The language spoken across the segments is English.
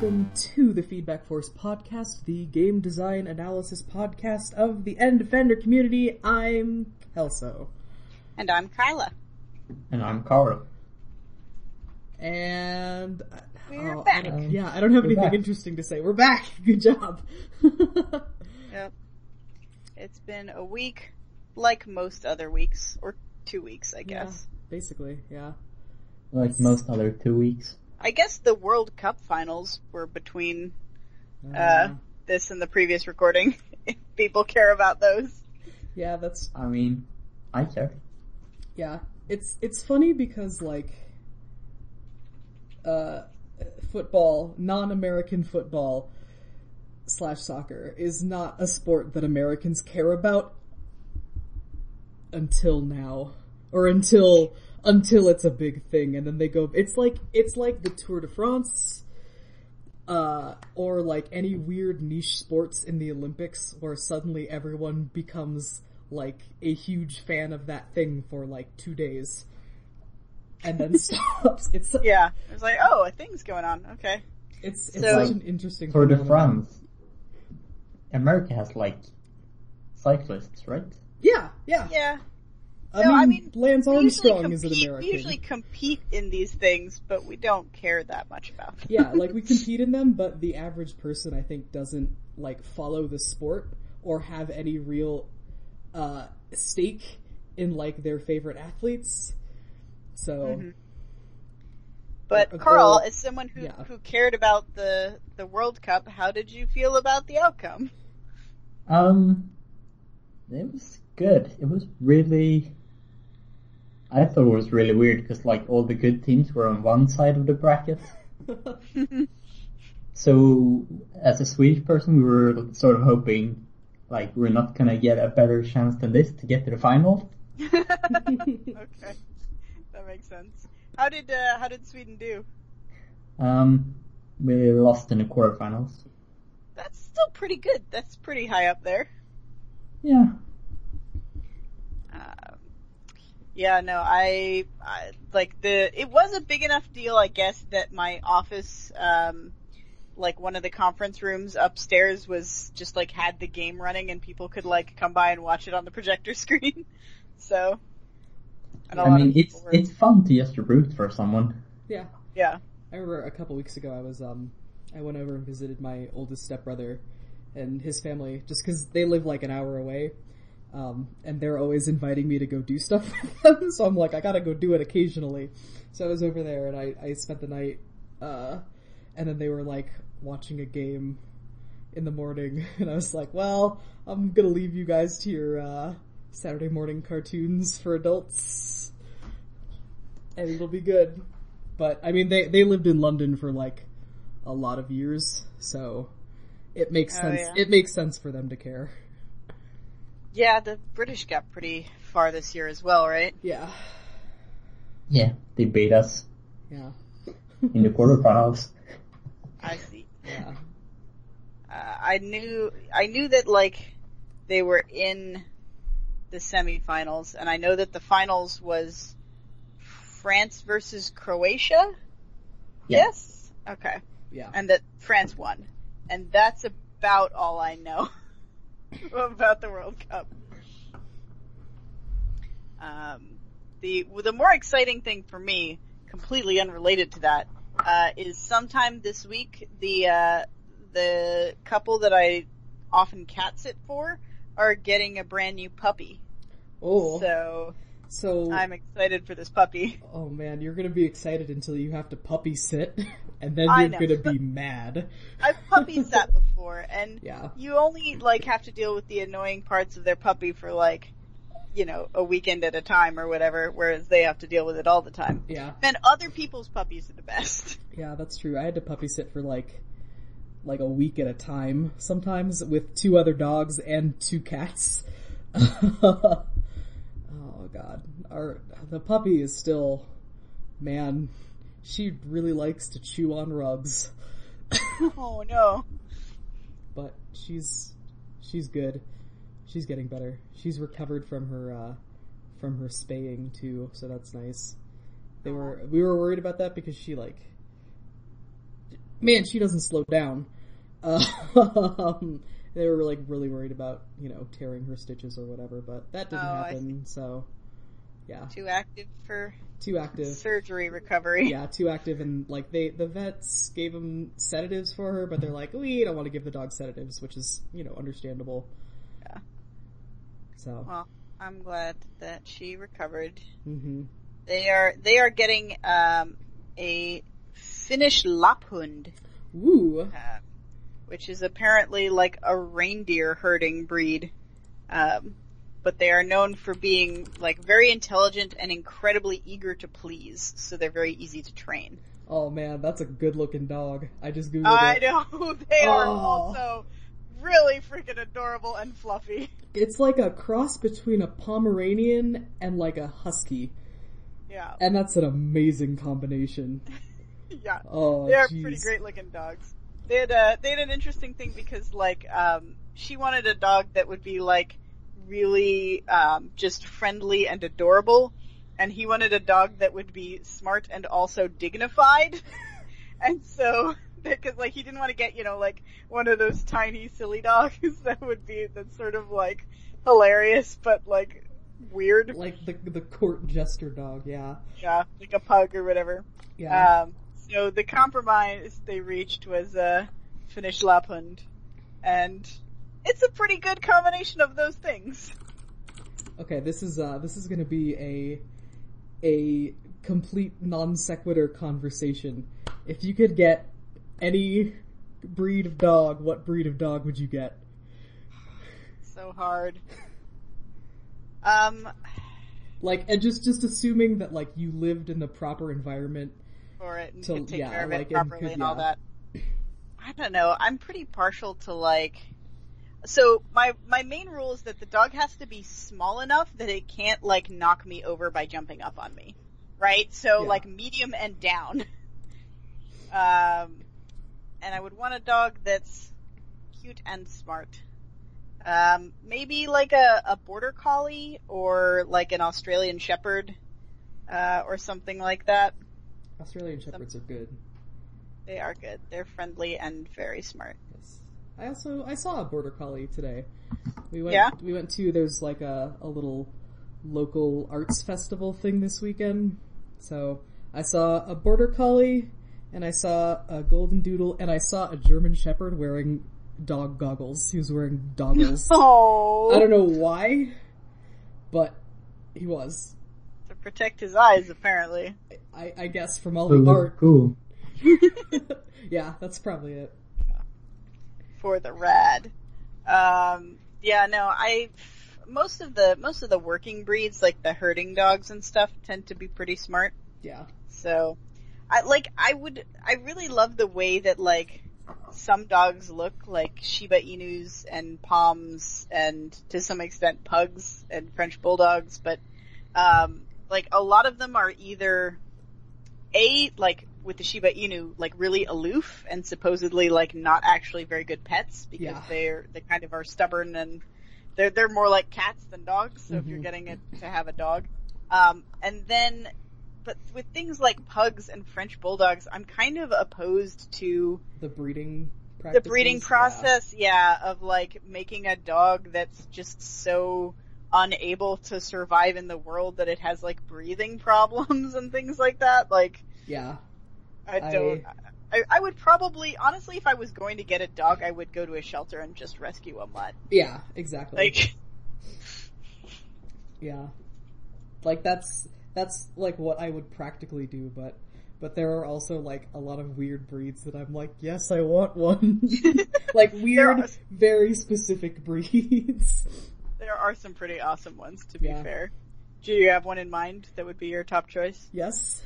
welcome to the Feedback Force podcast, the game design analysis podcast of the End Defender community. I'm Kelso. And I'm Kyla. And I'm Carl. And uh, We're oh, back. don't- yeah, I don't have We're anything back. interesting to say. We're back. Good job. Yep. It's been a week, like most other weeks, or two weeks, I guess. Basically, yeah. Like most other two weeks. I guess the World Cup finals were between uh, this and the previous recording, if people care about those. yeah, that's I mean, I care. yeah. It's it's funny because like uh football, non-American football slash soccer is not a sport that Americans care about until now. Or until until it's a big thing and then they go it's like it's like the Tour de France uh or like any weird niche sports in the Olympics where suddenly everyone becomes like a huge fan of that thing for like 2 days and then stops. It's Yeah. It was like, oh, a thing's going on. Okay. it's it's So- such an interesting Tour de. France. America has like cyclists, right? Yeah, yeah. Yeah. I, No, mean, I mean, Lance We usually Armstrong is an compete, American. we usually compete in these things, but we don't care that much about them. yeah, like we compete in them, but the average person I think doesn't like follow the sport or have any real uh stake in like their favorite athletes. So Mm-hmm. But A Carl, goal- as someone who, yeah. who cared about the the World Cup, how did you feel about the outcome? Um, it was good. It was really. I thought it was really weird because like all the good teams were on one side of the bracket. So as a Swedish person, we were sort of hoping like we're not gonna get a better chance than this to get to the final. okay, that makes sense. How did uh, how did Sweden do? Um, we lost in the quarterfinals. That's still pretty good. That's pretty high up there. Yeah. Um, yeah, no, I, I like the. It was a big enough deal, I guess, that my office, um, like one of the conference rooms upstairs, was just like had the game running, and people could like come by and watch it on the projector screen. so, and a I lot mean, of it's were- it's fun to just root for someone. yeah. yeah. I remember a couple weeks ago I was um I went over and visited my oldest stepbrother and his family just because they live like an hour away. Um, and they're always inviting me to go do stuff with them, so I'm like, I gotta go do it occasionally. So I was over there and I, I spent the night, uh, and then they were like watching a game in the morning, and I was like, well, I'm gonna leave you guys to your, uh, Saturday morning cartoons for adults. And it'll be good. But I mean, they they lived in London for like a lot of years, so it makes Oh, sense. yeah. It makes sense for them to care. Yeah, the British got pretty far this year as well, right? Yeah, Yeah, they beat us yeah, in the quarterfinals. I see. yeah. Uh, I knew I knew that like they were in the semifinals, and I know that the finals was France versus Croatia. Yeah. Yes. Okay. Yeah. And that France won, and that's about all I know about the World Cup. Um, the the more exciting thing for me, completely unrelated to that, uh, is sometime this week the uh, the couple that I often cat sit for are getting a brand new puppy. Oh, So so I'm excited for this puppy. oh man, you're gonna be excited until you have to puppy sit, and then I you're know. gonna be mad. I've puppy sat before, and Yeah. you only like have to deal with the annoying parts of their puppy for like, you know, a weekend at a time or whatever, whereas they have to deal with it all the time. Yeah, And other people's puppies are the best. yeah, that's true. I had to puppy sit for like like a week at a time, sometimes with two other dogs and two cats. oh god, our the puppy is still, man, she really likes to chew on rugs, oh no. but she's she's good. She's getting better. She's recovered from her uh from her spaying too, so that's nice. They were we were worried about that because she like man, she doesn't slow down. Um, they were like really worried about you know tearing her stitches or whatever, but that didn't Oh, happen. So yeah, Too active for too active. surgery recovery. Yeah, too active, and like they the vets gave them sedatives for her, but they're like, we don't want to give the dog sedatives, which is you know understandable. Yeah. So. Well, I'm glad that she recovered. hmm They are they are getting um, a Finnish Lapphund, Woo. uh, which is apparently like a reindeer herding breed. Um, but they are known for being like very intelligent and incredibly eager to please, so they're very easy to train. Oh man, that's a good looking dog. I just googled I it. I know they are Oh. also really freaking adorable and fluffy. It's like a cross between a Pomeranian and like a husky, Yeah, and that's an amazing combination. yeah. Oh, They're jeez. pretty great looking dogs. They had a they had an interesting thing because like um she wanted a dog that would be like really um just friendly and adorable and he wanted a dog that would be smart and also dignified. and so because like he didn't want to get, you know, like one of those tiny silly dogs that would be that's sort of like hilarious but like weird. Like the the court jester dog. Yeah, Yeah, like a pug or whatever. yeah. Um, so the compromise they reached was uh, Finnish Lapphund, and it's a pretty good combination of those things. Okay, this is uh this is gonna be a a complete non sequitur conversation. If you could get any breed of dog, what breed of dog would you get? So hard. Um, Like, and just just assuming that like you lived in the proper environment. for it and To- could take yeah, care of like, it and properly could- and all that. I don't know. I'm pretty partial to like. So my my main rule is that the dog has to be small enough that it can't like knock me over by jumping up on me, right? So Yeah. like medium and down. Um, and I would want a dog that's cute and smart. Um, maybe like a, a border collie or like an Australian shepherd, uh, or something like that. Australian shepherds are good. They are good. They're friendly and very smart. Yes. I also I saw a border collie today. We went Yeah? we went to there's like a a little local arts festival thing this weekend. So I saw a border collie and I saw a golden doodle and I saw a German shepherd wearing dog goggles. He was wearing goggles. Oh, I don't know why, but he was. to protect his eyes, apparently. I, I guess from all the look art. cool. yeah, that's probably it. For the rad. Um, yeah, no, I most of the most of the working breeds, like the herding dogs and stuff, tend to be pretty smart. Yeah. So, I like I would I really love the way that like some dogs look like Shiba Inus and Poms and to some extent pugs and French bulldogs, but um, like a lot of them are either a like with the Shiba Inu like really aloof and supposedly like not actually very good pets because Yeah. they're they kind of are stubborn and they're they're more like cats than dogs. So if you're Mhm. getting it to have a dog, um, and then but with things like pugs and French bulldogs, I'm kind of opposed to The breeding the practices. breeding yeah. process, yeah. of like making a dog that's just so unable to survive in the world that it has like breathing problems and things like that. Like, Yeah. I I- don't. I, I would probably, honestly, if I was going to get a dog, I would go to a shelter and just rescue a mutt. Yeah, exactly. Like, Yeah. Like that's that's like what I would practically do, but but there are also like a lot of weird breeds that I'm like, yes, I want one. like weird, are- very specific breeds. there are some pretty awesome ones, to be Yeah. fair. Do you have one in mind that would be your top choice? yes.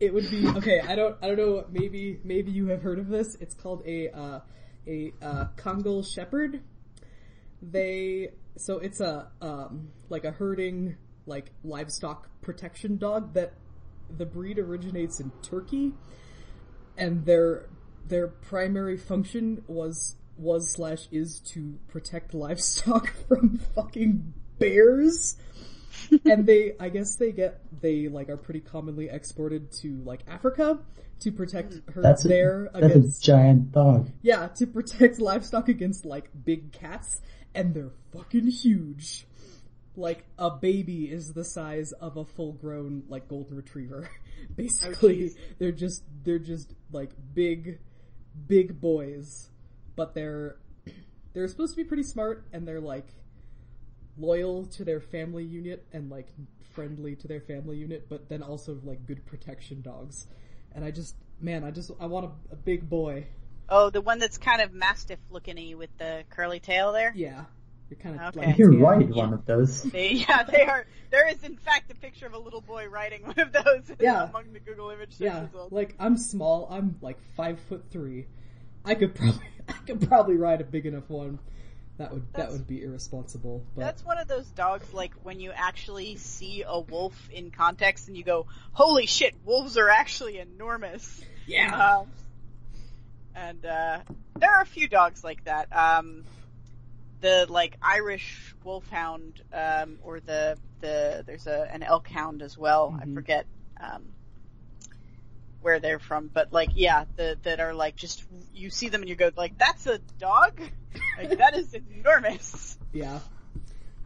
It would be okay, I don't I don't know, maybe maybe you have heard of this. It's called a uh a uh Kangal shepherd. They so it's a um like a herding like livestock protection dog that the breed originates in Turkey and their their primary function was was slash is to protect livestock from fucking bears. and they, I guess they get, they like are pretty commonly exported to like Africa to protect hmm. her That's a, there that's against, a giant dog. yeah, to protect livestock against like big cats, and they're fucking huge. Like a baby is the size of a full grown like golden retriever. Basically, oh, jeez. they're just they're just like big big boys, but they're they're supposed to be pretty smart and they're like loyal to their family unit and like friendly to their family unit, but then also like good protection dogs. And I just man, I just I want a, a big boy. Oh, the one that's kind of mastiff looking with the curly tail there. Yeah. You're kind of Okay. like You yeah. ride one of those. They, yeah, they are. There is in fact a picture of a little boy riding one of those Yeah. among the Google image search Yeah, results. like I'm small. I'm like five foot three. I could probably I could probably ride a big enough one. That would that would be irresponsible. But That's one of those dogs, like when you actually see a wolf in context and you go, "Holy shit, wolves are actually enormous." yeah, Um, and uh, there are a few dogs like that. Um, the like Irish wolfhound, um, or the the there's a an elk hound as well. I Mhm. forget um, where they're from, but like yeah, the that are like just you see them and you go like, "That's a dog." Like that is enormous. yeah.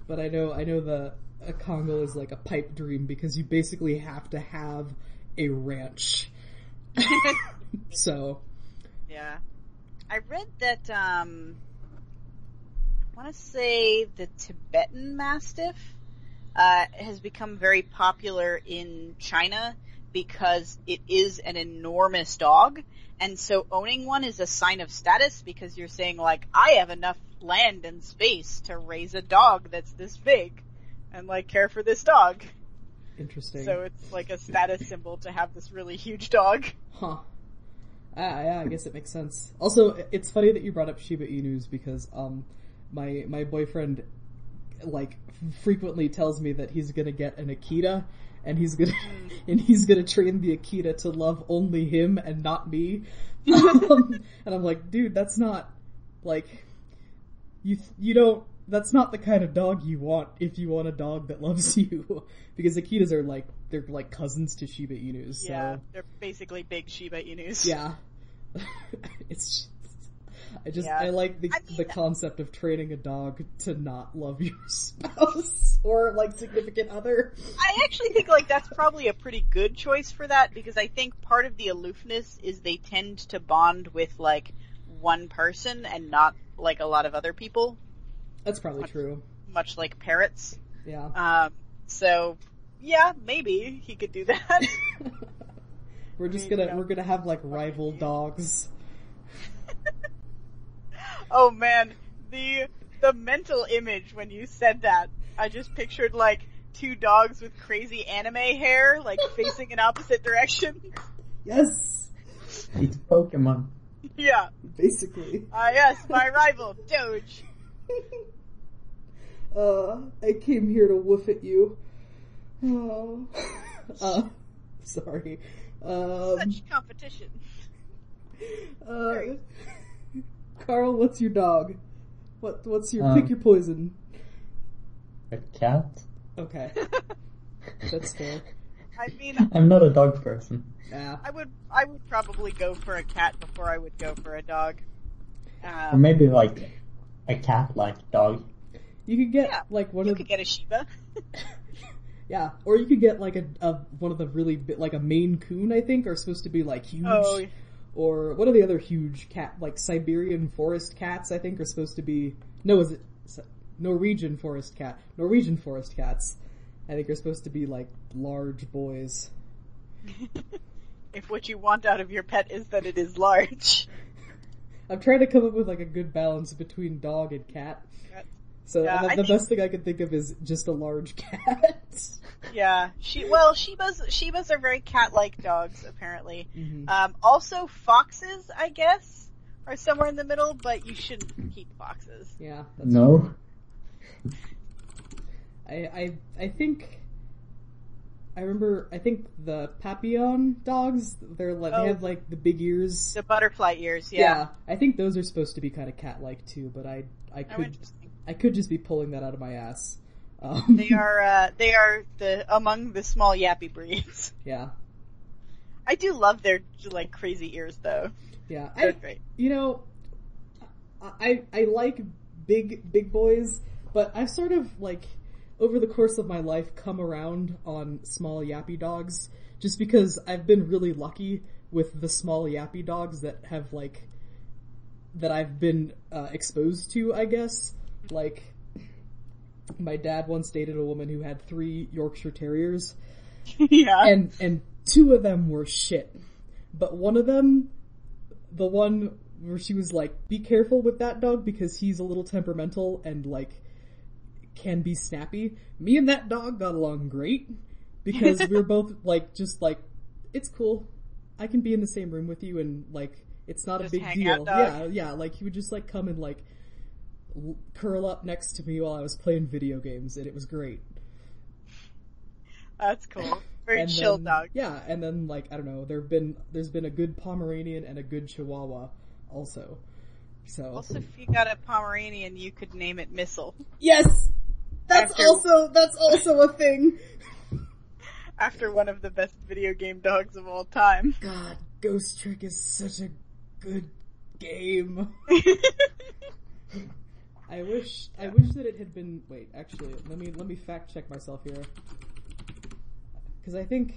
But I know I know the a Kangal is like a pipe dream because you basically have to have a ranch. so Yeah. I read that, um, I want to say the Tibetan Mastiff, uh, has become very popular in China because it is an enormous dog. And so owning one is a sign of status because you're saying like, I have enough land and space to raise a dog that's this big and like care for this dog. interesting. So it's like a status symbol to have this really huge dog. Huh. Ah, yeah, I guess it makes sense. Also, it's funny that you brought up Shiba Inus because um, my my boyfriend like frequently tells me that he's gonna get an Akita and he's gonna and he's gonna train the Akita to love only him and not me. um, and I'm like, dude, that's not like you you don't. That's not the kind of dog you want if you want a dog that loves you, because Akitas are like they're like cousins to Shiba Inus. So. Yeah, they're basically big Shiba Inus. Yeah. it's I just, Yeah. I like the, I mean- the concept of training a dog to not love your spouse or like significant other. I actually think like that's probably a pretty good choice for that because I think part of the aloofness is they tend to bond with like one person and not like a lot of other people, That's probably true. much like parrots. Yeah. Um, so yeah, maybe he could do that. we're just mean, gonna, you know. we're gonna have like rival dogs. Oh man, the the mental image when you said that, I just pictured like two dogs with crazy anime hair, like facing in opposite directions. Yes! It's Pokemon. yeah. Basically. Ah yes, my rival, Doge. Uh, I came here to woof at you. Oh. uh, sorry. Um, Such competition. uh, Carl, what's your dog? What, what's your, Um, pick your poison. A cat? Okay. That's fair. I mean, I'm not a dog person. Nah. I would I would probably go for a cat before I would go for a dog. Or Um, maybe like a cat-like dog. You could get Yeah, like one you of could get a Shiba. yeah, or you could get like a, a one of the really bi- like a Maine Coon. I think are supposed to be like huge. Oh, Or what are the other huge cat like Siberian forest cats? I think are supposed to be no, is it Norwegian forest cat? Norwegian forest cats. I think are supposed to be like large boys. if what you want out of your pet is that it is large. I'm trying to come up with like a good balance between dog and cat. So Yeah, the, the think- best thing I could think of is just a large cat. Yeah, she well Shibas Shibas are very cat-like dogs apparently. Mhm. Um, also foxes, I guess, are somewhere in the middle, but you shouldn't keep foxes. Yeah, that's No? I, I I think I remember I think the Papillon dogs they're like Oh. they have like the big ears. The butterfly ears, yeah. yeah. I think those are supposed to be kind of cat like too, but I I could interesting. I could just be pulling that out of my ass. Um, They are uh, they are the among the small yappy breeds. yeah, I do love their like crazy ears though. yeah. They're I, great. you know, I I like big big boys, but I've sort of like over the course of my life come around on small yappy dogs just because I've been really lucky with the small yappy dogs that have like that I've been uh, exposed to, I guess. Like my dad once dated a woman who had three Yorkshire Terriers yeah. and and two of them were shit. But one of them, the one where she was like, "Be careful with that dog because he's a little temperamental and like can be snappy." Me and that dog got along great because we were both like just like it's cool. I can be in the same room with you and like it's not Just a big deal. out. Yeah, yeah, like he would just like come and like curl up next to me while I was playing video games and it was great. That's cool. Very And chill then- dog. Yeah, and then like I don't know, there've been there's been a good Pomeranian and a good Chihuahua also. So Also, if you got a Pomeranian, you could name it Missile. yes, that's After- also that's also a thing. After one of the best video game dogs of all time. God, Ghost Trick is such a good game. I wish I wish that it had been. Wait, actually, let me let me fact check myself here. Because I think.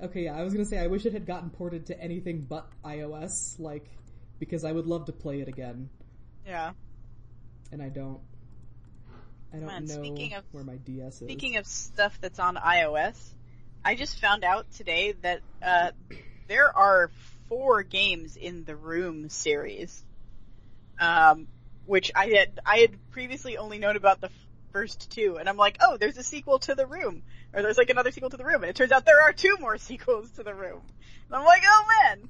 Okay, yeah, I was gonna say I wish it had gotten ported to anything but iOS, like because I would love to play it again, yeah. and I don't. I don't Man, know speaking of- where my DS is. Speaking of stuff that's on iOS, I just found out today that uh, there are four games in the Room series, um, which I had I had previously only known about the first two, and I'm like, oh, there's a sequel to the Room, or there's like another sequel to the Room, and it turns out there are two more sequels to the Room. And I'm like, oh man,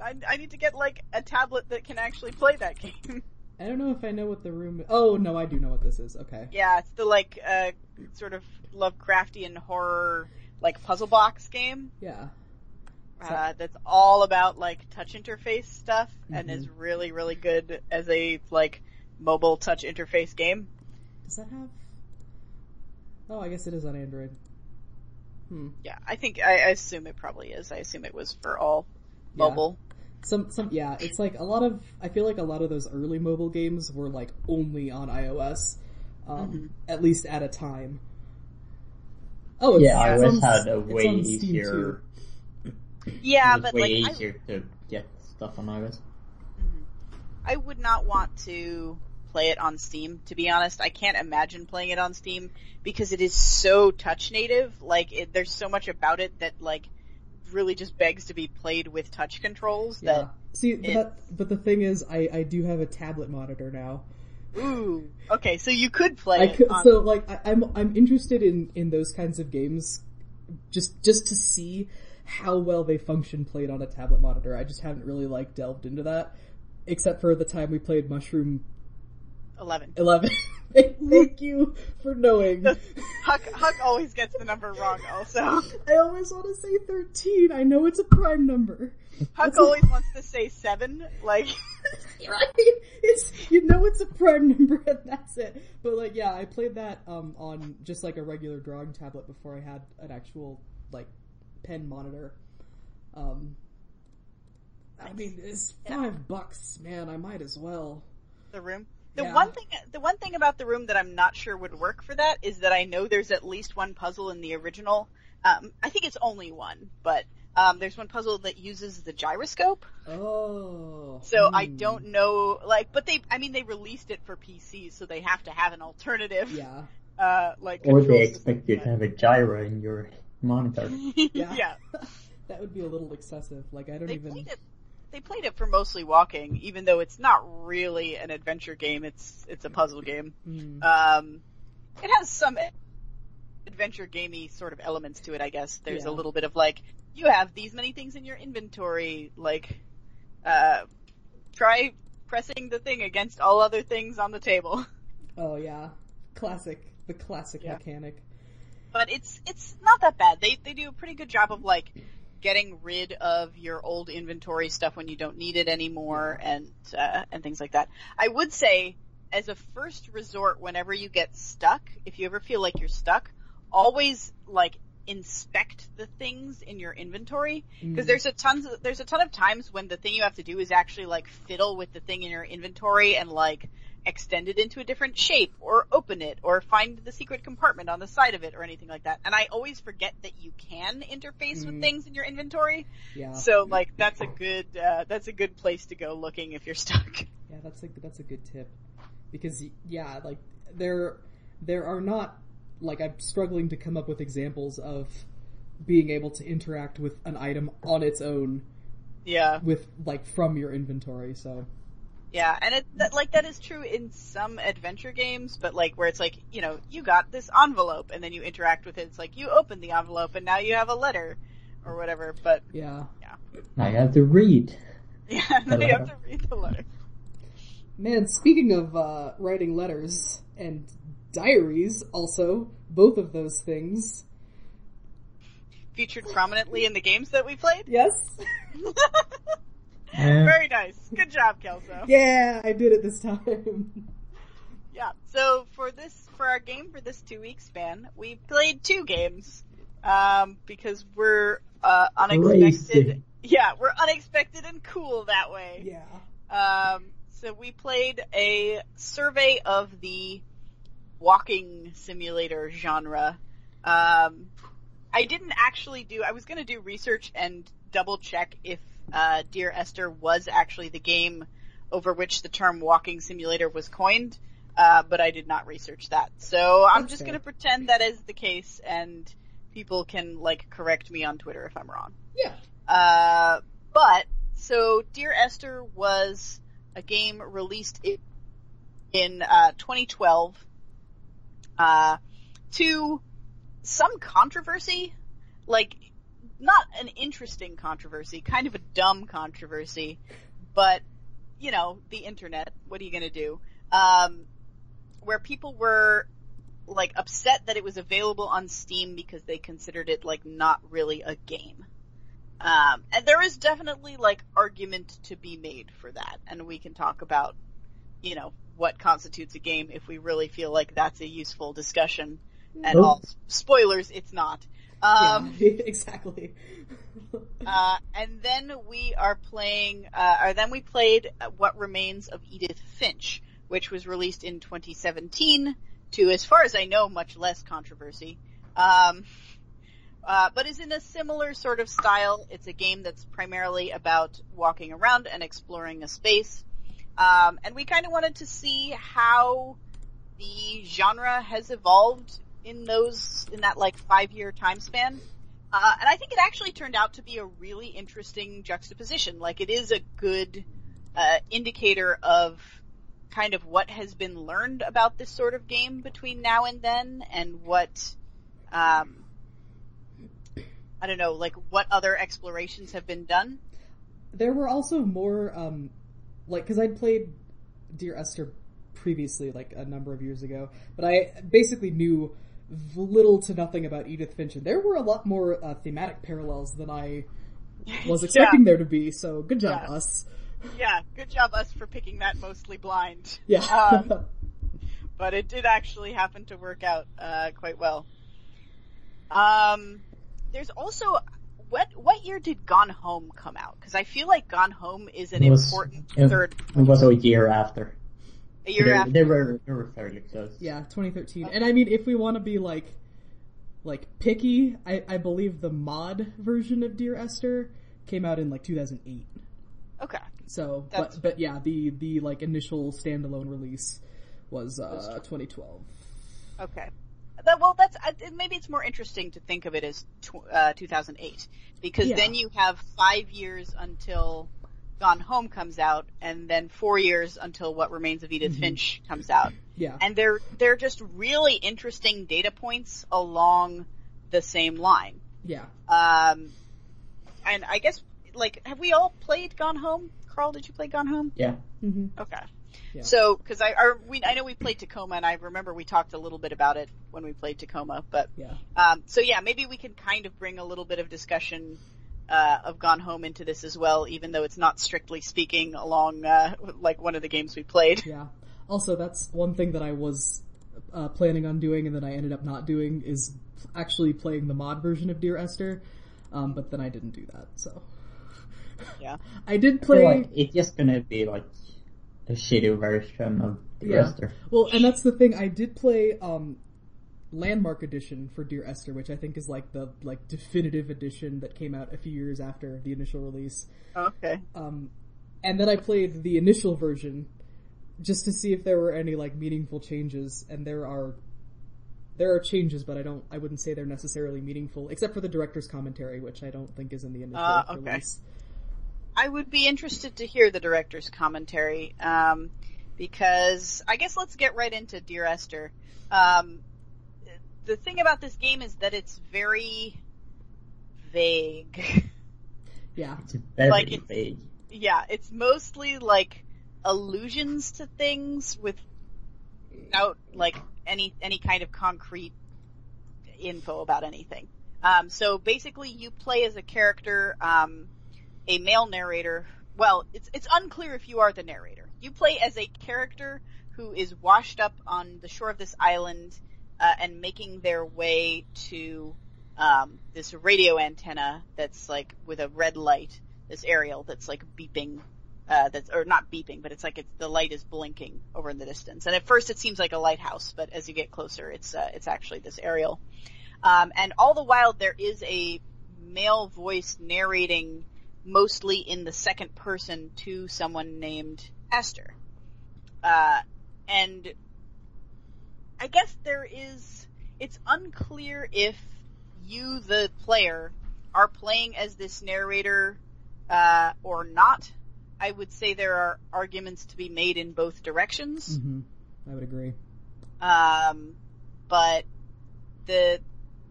I, I need to get like a tablet that can actually play that game. I don't know if I know what the room. Oh no, I do know what this is. Okay. Yeah, it's the like uh sort of Lovecraftian horror like puzzle box game. Yeah. Uh, that's all about like touch interface stuff and Mhm. is really really good as a like mobile touch interface game. Does that have? Oh, I guess it is on Android. Hmm. Yeah, I think I, I assume it probably is. I assume it was for all Yeah. mobile. Some, some, yeah. It's like a lot of. I feel like a lot of those early mobile games were like only on iOS, um, Mm-hmm. at least at a time. Oh, it's, Yeah, it's iOS on- had a way easier. too. Yeah, it was but way like I, easier to get stuff on iOS. I would not want to play it on Steam. To be honest, I can't imagine playing it on Steam because it is so touch native. Like, it, there's so much about it that like really just begs to be played with touch controls. Yeah. See, but, that, but the thing is, I, I do have a tablet monitor now. Ooh, okay, so you could play could, on, so like I, I'm I'm interested in in those kinds of games, just just to see how well they function played on a tablet monitor. I just haven't really like delved into that, except for the time we played Mushroom Eleven. Eleven. Thank you for knowing. Huck Huck always gets the number wrong. Also, I always want to say thirteen. I know it's a prime number. Huck always wants to say seven. Like, right? It's you know it's a prime number and that's it. But like yeah, I played that um on just like a regular drawing tablet before I had an actual like pen monitor. Um I mean it's five bucks, man, I might as well. the room. The Yeah. one thing, the one thing about the room that I'm not sure would work for that is that I know there's at least one puzzle in the original. Um, I think it's only one, but um, there's one puzzle that uses the gyroscope. Oh. So I hmm. don't know, like, but they, I mean, they released it for PC, so they have to have an alternative, Yeah. uh, like. Or control they expect you to have a gyro in your monitor. that. Yeah. yeah. that would be a little excessive. Like I don't They even played it. They played it for mostly walking, even though it's not really an adventure game. It's it's a puzzle game. Hmm. Um, it has some adventure gamey sort of elements to it, I guess. There's Yeah. a little bit of like, you have these many things in your inventory, like, uh, try pressing the thing against all other things on the table. Oh yeah. Classic. The classic Yeah. mechanic. But it's, it's not that bad. They, they do a pretty good job of like, getting rid of your old inventory stuff when you don't need it anymore and, uh, and things like that. I would say, as a first resort, whenever you get stuck, if you ever feel like you're stuck, always like inspect the things in your inventory because Mm. there's a tons of, there's a ton of times when the thing you have to do is actually like fiddle with the thing in your inventory and like extend it into a different shape or open it or find the secret compartment on the side of it or anything like that. And I always forget that you can interface Mm. with things in your inventory. Yeah, So like that's a good uh, that's a good place to go looking if you're stuck. yeah, that's a that's a good tip because yeah, like there there are not like I'm struggling to come up with examples of being able to interact with an item on its own Yeah. with like from your inventory. So Yeah, and it that, like that is true in some adventure games, but like where it's like you know you got this envelope and then you interact with it. It's like you open the envelope and now you have a letter or whatever. But yeah, Now you have to read. yeah, then you have to read the letter. man. Speaking of uh, writing letters and diaries, also both of those things. Featured prominently in the games that we played. Yes. Very nice. Good job, Kelso. yeah, I did it this time. Yeah. So for this, for our game for this two week span, we played two games, um, because we're, uh, unexpected. Crazy. Yeah, we're unexpected and cool that way. yeah. Um, so we played a survey of the walking simulator genre. Um, I didn't actually do, I was gonna do research and double check if, uh, Dear Esther was actually the game over which the term walking simulator was coined, uh, but I did not research that. So I'm That's just gonna pretend that is the case and people can, like, correct me on Twitter if I'm wrong. Yeah. Uh, but so Dear Esther was a game released in, in uh, 2012 uh, to some controversy, like not an interesting controversy, kind of a dumb controversy, but you know the internet. What are you gonna do? Um, where people were like upset that it was available on Steam because they considered it like not really a game. Um, and there is definitely like argument to be made for that, and we can talk about, you know, what constitutes a game if we really feel like that's a useful discussion. And all spoilers, it's not. Um, yeah, exactly. uh, and then we are playing, uh, or then we played What Remains of Edith Finch, which was released in 2017 to, as far as I know, much less controversy. Um, uh, but is in a similar sort of style. It's a game that's primarily about walking around and exploring a space. Um, and we kind of wanted to see how the genre has evolved in those, in that like five year time span. Uh, and I think it actually turned out to be a really interesting juxtaposition. Like it is a good, uh, indicator of kind of what has been learned about this sort of game between now and then and what, um, I don't know, like what other explorations have been done. there were also more, um, like, cause I'd played Dear Esther previously, like a number of years ago, but I basically knew little to nothing about Edith Finch, and there were a lot more uh, thematic parallels than I was expecting there to be, so good job, Yeah. us. Yeah, good job us for picking that mostly blind. Yeah. Um, but it did actually happen to work out uh, quite well. Um, there's also what what year did Gone Home come out? Because I feel like Gone Home is an It was- important it- third It was a year after. A year they, after. they were they were fairly close. yeah, 2013. And I mean, if we want to be like, like picky, I, I believe the mod version of Dear Esther came out in like 2008. Okay, So, That's- but but yeah, the the like initial standalone release was uh 2012. okay. That, well, that's I- maybe it's more interesting to think of it as tw- uh, 2008 because Yeah. then you have five years until Gone Home comes out, and then four years until What Remains of Edith Mm-hmm. Finch comes out. Yeah. and they're they're just really interesting data points along the same line. yeah. Um, and I guess like have we all played Gone Home? Carl, did you play Gone Home? Yeah. hmm Okay. Yeah. So, because I are, we I know we played Tacoma, and I remember we talked a little bit about it when we played Tacoma. But Yeah. um, so yeah, maybe we can kind of bring a little bit of discussion uh, of Gone Home into this as well, even though it's not strictly speaking along uh, like one of the games we played. Yeah. Also, that's one thing that I was uh, planning on doing, and then I ended up not doing is actually playing the mod version of Dear Esther. Um, but then I didn't do that. So Yeah. I did I play. like it's just gonna be like a shitty version of Dear Yeah. Esther. Well, and that's the thing. I did play um, Landmark Edition for Dear Esther, which I think is like the like definitive edition that came out a few years after the initial release. Okay. Um, and then I played the initial version just to see if there were any like meaningful changes, and there are there are changes, but I don't I wouldn't say they're necessarily meaningful, except for the director's commentary, which I don't think is in the initial Ah, okay. release. I would be interested to hear the director's commentary, um, because I guess let's get right into Dear Esther. Um, the thing about this game is that it's very vague. Yeah, It's very Like, it's- vague. yeah, it's mostly like allusions to things without like any any kind of concrete info about anything. Um, so basically, you play as a character, um, a male narrator. Well, it's it's unclear if you are the narrator. You play as a character who is washed up on the shore of this island uh, and making their way to um, this radio antenna that's like with a red light, this aerial that's like beeping, uh, that's or not beeping, but it's like it's the light is blinking over in the distance. And at first it seems like a lighthouse, but as you get closer, it's uh, it's actually this aerial. Um, and all the while there is a male voice narrating mostly in the second person to someone named Esther. Uh, and I guess there is, it's unclear if you, the player, are playing as this narrator, uh, or not. I would say there are arguments to be made in both directions. hmm I would agree. Um, but the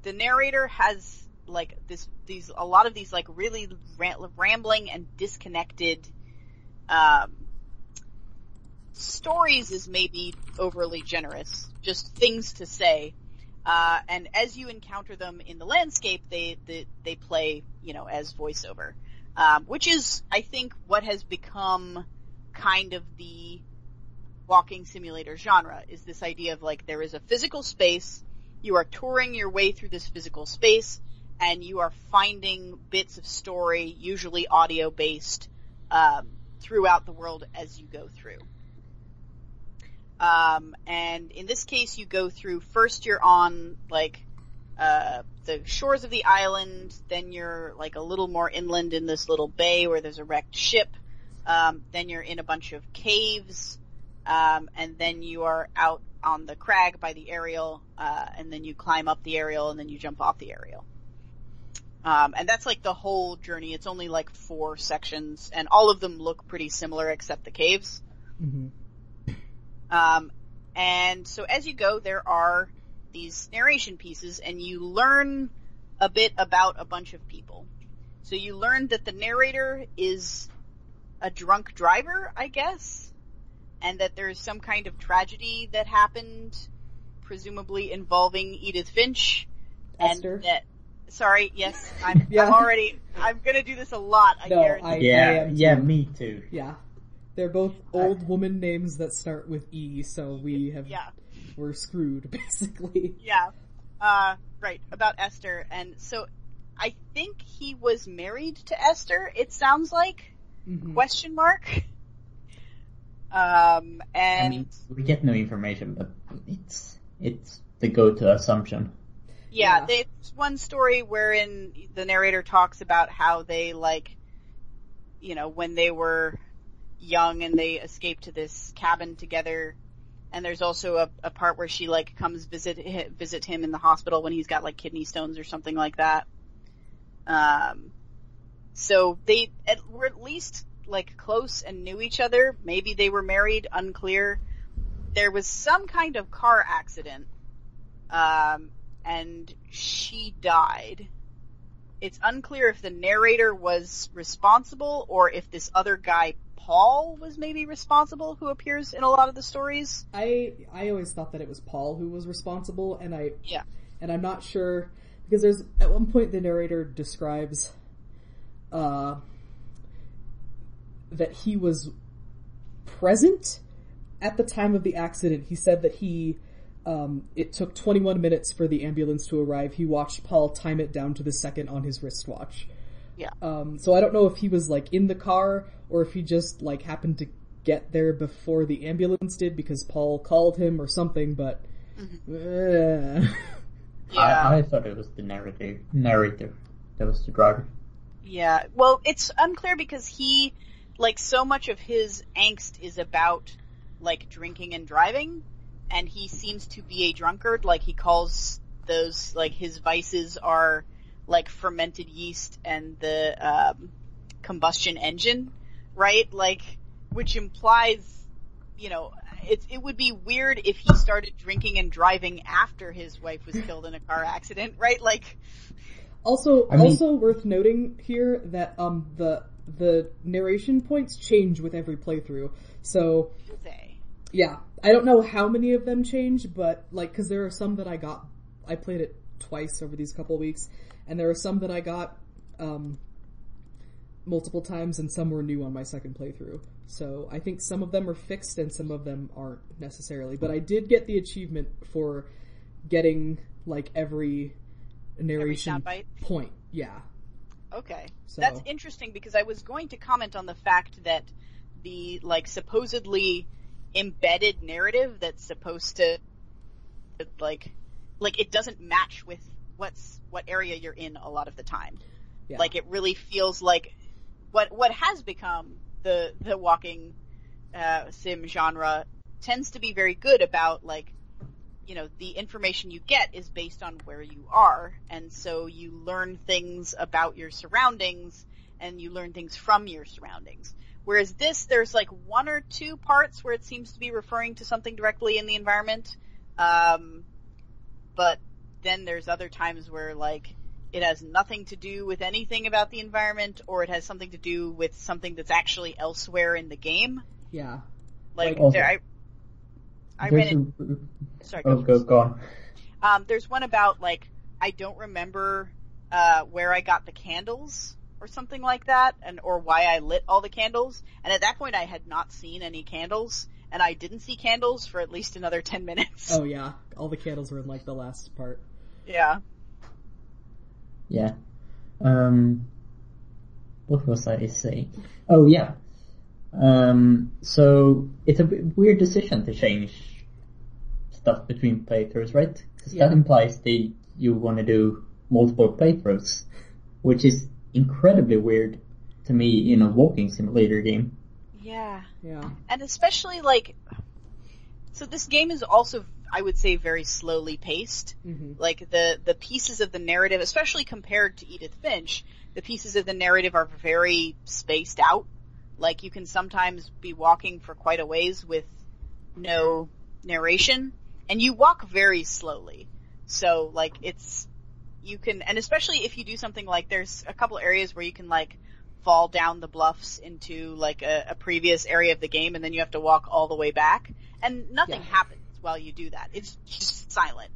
the narrator has like this these a lot of these like really rambling and disconnected um, stories is maybe overly generous. Just things to say. Uh, and as you encounter them in the landscape, they, they, they play, you know, as voiceover. Um, which is, I think, what has become kind of the walking simulator genre is this idea of like there is a physical space, you are touring your way through this physical space, and you are finding bits of story, usually audio based, um, throughout the world as you go through. Um, and in this case, you go through first you're on like uh, the shores of the island, then you're like a little more inland in this little bay where there's a wrecked ship. Um, then you're in a bunch of caves, um, and then you are out on the crag by the aerial, uh, and then you climb up the aerial, and then you jump off the aerial. Um, and that's like the whole journey. It's only like four sections, and all of them look pretty similar except the caves. hmm Um, and so as you go, there are these narration pieces, and you learn a bit about a bunch of people. So you learn that the narrator is a drunk driver, I guess, and that there's some kind of tragedy that happened, presumably involving Edith Finch. Esther? And that, sorry, yes, I'm, Yeah. I'm already, I'm gonna do this a lot, I No, guarantee. I- Yeah, am yeah, too. me too. Yeah, they're both old woman names that start with E, so we have yeah. we're screwed basically. Yeah. Uh, right, about Esther. And so I think he was married to Esther, it sounds like. Mhm. Question mark. Um, and I mean, we get no information, but it's it's the go-to assumption. yeah, yeah. there's one story wherein the narrator talks about how they like, you know, when they were young and they escape to this cabin together. And there's also a, a part where she like comes visit visit him in the hospital when he's got like kidney stones or something like that. Um, so they at, were at least like close and knew each other. Maybe they were married, unclear. There was some kind of car accident, um, and she died. It's unclear if the narrator was responsible or if this other guy, Paul, was maybe responsible, who appears in a lot of the stories. I I always thought that it was Paul who was responsible, and I Yeah. and I'm not sure because there's at one point the narrator describes uh that he was present at the time of the accident, he said that he, um, it took 21 minutes for the ambulance to arrive. He watched Paul time it down to the second on his wristwatch. Yeah. Um, so I don't know if he was like in the car or if he just like happened to get there before the ambulance did because Paul called him or something, but. Uh, Yeah. I, I thought it was the narrator, narrator that was the driver. Yeah. Well, it's unclear because he, like, so much of his angst is about, like, drinking and driving, and he seems to be a drunkard. Like, he calls those, like, his vices are, like, fermented yeast and the, um, combustion engine, right? Like, which implies, you know, it's, it would be weird if he started drinking and driving after his wife was killed in a car accident, right? Like, Also, I mean- also worth noting here that um the the narration points change with every playthrough. So they. yeah, I don't know how many of them change, but like because there are some that I got, I played it twice over these couple weeks, and there are some that I got um multiple times, and some were new on my second playthrough. So I think some of them are fixed and some of them aren't necessarily. But I hmm. did get the achievement for getting like every narration soundbite? point. Yeah. Okay. So- That's interesting because I was going to comment on the fact that the like supposedly embedded narrative that's supposed to like like it doesn't match with what's what area you're in a lot of the time. Yeah. Like it really feels like what what has become the the walking uh, sim genre tends to be very good about like you know the information you get is based on where you are. And so you learn things about your surroundings and you learn things from your surroundings. Whereas this there's like one or two parts where it seems to be referring to something directly in the environment. Um, but then there's other times where like it has nothing to do with anything about the environment or it has something to do with something that's actually elsewhere in the game Yeah. like Also- there, I, I There's ran it a, sorry oh, go go, go on. Um, there's one about like I don't remember uh, where I got the candles or something like that, and or why I lit all the candles. And at that point, I had not seen any candles, and I didn't see candles for at least another ten minutes. Oh yeah. All the candles were in like the last part. Yeah. Yeah. Um, what was I saying? Oh yeah. Um, so it's a weird decision to change stuff between playthroughs, right? Because Yeah. that implies that you want to do multiple playthroughs, which is incredibly weird to me in a walking simulator game. Yeah. Yeah. And especially like, so this game is also, I would say, very slowly paced. hmm like the the pieces of the narrative, especially compared to Edith Finch, the pieces of the narrative are very spaced out. Like you can sometimes be walking for quite a ways with no narration, and you walk very slowly. So like it's you can, and especially if you do something like there's a couple areas where you can like fall down the bluffs into like a, a previous area of the game, and then you have to walk all the way back, and nothing Yeah. happens while you do that. It's just silent.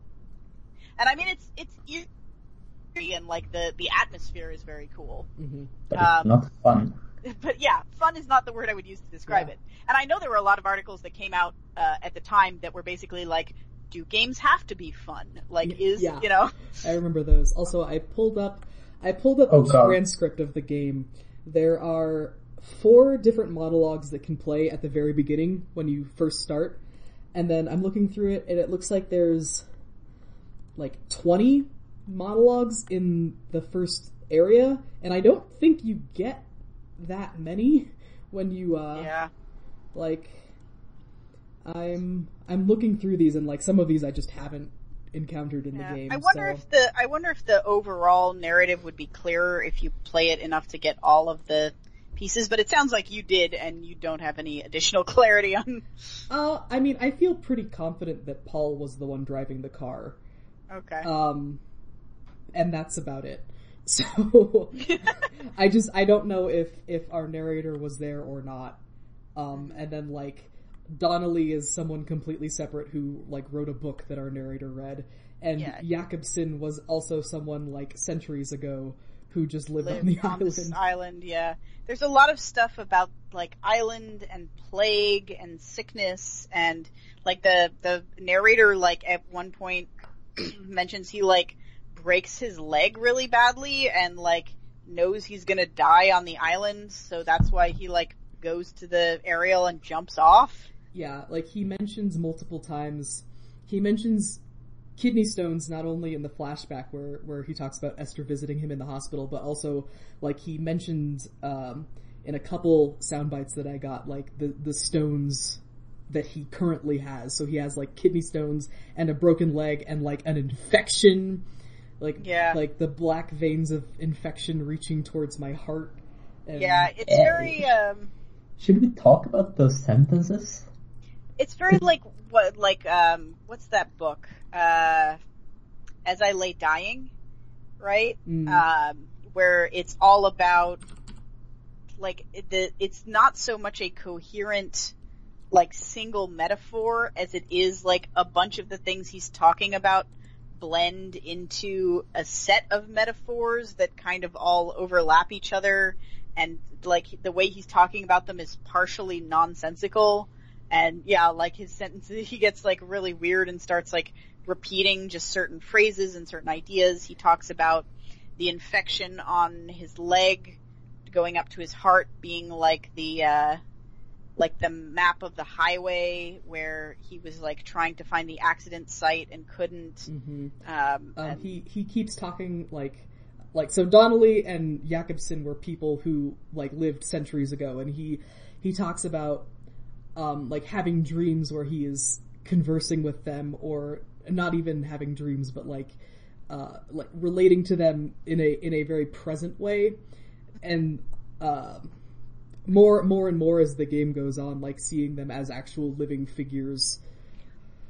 And I mean, it's it's eerie and like the the atmosphere is very cool. hmm But Um, not fun. But yeah, fun is not the word I would use to describe Yeah. it. And I know there were a lot of articles that came out uh, at the time that were basically like, "Do games have to be fun? Like, is yeah. you know?" I remember those. Also, I pulled up, I pulled up Oh, the God. transcript of the game. There are four different monologues that can play at the very beginning when you first start, and then I'm looking through it, and it looks like there's like 20 monologues in the first area, and I don't think you get that many when you uh Yeah. like I'm I'm looking through these and like some of these I just haven't encountered in Yeah. the game. I wonder so- if the I wonder if the overall narrative would be clearer if you play it enough to get all of the pieces. But it sounds like you did, and you don't have any additional clarity on. Uh, I mean, I feel pretty confident that Paul was the one driving the car. Okay. Um, and that's about it. So, I just, I don't know if, if our narrator was there or not. Um, and then like, Donnelly is someone completely separate who like wrote a book that our narrator read. And Yeah. Jakobsen was also someone like centuries ago who just lived, live on the on island. this island. Yeah, there's a lot of stuff about like island and plague and sickness and like the the narrator like at one point mentions he like breaks his leg really badly and like knows he's gonna die on the island, so that's why he like goes to the aerial and jumps off. Yeah, like he mentions multiple times. He mentions kidney stones not only in the flashback where where he talks about Esther visiting him in the hospital, but also like he mentioned um, in a couple sound bites that I got, like the the stones that he currently has. So he has like kidney stones and a broken leg and like an infection, like Yeah. like the black veins of infection reaching towards my heart. And Yeah, it's Yeah. very um Should we talk about those sentences? It's very like what like um what's that book? Uh As I Lay Dying, right? Mm. Um where it's all about like the it's not so much a coherent like single metaphor as it is like a bunch of the things he's talking about blend into a set of metaphors that kind of all overlap each other and like the way he's talking about them is partially nonsensical and yeah like his sentences he gets like really weird and starts like repeating just certain phrases and certain ideas he talks about the infection on his leg going up to his heart being like the uh like the map of the highway where he was like trying to find the accident site and couldn't Mhm. um, Um, and- he he keeps talking like like so Donnelly and Jakobsen were people who like lived centuries ago, and he he talks about um, like having dreams where he is conversing with them, or not even having dreams, but like uh, like relating to them in a in a very present way, and um more more and more as the game goes on, like seeing them as actual living figures.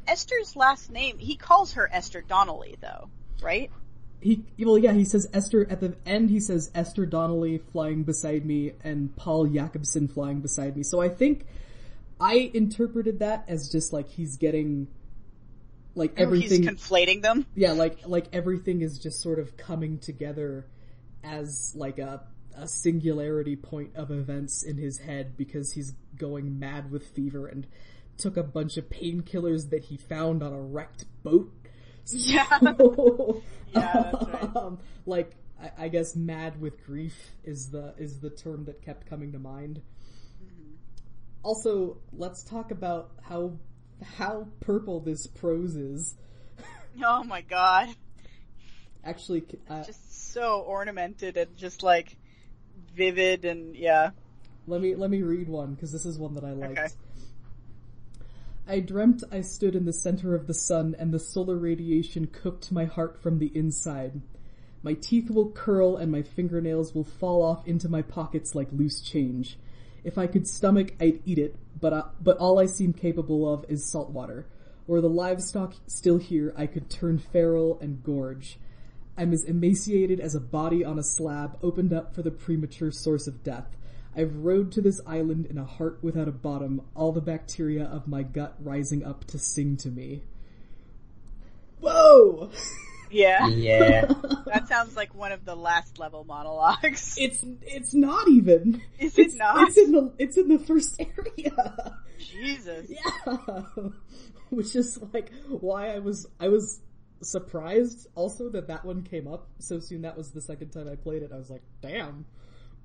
Esther's last name he calls her Esther Donnelly though right He well, yeah, he says Esther at the end. He says Esther Donnelly flying beside me and Paul Jakobsen flying beside me. So I think I interpreted that as just like he's getting like everything. he's conflating them yeah, like like everything is just sort of coming together as like a a singularity point of events in his head because he's going mad with fever and took a bunch of painkillers that he found on a wrecked boat. yeah Yeah, that's right. um, like I, I guess mad with grief is the is the term that kept coming to mind. Also, let's talk about how how purple this prose is. oh my god Actually, uh, just so ornamented and just like vivid and yeah let me let me read one because this is one that I liked. Okay. I dreamt I stood in the center of the sun and the solar radiation cooked my heart from the inside. My teeth will curl and my fingernails will fall off into my pockets like loose change. If I could stomach, I'd eat it, but uh, but all I seem capable of is salt water. Were the livestock still here, I could turn feral and gorge. I'm as emaciated as a body on a slab opened up for the premature source of death. I've rowed to this island in a heart without a bottom, all the bacteria of my gut rising up to sing to me. Whoa! yeah Yeah. that sounds like one of the last level monologues It's it's not even. Is it It's- not? It's in the it's in the first area. Jesus Yeah, which is like why I was I was surprised also that that one came up so soon. That was the second time I played it. I was like, damn,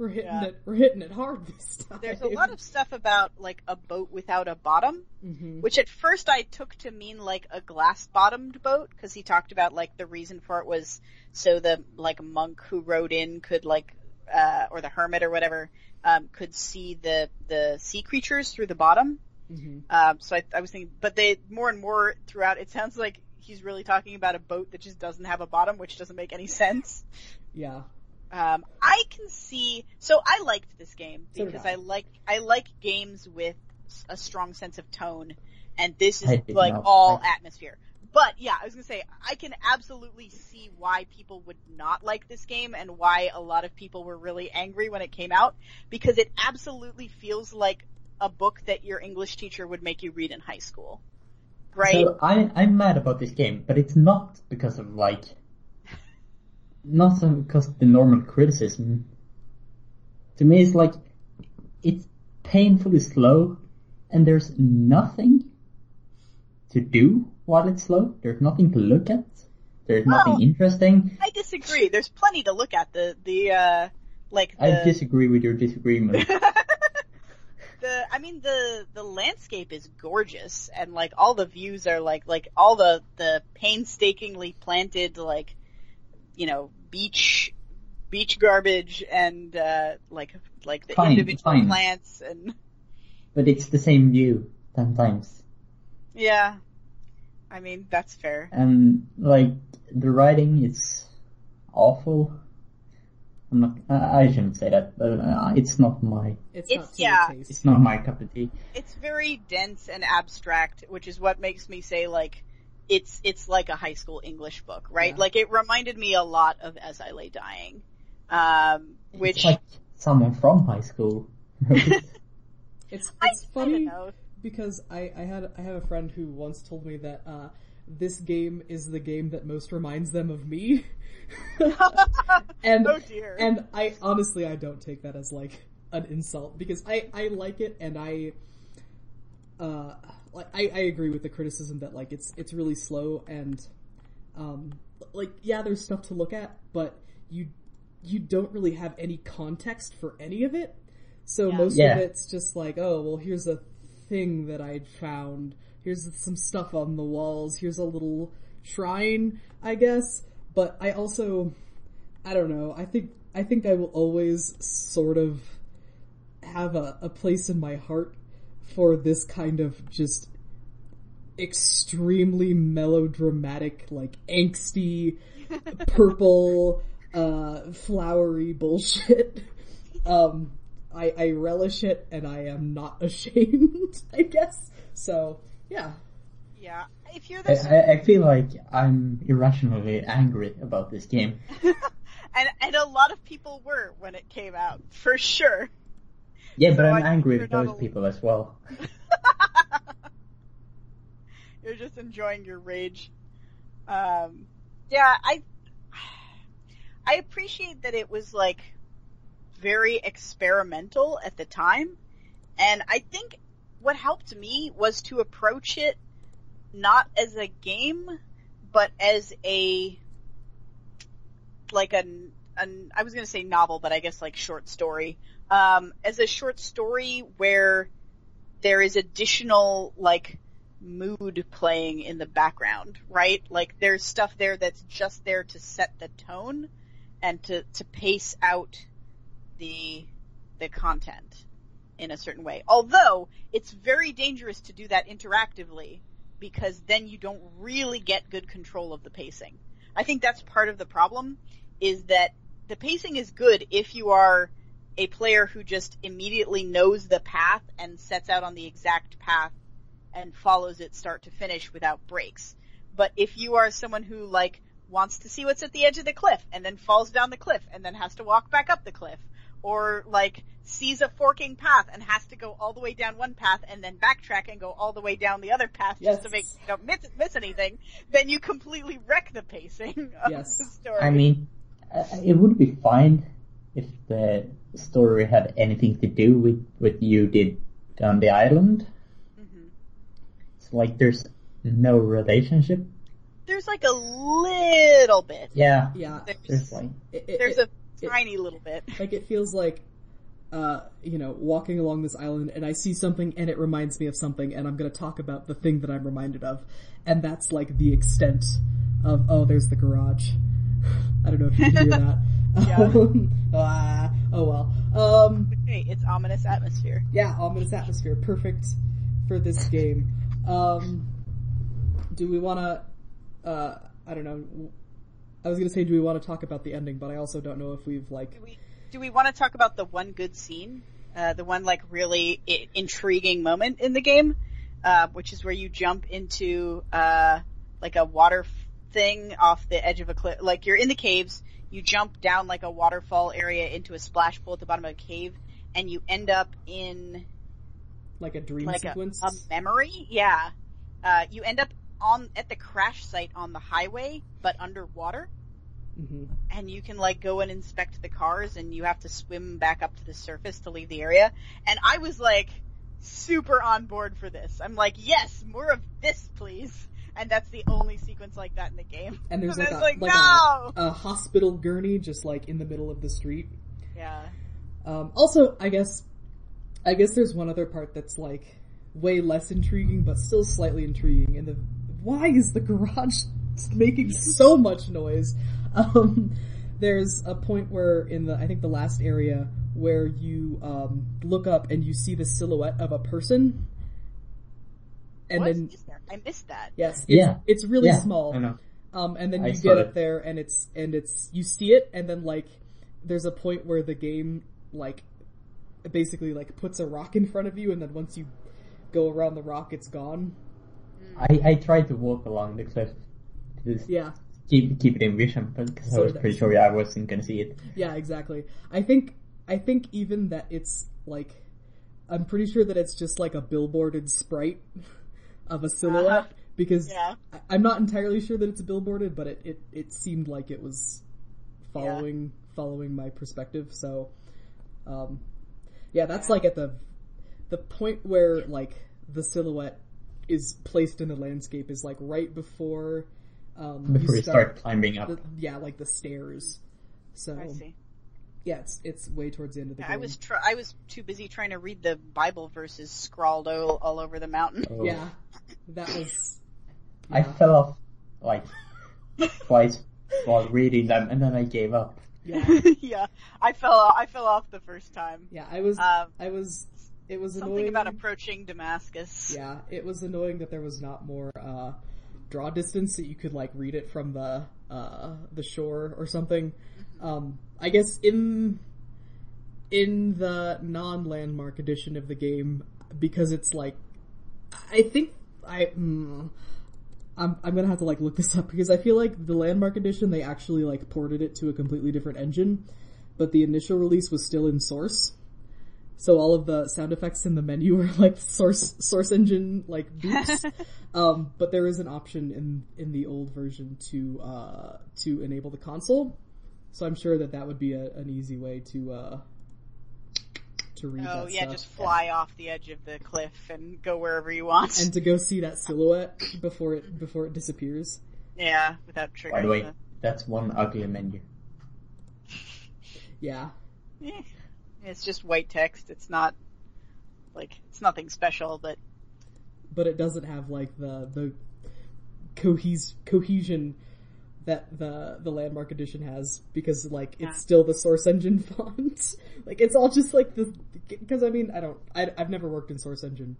we're hitting Yeah. it. We're hitting it hard this time. there's a lot of stuff about like a boat without a bottom Mhm. which at first I took to mean like a glass bottomed boat because he talked about like the reason for it was so the like monk who rode in could like uh or the hermit or whatever um could see the the sea creatures through the bottom Mhm. um so I, I was thinking but they more and more throughout it sounds like he's really talking about a boat that just doesn't have a bottom which doesn't make any sense Yeah. Um, I can see. So I liked this game So because I. I. like I like games with a strong sense of tone, and this is like not all like- atmosphere. But yeah, I was gonna say I can absolutely see why people would not like this game and why a lot of people were really angry when it came out because it absolutely feels like a book that your English teacher would make you read in high school, right? So I, I'm mad about this game, but it's not because of like not so because the normal criticism. To me, it's like it's painfully slow, and there's nothing to do while it's slow. There's nothing to look at. There's nothing interesting. I disagree. There's plenty to look at. The the uh like the I disagree with your disagreement. the I mean the the landscape is gorgeous and like all the views are like like all the the painstakingly planted like you know beach beach garbage and uh like like the Fine, individual fine. plants and but it's the same view ten times. yeah I mean that's fair And like the writing is awful. I'm not. I I shouldn't say that, but uh, it's not my. It's, It's- not yeah. taste. It's not my cup of tea. it's very dense and abstract which is what makes me say like it's it's like a high school English book right Yeah. like it reminded me a lot of As I Lay Dying um which It's like someone from high school. wrote. It's I, it's I don't funny know because I, I had I have a friend who once told me that uh, this game is the game that most reminds them of me. and oh dear. and I honestly I don't take that as like an insult because I I like it and I uh like I, I agree with the criticism that like it's it's really slow and um like yeah there's stuff to look at but you you don't really have any context for any of it so Yeah. most Yeah. of it's just like oh well here's a thing that I'd found here's some stuff on the walls here's a little shrine I guess but I also I don't know. I think I think I will always sort of have a, a place in my heart for this kind of just extremely melodramatic, like angsty, purple, uh, flowery bullshit. Um, I, I relish it and I am not ashamed, I guess. So, yeah. yeah. If you're I, the I, I feel like I'm irrationally angry about this game. and and a lot of people were when it came out for sure. Yeah, but So I'm angry with those people as well. You're just enjoying your rage. Um, yeah, I I appreciate that it was like very experimental at the time, and I think what helped me was to approach it not as a game, but as a like an an I was gonna say novel, but I guess like short story. Um, as a short story where there is additional like mood playing in the background, right? Like there's stuff there that's just there to set the tone and to, to pace out the the content in a certain way. Although it's very dangerous to do that interactively because then you don't really get good control of the pacing. I think that's part of the problem is that the pacing is good if you are a player who just immediately knows the path and sets out on the exact path and follows it start to finish without breaks. But if you are someone who like wants to see what's at the edge of the cliff and then falls down the cliff and then has to walk back up the cliff or like sees a forking path and has to go all the way down one path and then backtrack and go all the way down the other path just to make you don't miss, miss anything, then you completely wreck the pacing of Yes. the story. I mean, it would be fine if the story had anything to do with what you did on the island. Mhm. It's like there's no relationship. There's like a little bit. Yeah, Yeah. there's There's, like It- it- there's it- a tiny little bit. like it feels like uh you know walking along this island and i see something and it reminds me of something and i'm going to talk about the thing that i'm reminded of and that's like the extent of oh there's the garage i don't know if you can hear that Yeah. Um, ah, oh well um Hey, it's ominous atmosphere. yeah ominous atmosphere perfect for this game um do we want to uh i don't know i was going to say do we want to talk about the ending but i also don't know if we've like Do we, do we want to talk about the one good scene? Uh, the one like really I- intriguing moment in the game, uh, which is where you jump into, uh, like a water thing off the edge of a cliff. Like you're in the caves, you jump down like a waterfall area into a splash pool at the bottom of a cave, and you end up in like a dream like sequence a memory. Yeah. Uh, you end up on, at the crash site on the highway, but underwater. hmm and you can like go and inspect the cars and you have to swim back up to the surface to leave the area. And I was like super on board for this. I'm like, yes, more of this, please. And that's the only sequence like that in the game. And there's like, a, like, like no! a, a hospital gurney just like in the middle of the street. Yeah. Um, also, I guess, I guess there's one other part that's like way less intriguing, but still slightly intriguing. And the why is the garage making so much noise? Um, there's a point where in the I think the last area where you um, look up and you see the silhouette of a person, and What? then I missed that. yes, it's, Yeah. it's really yeah, small. I know. Um, and then I you saw get it. up there and it's, and it's, you see it and then like, there's a point where the game, like, basically like puts a rock in front of you and then once you go around the rock, it's gone. I, I tried to walk along the cliff just Yeah. keep keep it in vision, but because I was pretty sure I wasn't gonna see it. Yeah, exactly. I think, I think even that it's like, I'm pretty sure that it's just like a billboarded sprite of a silhouette Uh-huh. because Yeah. I- I'm not entirely sure that it's billboarded, but it, it, it seemed like it was following following my perspective. So, um, yeah, that's Yeah. like at the the point where like the silhouette is placed in the landscape is like right before um, Before you start climbing up. the, yeah, like the stairs. So I see. Yeah, it's it's way towards the end of the I game. was tr- I was too busy trying to read the Bible verses scrawled all, all over the mountain. Oh. yeah, that was. I fell off like twice while reading them, and then I gave up. Yeah, yeah, I fell off, I fell off the first time. yeah, I was. Um, I was. It was something annoying. about approaching Damascus. Yeah, it was annoying that there was not more uh, draw distance that you could like read it from the uh, the shore or something. Um, I guess in in the non landmark edition of the game because it's like I think I mm, I'm I'm gonna have to like look this up because I feel like the landmark edition they actually like ported it to a completely different engine, but the initial release was still in source. So all of the sound effects in the menu are like source source engine like beeps. um, but there is an option in in the old version to uh, to enable the console. So I'm sure that that would be a, an easy way to uh, to read Oh that yeah, stuff. just fly off the edge of the cliff and go wherever you want. and to go see that silhouette before it before it disappears. yeah, without triggering. By the way, the- that's one ugly menu. Yeah, Eh, it's just white text. It's not like it's nothing special, but but it doesn't have like the the cohes cohesion that the the landmark edition has because like it's Yeah. still the source engine font. like it's all just like the because I mean I don't I, I've never worked in source engine,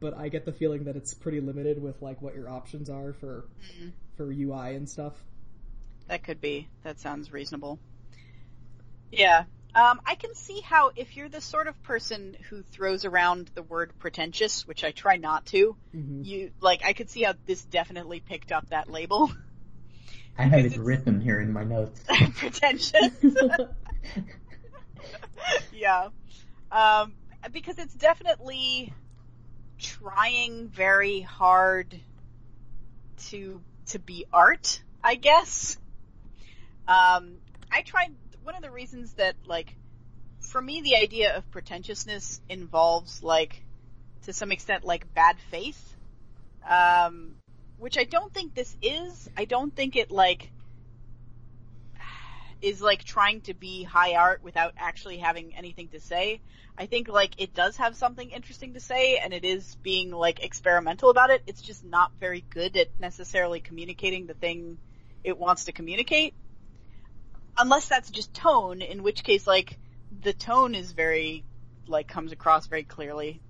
but I get the feeling that it's pretty limited with like what your options are for for UI and stuff. that could be. That sounds reasonable. Yeah. Um, I can see how if you're the sort of person who throws around the word pretentious, which I try not to, hmm you like I could see how this definitely picked up that label. I have it written here in my notes. pretentious. yeah. Um, because it's definitely trying very hard to to be art, I guess. Um, I tried one of the reasons that like for me the idea of pretentiousness involves like to some extent like bad faith. Um, which I don't think this is. I don't think it like is like trying to be high art without actually having anything to say. I think like it does have something interesting to say and it is being like experimental about it. It's just not very good at necessarily communicating the thing it wants to communicate. Unless that's just tone, in which case like the tone is very like comes across very clearly.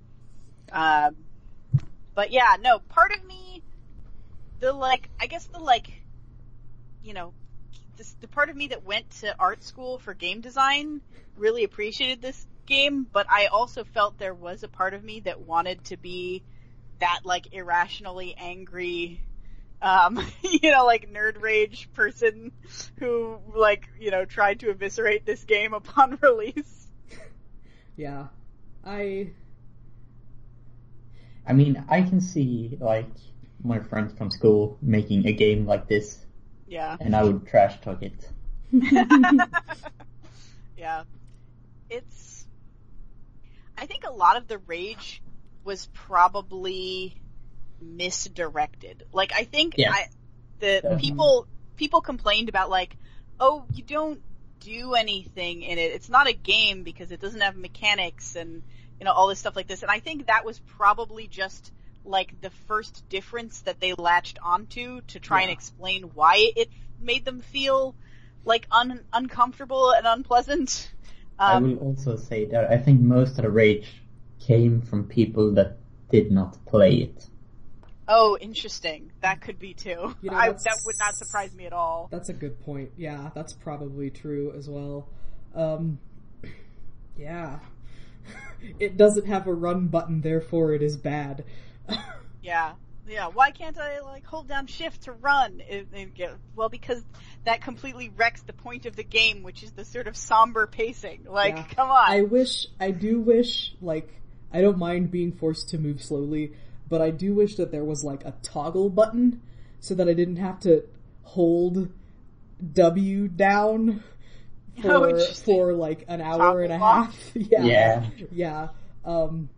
Um, but yeah, no, part of me, the like, I guess the like, you know, the part of me that went to art school for game design really appreciated this game, but I also felt there was a part of me that wanted to be that like irrationally angry, um, you know, like nerd rage person who like, you know, tried to eviscerate this game upon release. Yeah, I I mean, I can see like my friends from school making a game like this, Yeah. and I would trash talk it yeah. It's, I think a lot of the rage was probably misdirected. Like, I think Yeah. I, the Definitely. people, people complained about like, oh, you don't do anything in it. It's not a game because it doesn't have mechanics and, you know, all this stuff like this. And I think that was probably just like the first difference that they latched onto to try and explain why it made them feel like un- uncomfortable and unpleasant. I Um, will also say that I think most of the rage came from people that did not play it. oh, interesting. That could be too. You know, I, that would not surprise me at all. That's a good point. Yeah, that's probably true as well. Um, yeah. It doesn't have a run button, therefore it is bad. Yeah. Yeah, why can't I like hold down shift to run? It, it get- well, because that completely wrecks the point of the game, which is the sort of somber pacing. Like, Yeah. come on. I wish, I do wish, like, I don't mind being forced to move slowly, but I do wish that there was like a toggle button so that I didn't have to hold W down Oh, for, interesting. for like an hour and a Toggle half. yeah. Yeah. Yeah. Um,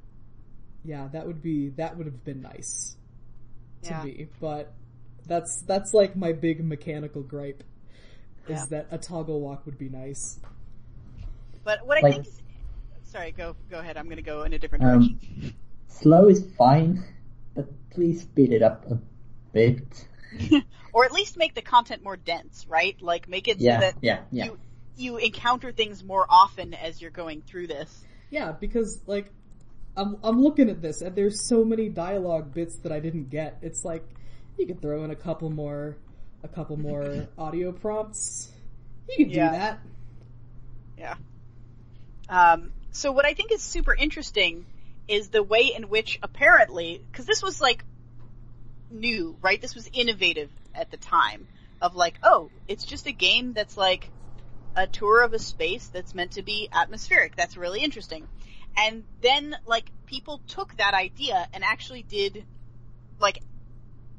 yeah, that would be, that would have been nice to Yeah. me, but that's, that's like my big mechanical gripe. Is Yeah. that a toggle walk would be nice. But what I Like- think is, sorry, go, go ahead. I'm gonna go in a different Um, direction. Slow is fine, but please speed it up a bit. or at least make the content more dense, right? Like make it so Yeah, that yeah, yeah. you you encounter things more often as you're going through this. Yeah, because like I'm I'm looking at this and there's so many dialogue bits that I didn't get. It's like you could throw in a couple more a couple more audio prompts. You could Yeah. do that. Yeah. Um, so what I think is super interesting is the way in which apparently, because this was like new, right? This was innovative at the time of like, oh, it's just a game that's like a tour of a space that's meant to be atmospheric. That's really interesting. And then like people took that idea and actually did like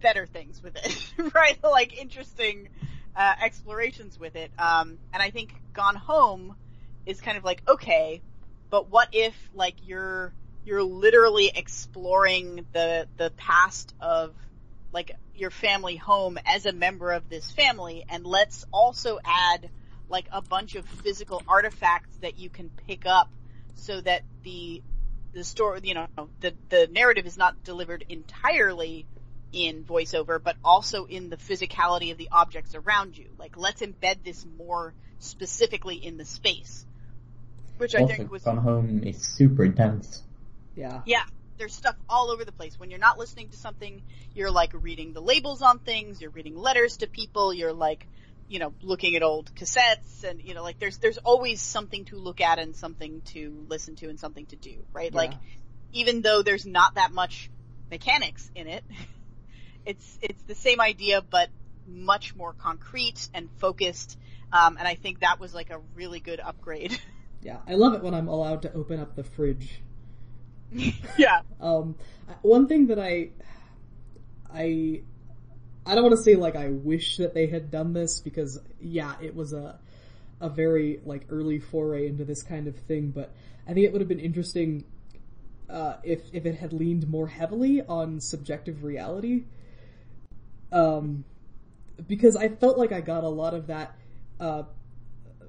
better things with it, right? like interesting uh, explorations with it. Um, and I think Gone Home is kind of like okay, but what if like you're you're literally exploring the the past of like your family home as a member of this family, and let's also add like a bunch of physical artifacts that you can pick up so that the the story, you know, the the narrative is not delivered entirely in voiceover, but also in the physicality of the objects around you. Like, let's embed this more specifically in the space, which I also, think was Gone Home is super dense. Yeah. yeah. There's stuff all over the place. When you're not listening to something, you're like reading the labels on things, you're reading letters to people, you're like, you know, looking at old cassettes and, you know, like there's, there's always something to look at and something to listen to and something to do, right? Like, even though there's not that much mechanics in it, it's, it's the same idea, but much more concrete and focused. Um, and I think that was like a really good upgrade. Yeah. I love it when I'm allowed to open up the fridge. yeah. Um, one thing that I, I, I don't want to say like I wish that they had done this because yeah, it was a, a very like early foray into this kind of thing, but I think it would have been interesting, uh, if, if it had leaned more heavily on subjective reality. Um, because I felt like I got a lot of that, uh,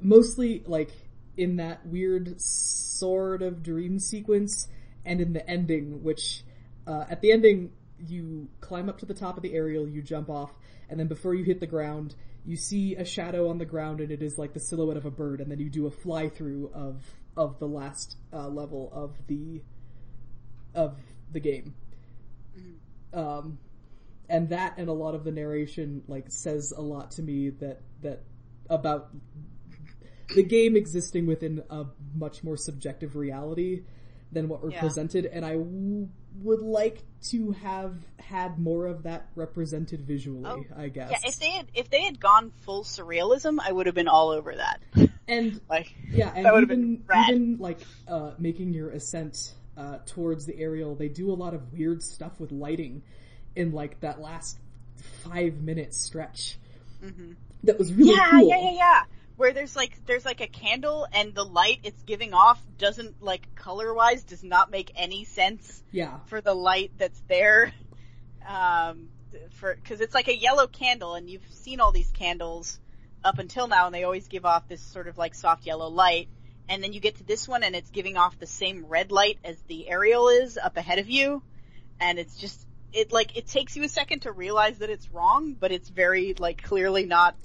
mostly like in that weird sort of dream sequence and in the ending, which uh, at the ending you climb up to the top of the aerial, you jump off, and then before you hit the ground, you see a shadow on the ground, and it is like the silhouette of a bird, and then you do a fly through of of the last uh, level of the of the game. Um, and that and a lot of the narration like says a lot to me that that about the game existing within a much more subjective reality than what we're Yeah. presented and I w- would like to have had more of that represented visually Oh, I guess Yeah, if they had if they had gone full surrealism, I would have been all over that. and Like, yeah and even been rad. even like uh, making your ascent uh, towards the aerial they do a lot of weird stuff with lighting in like that last five minute stretch that was really Mm-hmm. yeah, cool yeah, yeah, yeah. Where there's like there's like a candle and the light it's giving off doesn't like color wise does not make any sense Yeah. for the light that's there. Um, for because it's like a yellow candle, and you've seen all these candles up until now, and they always give off this sort of like soft yellow light. And then you get to this one, and it's giving off the same red light as the aerial is up ahead of you, and it's just it like it takes you a second to realize that it's wrong, but it's very like clearly not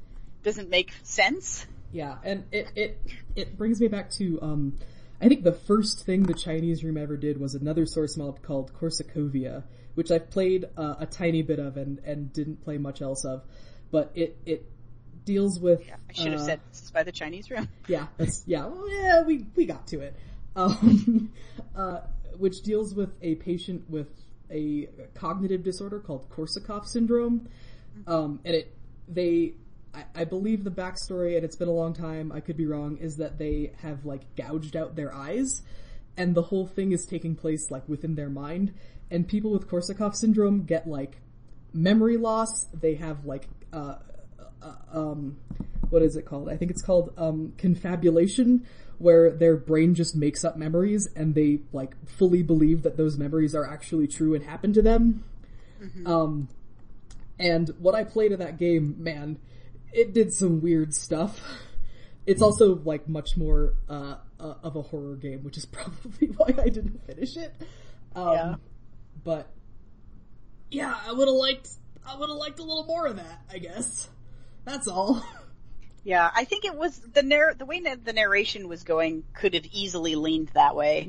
doesn't make sense. Yeah, and it it it brings me back to um, I think the first thing the Chinese room ever did was another source mod called Korsakovia, which I've played uh, a tiny bit of and and didn't play much else of, but it it deals with. Yeah, I should have uh, said this is by the Chinese room. Yeah, that's yeah. Well, yeah, we we got to it. Um, uh, which deals with a patient with a cognitive disorder called Korsakoff syndrome, um, and it they. I, I believe the backstory, and it's been a long time. I could be wrong. Is that they have like gouged out their eyes, and the whole thing is taking place like within their mind. And people with Korsakoff syndrome get like memory loss. They have like uh, uh, um, what is it called? I think it's called um, confabulation, where their brain just makes up memories and they like fully believe that those memories are actually true and happen to them. Um, and what I played of that game, man, it did some weird stuff. It's also like much more uh, uh, of a horror game, which is probably why I didn't finish it. Um, Yeah. But yeah, I would have liked I would have liked a little more of that. I guess that's all. Yeah, I think it was the narr- the way the narration was going could have easily leaned that way.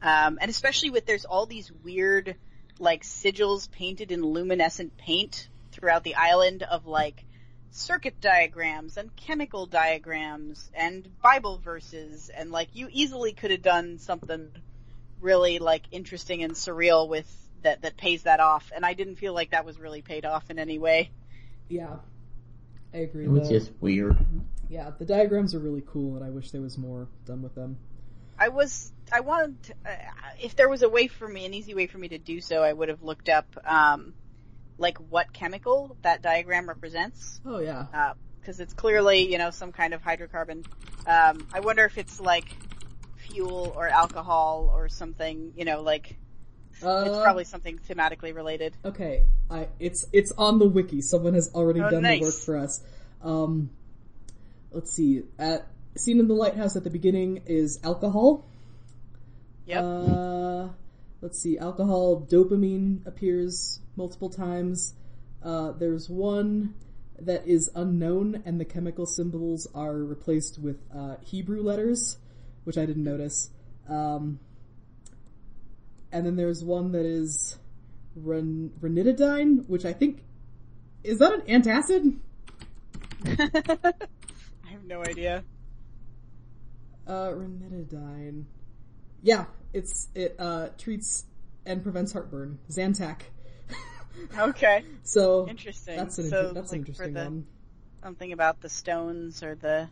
Um, and especially with there's all these weird like sigils painted in luminescent paint throughout the island of like circuit diagrams and chemical diagrams and Bible verses and like you easily could have done something really like interesting and surreal with that that pays that off and I didn't feel like that was really paid off in any way. yeah, I agree. It was The- just weird. yeah, the diagrams are really cool, and I wish there was more done with them. I was I wanted to, uh, if there was a way for me, an easy way for me to do so, I would have looked up um, like what chemical that diagram represents Oh yeah, because it's clearly you know some kind of hydrocarbon. Um, I wonder if it's like fuel or alcohol or something. You know, like uh, it's probably something thematically related. okay. I it's it's on the wiki. Someone has already Oh, done nice. the work for us. Um, let's see. At scene in the lighthouse at the beginning is alcohol. Yep. Uh, let's see. Alcohol, dopamine appears multiple times. Uh, there's one that is unknown, and the chemical symbols are replaced with uh, Hebrew letters, which I didn't notice. Um, and then there's one that is ran- ranitidine, which I think is that an antacid? I have no idea. Uh, ranitidine. Yeah, it's it uh treats and prevents heartburn. Zantac. Okay, so interesting. that's an so, that's like, for interesting the, one. Something about the stones or the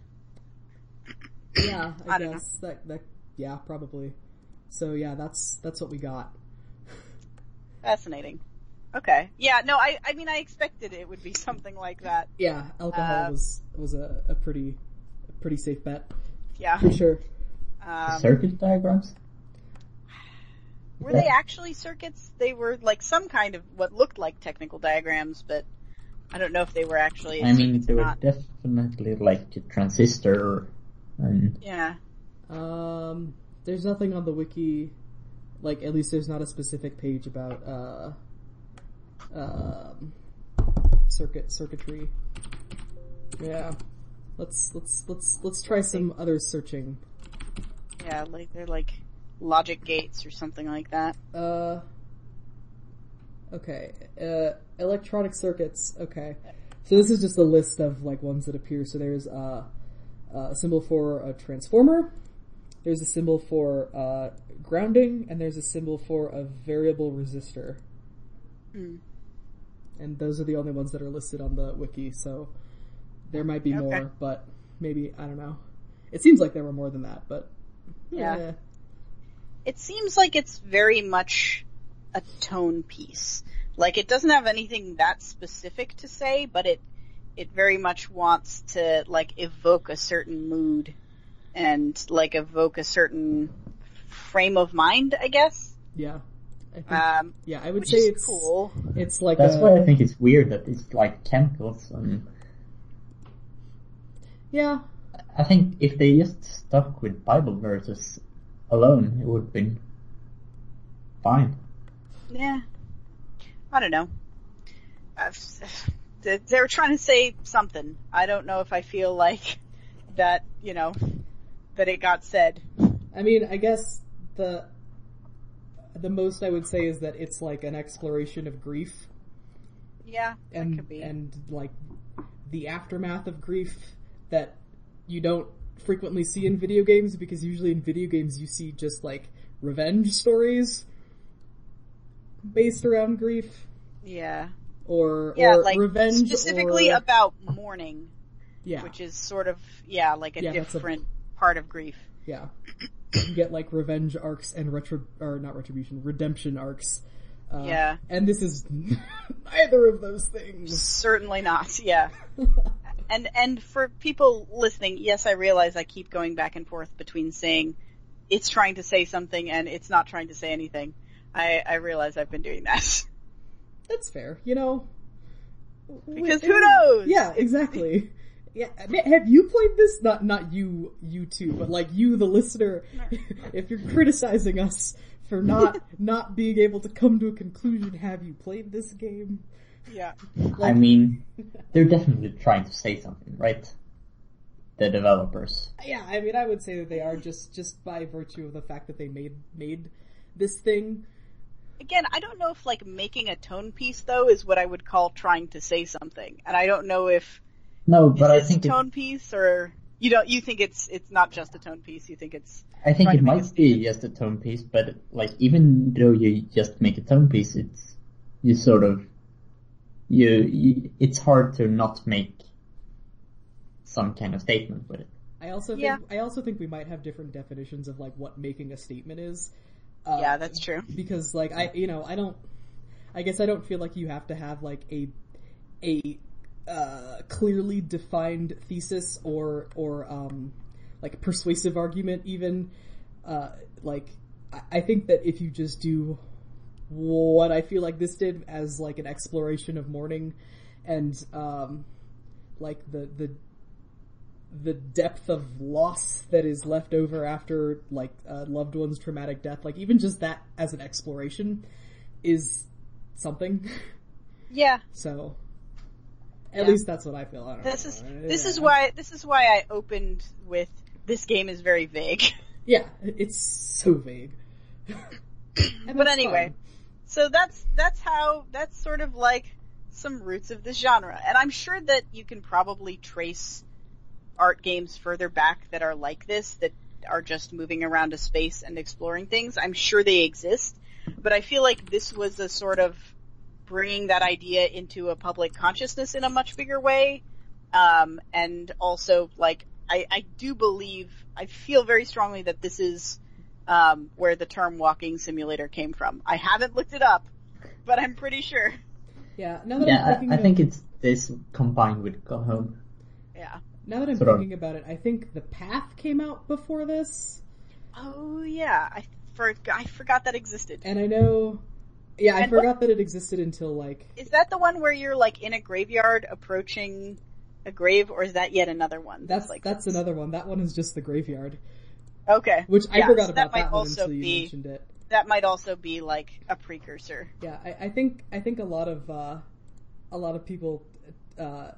Yeah, I, I guess that that yeah probably. So yeah, that's that's what we got. Fascinating. Okay. Yeah, no, I, I mean, I expected it would be something like that. Yeah, alcohol Uh, was was a, a pretty a pretty safe bet Yeah. for sure. Um, Circuit diagrams? Were they actually circuits? They were like some kind of what looked like technical diagrams, but I don't know if they were actually I mean, they were not. definitely like a transistor and Yeah. Um, there's nothing on the wiki, like at least there's not a specific page about uh, um, circuit circuitry. Yeah, let's let's let's let's try some other searching. Yeah, like they're like logic gates or something like that. Uh, okay, uh, electronic circuits. Okay, so this is just a list of like ones that appear. So there's uh, a symbol for a transformer. There's a symbol for uh, grounding, and there's a symbol for a variable resistor. Hmm. And those are the only ones that are listed on the wiki. So there might be Okay. more, but maybe I don't know. It seems like there were more than that, but Yeah. yeah. It seems like it's very much a tone piece. Like it doesn't have anything that specific to say, but it it very much wants to like evoke a certain mood and like evoke a certain frame of mind, I guess. Yeah. I think, Um, yeah, I would which say is it's cool. it's like That's a, why I think it's weird that it's like chemicals and yeah, I think if they just stuck with Bible verses alone, it would have been fine. Yeah. I don't know. I've, they they were trying to say something. I don't know if I feel like that, you know, that it got said. I mean, I guess the the most I would say is that it's like an exploration of grief Yeah, that and could be. and like the aftermath of grief that you don't frequently see in video games because usually in video games you see just like revenge stories based around grief yeah. or Yeah, or like revenge specifically or, about mourning, yeah which is sort of, yeah, like a Yeah, that's a- different part of grief. yeah you get like revenge arcs and retro or not retribution redemption arcs uh, Yeah. and this is neither of those things Certainly not, yeah. And and for people listening, yes, I realize I keep going back and forth between saying it's trying to say something and it's not trying to say anything. I I realize I've been doing that That's fair, you know. because who knows? Yeah, exactly. Yeah, have you played this? Not not you, you two, but like you, the listener. If you're criticizing us for not not being able to come to a conclusion, have you played this game? Yeah. I mean, they're definitely trying to say something, right? The developers. Yeah, I mean, I would say that they are just just by virtue of the fact that they made made this thing. Again, I don't know if like making a tone piece though is what I would call trying to say something, and I don't know if No, is but I think a it, tone piece or you don't. You think it's it's not just a tone piece. You think it's I think it to might be just a tone piece, but like even though you just make a tone piece, it's you sort of you, you it's hard to not make some kind of statement with it. I also think Yeah. I also think we might have different definitions of like what making a statement is. Uh, yeah, that's true. because like I you know I don't I guess I don't feel like you have to have like a a uh, clearly defined thesis or or um like persuasive argument even uh like I, I think that if you just do what I feel like this did as like an exploration of mourning and um like the the the depth of loss that is left over after like a loved one's traumatic death like even just that as an exploration is something Yeah, so at Yeah. least that's what I feel I don't this know. is this is why this is why I opened with this game is very vague. yeah it's so vague But anyway, fine. So that's that's how that's sort of like some roots of this genre, and I'm sure that you can probably trace art games further back that are like this that are just moving around a space and exploring things. I'm sure they exist, but I feel like this was a sort of bringing that idea into a public consciousness in a much bigger way, um, and also like I, I do believe I feel very strongly that this is um, where the term walking simulator came from. I haven't looked it up, but I'm pretty sure. yeah now that I'm Yeah, thinking I, I think it's this combined with Gone Home. Yeah. now that I'm sort of- thinking about it I think the path came out before this Oh yeah, I for, I forgot that existed. and I know yeah I And what- forgot that it existed until like Is that the one where you're like in a graveyard approaching a grave, or is that yet another one? that's like that's another one that one is just the graveyard Okay. which I Yeah, forgot so about that might that, one also until you be mentioned it that might also be like a precursor. Yeah, I, I think I think a lot of uh, a lot of people uh,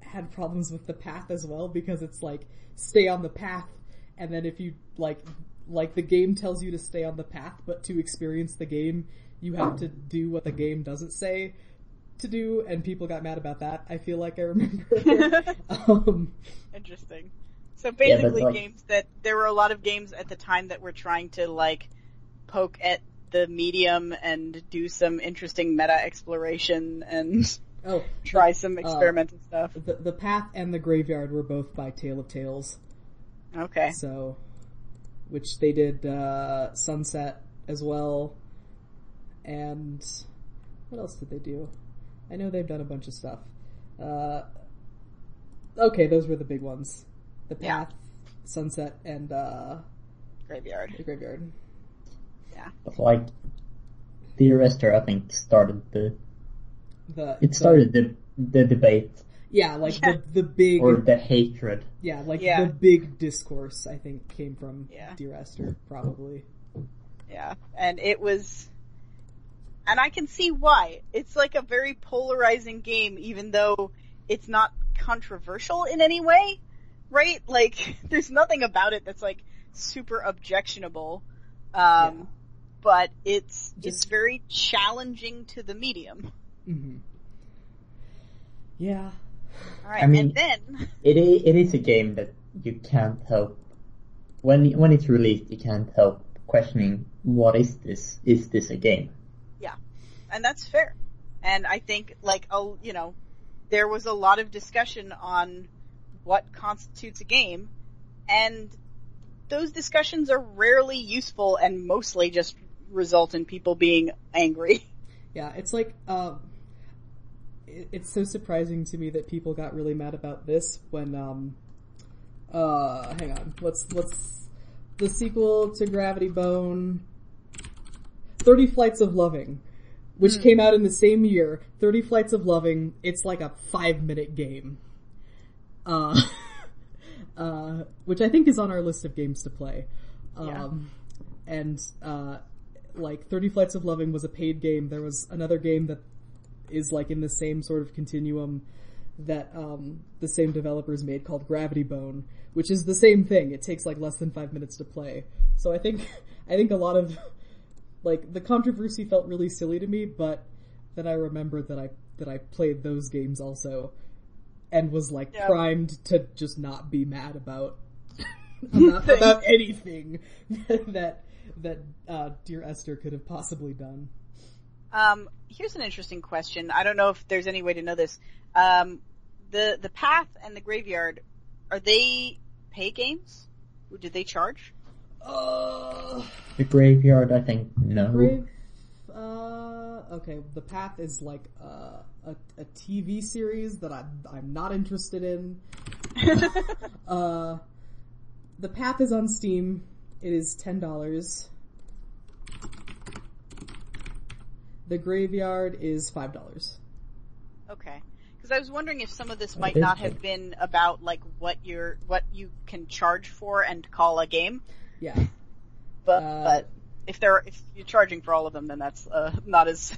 had problems with the path as well because it's like stay on the path, and then if you like like the game tells you to stay on the path, but to experience the game, you have to do what the game doesn't say to do, and people got mad about that. I feel like I remember. um, Interesting. So basically, like- games that there were a lot of games at the time that were trying to like poke at the medium and do some interesting meta exploration and oh, try some experimental stuff. the the path and the graveyard were both by Tale of Tales. Okay. So, which they did uh, Sunset as well, and what else did they do? I know they've done a bunch of stuff. Uh, okay, those were the big ones. The Yeah. Path, Sunset, and uh, Graveyard. the Graveyard. But like, Dear Esther, I think started the The it started the the debate yeah, like Yeah. the the big or the hatred. yeah, like Yeah. the big discourse. I think came from Yeah. Dear Esther, probably. Yeah, and it was, and I can see why. It's like a very polarizing game, even though it's not controversial in any way, right? Like, there's nothing about it that's like super objectionable. Um, Yeah. but it's, it's very challenging to the medium. hmm Yeah, Alright, I mean- and then, It i- it is a game that you can't help when when it's released. You can't help questioning what is this? Is this a game? Yeah, and that's fair. And I think, like, oh, you know, there was a lot of discussion on what constitutes a game, and those discussions are rarely useful and mostly just result in people being angry. yeah. It's like um, it, it's so surprising to me that people got really mad about this when um, uh, hang on, what's what's the sequel to Gravity Bone? Thirty Flights of Loving. Which came out in the same year, 30 Flights of Loving, it's like a five minute game. Uh, uh, which I think is on our list of games to play. Yeah. Um, and, uh, like 30 Flights of Loving was a paid game. There was another game that is like in the same sort of continuum that, um, the same developers made called Gravity Bone, which is the same thing. It takes like less than five minutes to play. So I think, I think a lot of, like, the controversy felt really silly to me, but then I remembered that I, that I played those games also and was like Yeah. primed to just not be mad about about, about anything that that uh, dear Esther could have possibly done. Um, here's an interesting question. I don't know if there's any way to know this. Um, the, the Path and the Graveyard, are they pay games? Or Did they charge? Uh, The graveyard, I think no. Grave, uh, okay, the Path is like uh, a a TV series that I I'm not interested in. Uh, the Path is on Steam. It is ten dollars. The Graveyard is five dollars. Okay. Because I was wondering if some of this might not have been about like what you're what you can charge for and call a game, Yeah. but Uh, but if they're if you're charging for all of them, then that's uh, not as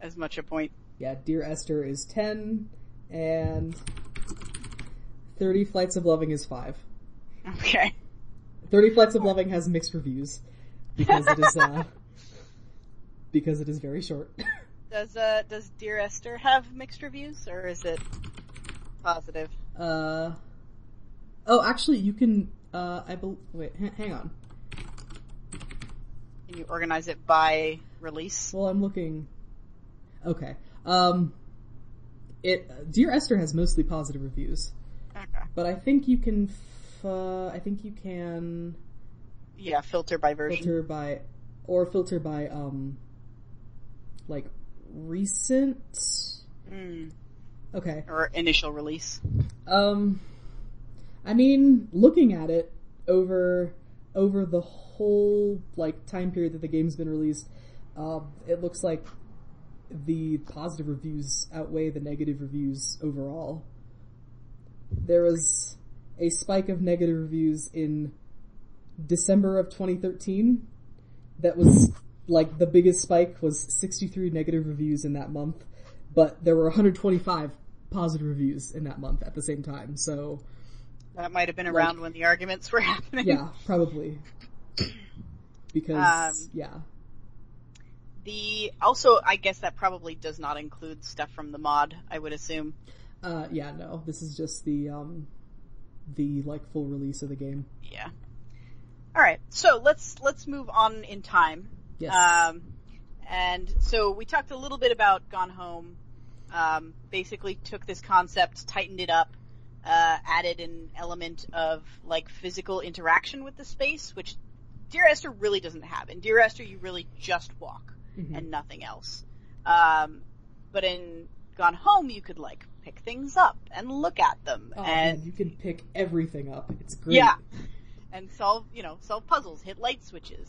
as much a point. Yeah, Dear Esther is 10, and 30 Flights of Loving is 5. Okay. 30 Flights of Loving has mixed reviews, because it is, uh, because it is very short. Does uh does Dear Esther have mixed reviews or is it positive? Uh, oh, actually, you can, uh, I bel wait, h- hang on. Can you organize it by release? Well, I'm looking, okay. Um, it, Dear Esther has mostly positive reviews, Okay. but I think you can, f- uh, I think you can Yeah, filter by version. filter by or filter by um like recent Mm. okay Or initial release. um i mean looking at it over over the whole like time period that the game's been released um it looks like the positive reviews outweigh the negative reviews overall there was a spike of negative reviews in December of 2013 that was like the biggest spike was 63 negative reviews in that month, but there were 125 positive reviews in that month at the same time. So That might have been around when the arguments were happening. yeah, probably because Um, yeah, The also, I guess that probably does not include stuff from the mod. I would assume. uh, yeah, no, this is just the um the like full release of the game. Yeah. All right. So let's let's move on in time. Yes. Um, and so we talked a little bit about Gone Home. Um, basically took this concept, tightened it up, uh, added an element of like physical interaction with the space, which Dear Esther really doesn't have. In Dear Esther, you really just walk Mhm. and nothing else. Um, but in Gone Home, you could like pick things up and look at them Oh, and man, you can pick everything up. It's great. yeah, and solve you know solve puzzles, hit light switches.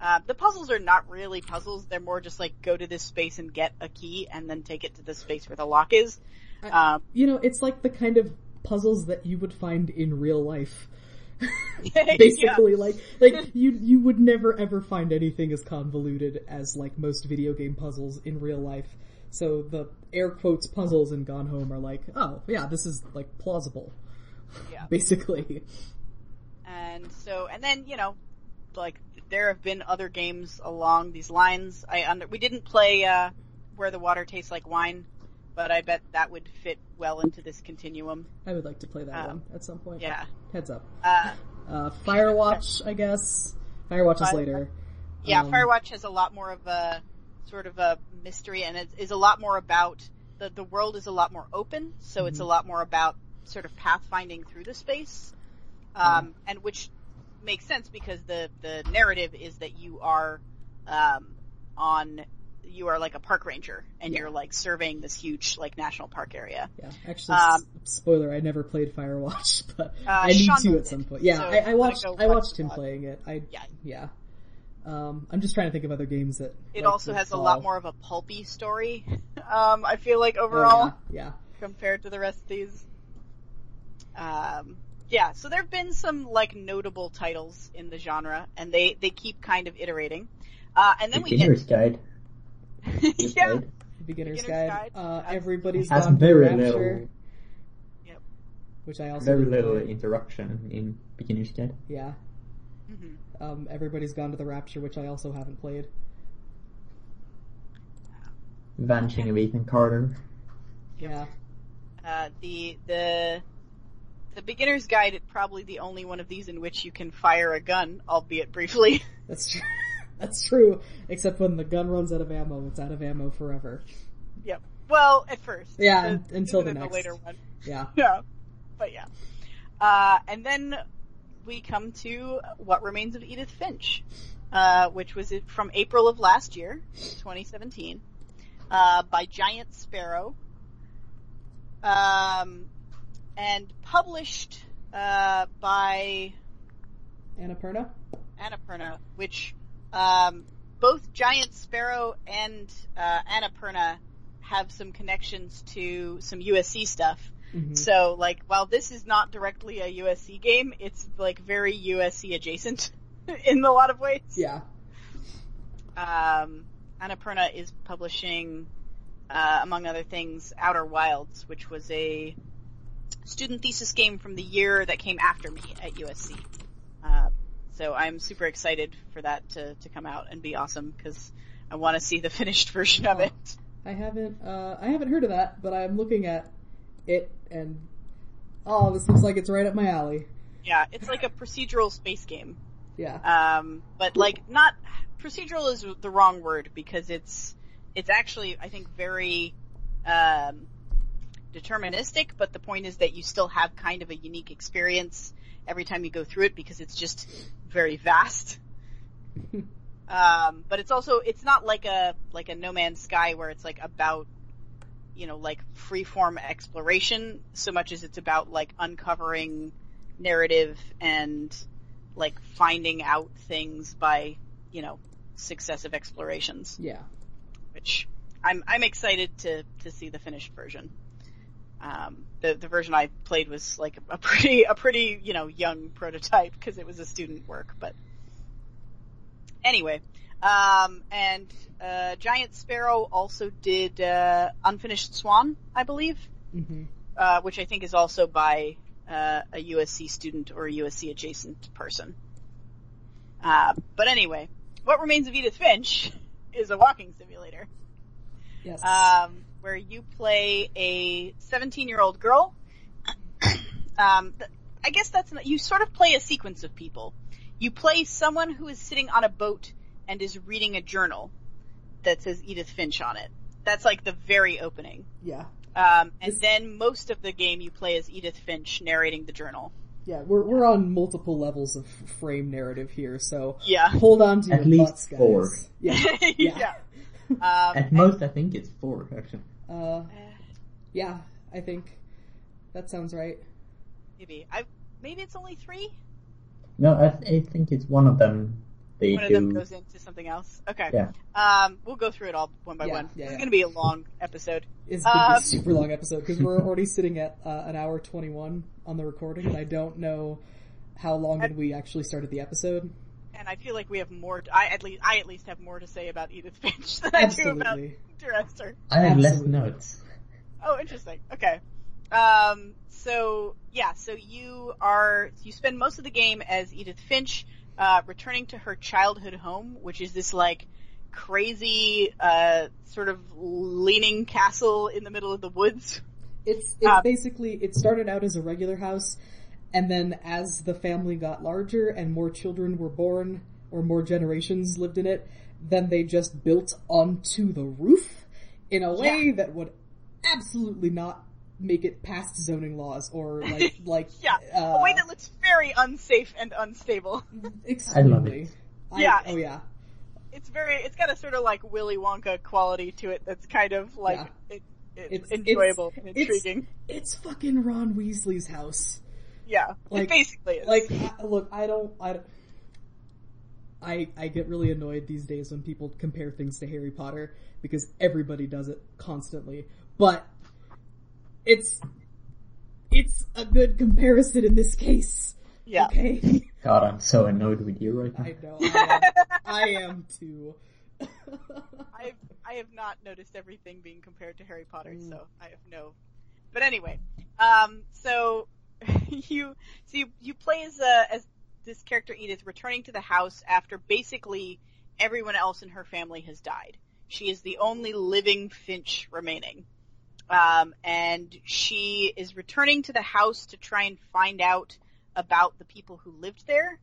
Uh, the puzzles are not really puzzles; they're more just like go to this space and get a key, and then take it to the space where the lock is. I- Um, You know, it's like the kind of puzzles that you would find in real life. Basically, Yeah. like like you you would never ever find anything as convoluted as like most video game puzzles in real life. So the air quotes puzzles in Gone Home are like, oh yeah, this is like plausible. Yeah. Basically. And so, and then, you know, like, there have been other games along these lines. I under, we didn't play, uh, Where the Water Tastes Like Wine, but I bet that would fit well into this continuum. I would like to play that Um, one at some point. Yeah. Heads up. Uh, Uh, Firewatch, I guess. Firewatch is later. yeah, Um, Firewatch has a lot more of a, sort of a mystery and it is a lot more about, the, the world is a lot more open, so it's a lot more about sort of pathfinding through the space. Um, and which makes sense because the, the narrative is that you are, um, on, you are like a park ranger and Yeah. you're like surveying this huge like national park area. Yeah, actually, Um, spoiler, I never played Firewatch, but Uh, I need Sean to did, at some point. Yeah, so I, I watched, I watched him that. playing it. I, Yeah. yeah. Um, I'm just trying to think of other games that. It like also would has a lot more of a pulpy story. Um, I feel like Oh, overall. yeah, compared to the rest of these. Um, yeah, so there have been some like notable titles in the genre, and they they keep kind of iterating. Uh, and then we Beginner's Guide. get just yeah, played. Beginner's, Beginner's Guide. Guide. Uh, Has- everybody's Has gone to very Rapture, little, Yep. which I also very little play. interaction in Beginner's Guide. Yeah. Mhm. Um, everybody's gone to the Rapture, which I also haven't played. Vanishing of Ethan Carter. Yeah. Uh, the the the beginner's guide is probably the only one of these in which you can fire a gun, albeit briefly. That's true. That's true. Except when the gun runs out of ammo, it's out of ammo forever. yep. Well, at first. Yeah, un- until the next. later one. Yeah. Yeah. But yeah. Uh, and then we come to What Remains of Edith Finch, uh, which was from April of last year, 2017, uh, by Giant Sparrow, um, and published uh, by Annapurna? Annapurna, which um, both Giant Sparrow and uh, Annapurna have some connections to some USC stuff. Mhm. So, like, while this is not directly a USC game, it's like very USC adjacent in a lot of ways. Yeah. Um, Annapurna is publishing, uh, among other things, Outer Wilds, which was a student thesis game from the year that came after me at USC. Uh, so I'm super excited for that to, to come out and be awesome because I want to see the finished version of Oh. it. I haven't uh I haven't heard of that, but I'm looking at it and oh, this looks like it's right up my alley. Yeah, it's like a procedural space game. Yeah. Um, but like not procedural is the wrong word because it's it's actually I think very um, deterministic. But the point is that you still have kind of a unique experience every time you go through it because it's just very vast. um, but it's also it's not like a like a No Man's Sky where it's like about you know like freeform exploration so much as it's about like uncovering narrative and like finding out things by you know successive explorations yeah. which i'm i'm excited to to see the finished version um the the version i played was like a pretty a pretty you know young prototype because it was a student work but anyway um and uh giant sparrow also did uh unfinished swan i believe hmm uh, which I think is also by uh, a USC student or a USC adjacent person. Uh, but anyway, What Remains of Edith Finch is a walking simulator Yes. um, where you play a 17 year old girl. um, I guess that's not, you sort of play a sequence of people. You play someone who is sitting on a boat and is reading a journal that says Edith Finch on it. That's like the very opening. yeah. Um, and This- then most of the game you play as Edith Finch narrating the journal. Yeah, we're we're on multiple levels of frame narrative here, so Yeah. hold on to At your least butts, guys. four. Yeah. yeah. Um, At most, I think it's four, actually. Uh, yeah. I think that sounds right. Maybe I maybe it's only three. No, I, I think it's one of them. They One of them goes into something else. Okay. Yeah. Um, we'll go through it all one by Yeah, one. yeah, It's yeah. going to be a long episode. It's gonna be Um, a super long episode because we're already sitting at uh, an hour twenty one on the recording, and I don't know how long did we actually started the episode. And I feel like we have more. I at least I at least have more to say about Edith Finch than I do about Absolutely. Dear Esther. I have less notes. Oh, interesting. Okay. Um, so yeah, so you are you spend most of the game as Edith Finch, uh, returning to her childhood home, which is this like crazy, uh, sort of leaning castle in the middle of the woods. It's it's Uh, basically it started out as a regular house, and then as the family got larger and more children were born or more generations lived in it, then they just built onto the roof in a way that would absolutely not make it past zoning laws or like like Yeah, uh, a way that looks very unsafe and unstable. extremely. I- Yeah. oh yeah. It's very, it's got a sort of like Willy Wonka quality to it that's kind of like Yeah. it, It's- it's, it's- enjoyable and it's- intriguing. It's fucking Ron Weasley's house. Yeah, like- it basically is. Like, look, I don't, I, don't- I, I get really annoyed these days when people compare things to Harry Potter because everybody does it constantly. But it's, it's a good comparison in this case. yeah. Okay. God, I'm so annoyed with you right now. I know. I am, I am too. I've I have not noticed everything being compared to Harry Potter, Mm. so I have no. But anyway, um, so you so you, you play as uh, as this character Edith returning to the house after basically everyone else in her family has died. She is the only living Finch remaining. Um, and she is returning to the house to try and find out about the people who lived there.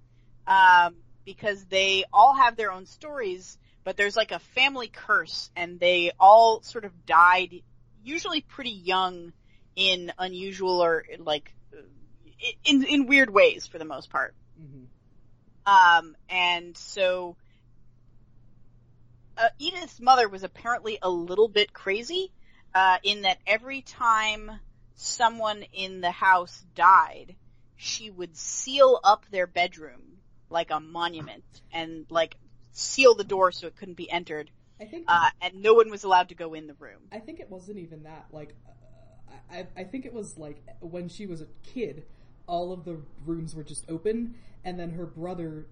Um, because they all have their own stories, but there's like a family curse and they all sort of died usually pretty young in unusual or like in in weird ways for the most part. Mhm. Um, and so uh, Edith's mother was apparently a little bit crazy uh, in that every time someone in the house died, she would seal up their bedroom like a monument and like seal the door so it couldn't be entered, I think, uh, and no one was allowed to go in the room. I think it wasn't even that. Like, I, I think it was like when she was a kid, all of the rooms were just open, and then her brother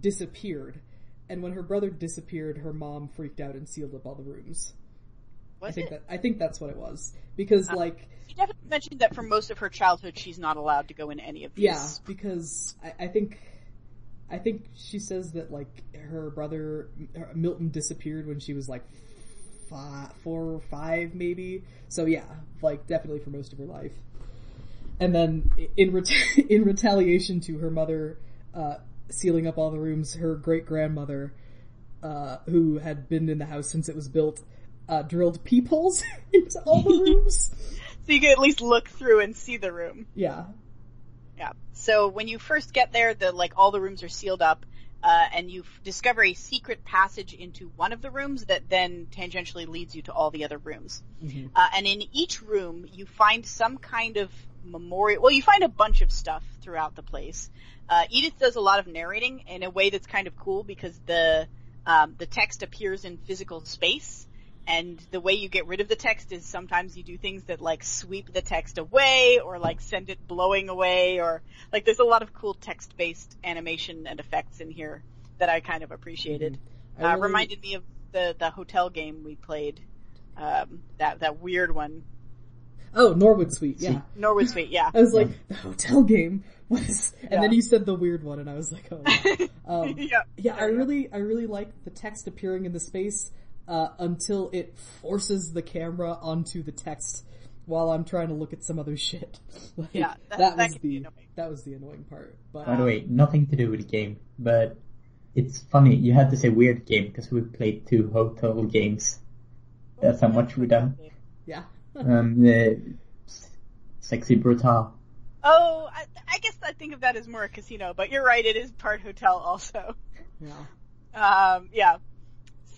disappeared. And when her brother disappeared, her mom freaked out and sealed up all the rooms. I think it? that I think that's what it was because Uh, like She definitely mentioned that for most of her childhood, she's not allowed to go in any of these. yeah because I, I think I think she says that like her brother her- Milton disappeared when she was like five, four or five maybe. So yeah, like definitely for most of her life. And then in reta- in retaliation to her mother uh, sealing up all the rooms, her great grandmother, uh, who had been in the house since it was built, uh, drilled peepholes into all the rooms. So you can at least look through and see the room. Yeah, Yeah. So when you first get there, the like all the rooms are sealed up, uh, and you f- discover a secret passage into one of the rooms that then tangentially leads you to all the other rooms. Mhm. Uh, and in each room, you find some kind of memorial. Well, you find a bunch of stuff throughout the place. Uh, Edith does a lot of narrating in a way that's kind of cool because the um, the text appears in physical space. And the way you get rid of the text is sometimes you do things that like sweep the text away or like send it blowing away or like there's a lot of cool text based animation and effects in here that I kind of appreciated. I Uh, really- reminded me of the, the hotel game we played. Um, that, that weird one. Oh, Norwood Suite. Yeah. Norwood Suite, yeah. I was like, the hotel game was, and Yeah. then you said the weird one, and I was like, oh. yeah. Um, yeah. yeah, I really, I really like the text appearing in the space uh, until it forces the camera onto the text while I'm trying to look at some other shit. Like, Yeah, that- that, that was the annoying. that was the annoying part. But By the way, nothing to do with the game, but it's funny, you had to say weird game because we played two hotel games. That's how much we done. yeah, Um, the Sexy Brutale. Oh, I, I guess I think of that as more a casino, but you're right, it is part hotel also. yeah, Um, yeah.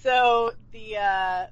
So the uh,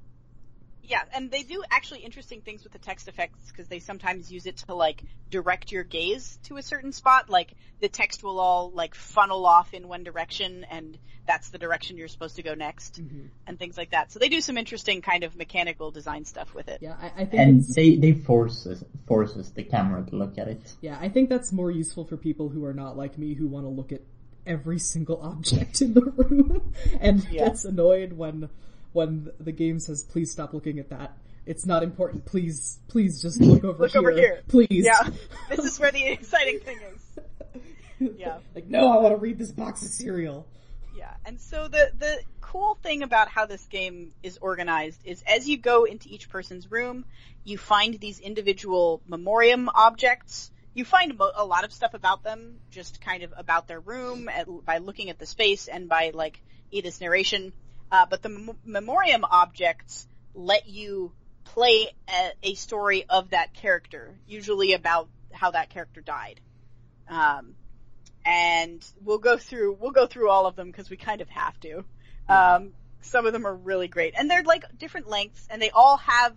Yeah, and they do actually interesting things with the text effects because they sometimes use it to like direct your gaze to a certain spot. Like the text will all like funnel off in one direction and that's the direction you're supposed to go next Mhm. and things like that. So they do some interesting kind of mechanical design stuff with it. Yeah, I, I think And it's- they, they forces, forces the camera to look at it. Yeah, I think that's more useful for people who are not like me who want to look at every single object in the room and Yeah. gets annoyed when when the game says please stop looking at that. It's not important. Please please just look over here. Look here. over here. Please. Yeah, this is where the exciting thing is. Yeah. like no, I want to read this box of cereal. Yeah, and so the the cool thing about how this game is organized is as you go into each person's room, you find these individual memoriam objects. You find a lot of stuff about them, just kind of about their room at, by looking at the space and by like Edith's narration. Uh, but the mem- memoriam objects let you play a, a story of that character, usually about how that character died. Um, and we'll go through we'll go through all of them because we kind of have to. Um, some of them are really great, and they're like different lengths, and they all have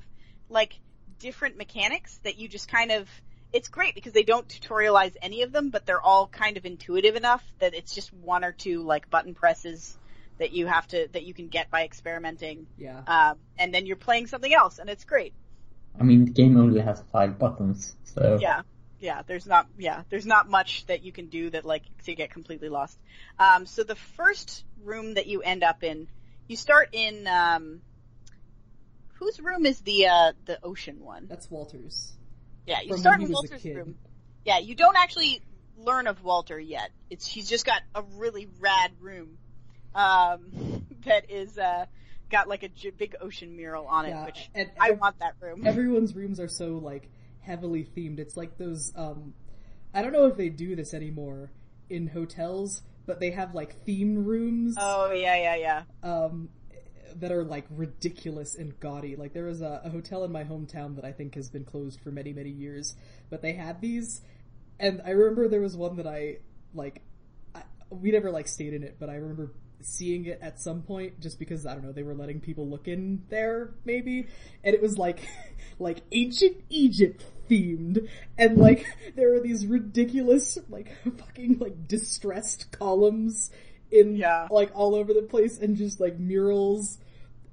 like different mechanics that you just kind of. It's great because they don't tutorialize any of them, but they're all kind of intuitive enough that it's just one or two like button presses that you have to that you can get by experimenting, Yeah. um, and then you're playing something else, and it's great. I mean, the game only has five buttons, so Yeah. Yeah, there's not yeah, there's not much that you can do that like to get completely lost. Um so the first room that you end up in, you start in um whose room is the uh the ocean one? That's Walter's. Yeah, you start in he was a Walter's room. Yeah, you don't actually learn of Walter yet. It's he's just got a really rad room um that is uh got like a j- big ocean mural on it, Yeah, which and I want that room. Everyone's rooms are so like heavily themed. It's like those um I don't know if they do this anymore in hotels, but they have like theme rooms oh yeah, yeah, yeah. um that are like ridiculous and gaudy. Like there was a, a hotel in my hometown that I think has been closed for many, many years, but they had these and I remember there was one that I like I, we never like stayed in it, but I remember seeing it at some point just because I don't know they were letting people look in there maybe, and it was like like ancient Egypt themed, and like there were these ridiculous like fucking like distressed columns in Yeah. like all over the place, and just like murals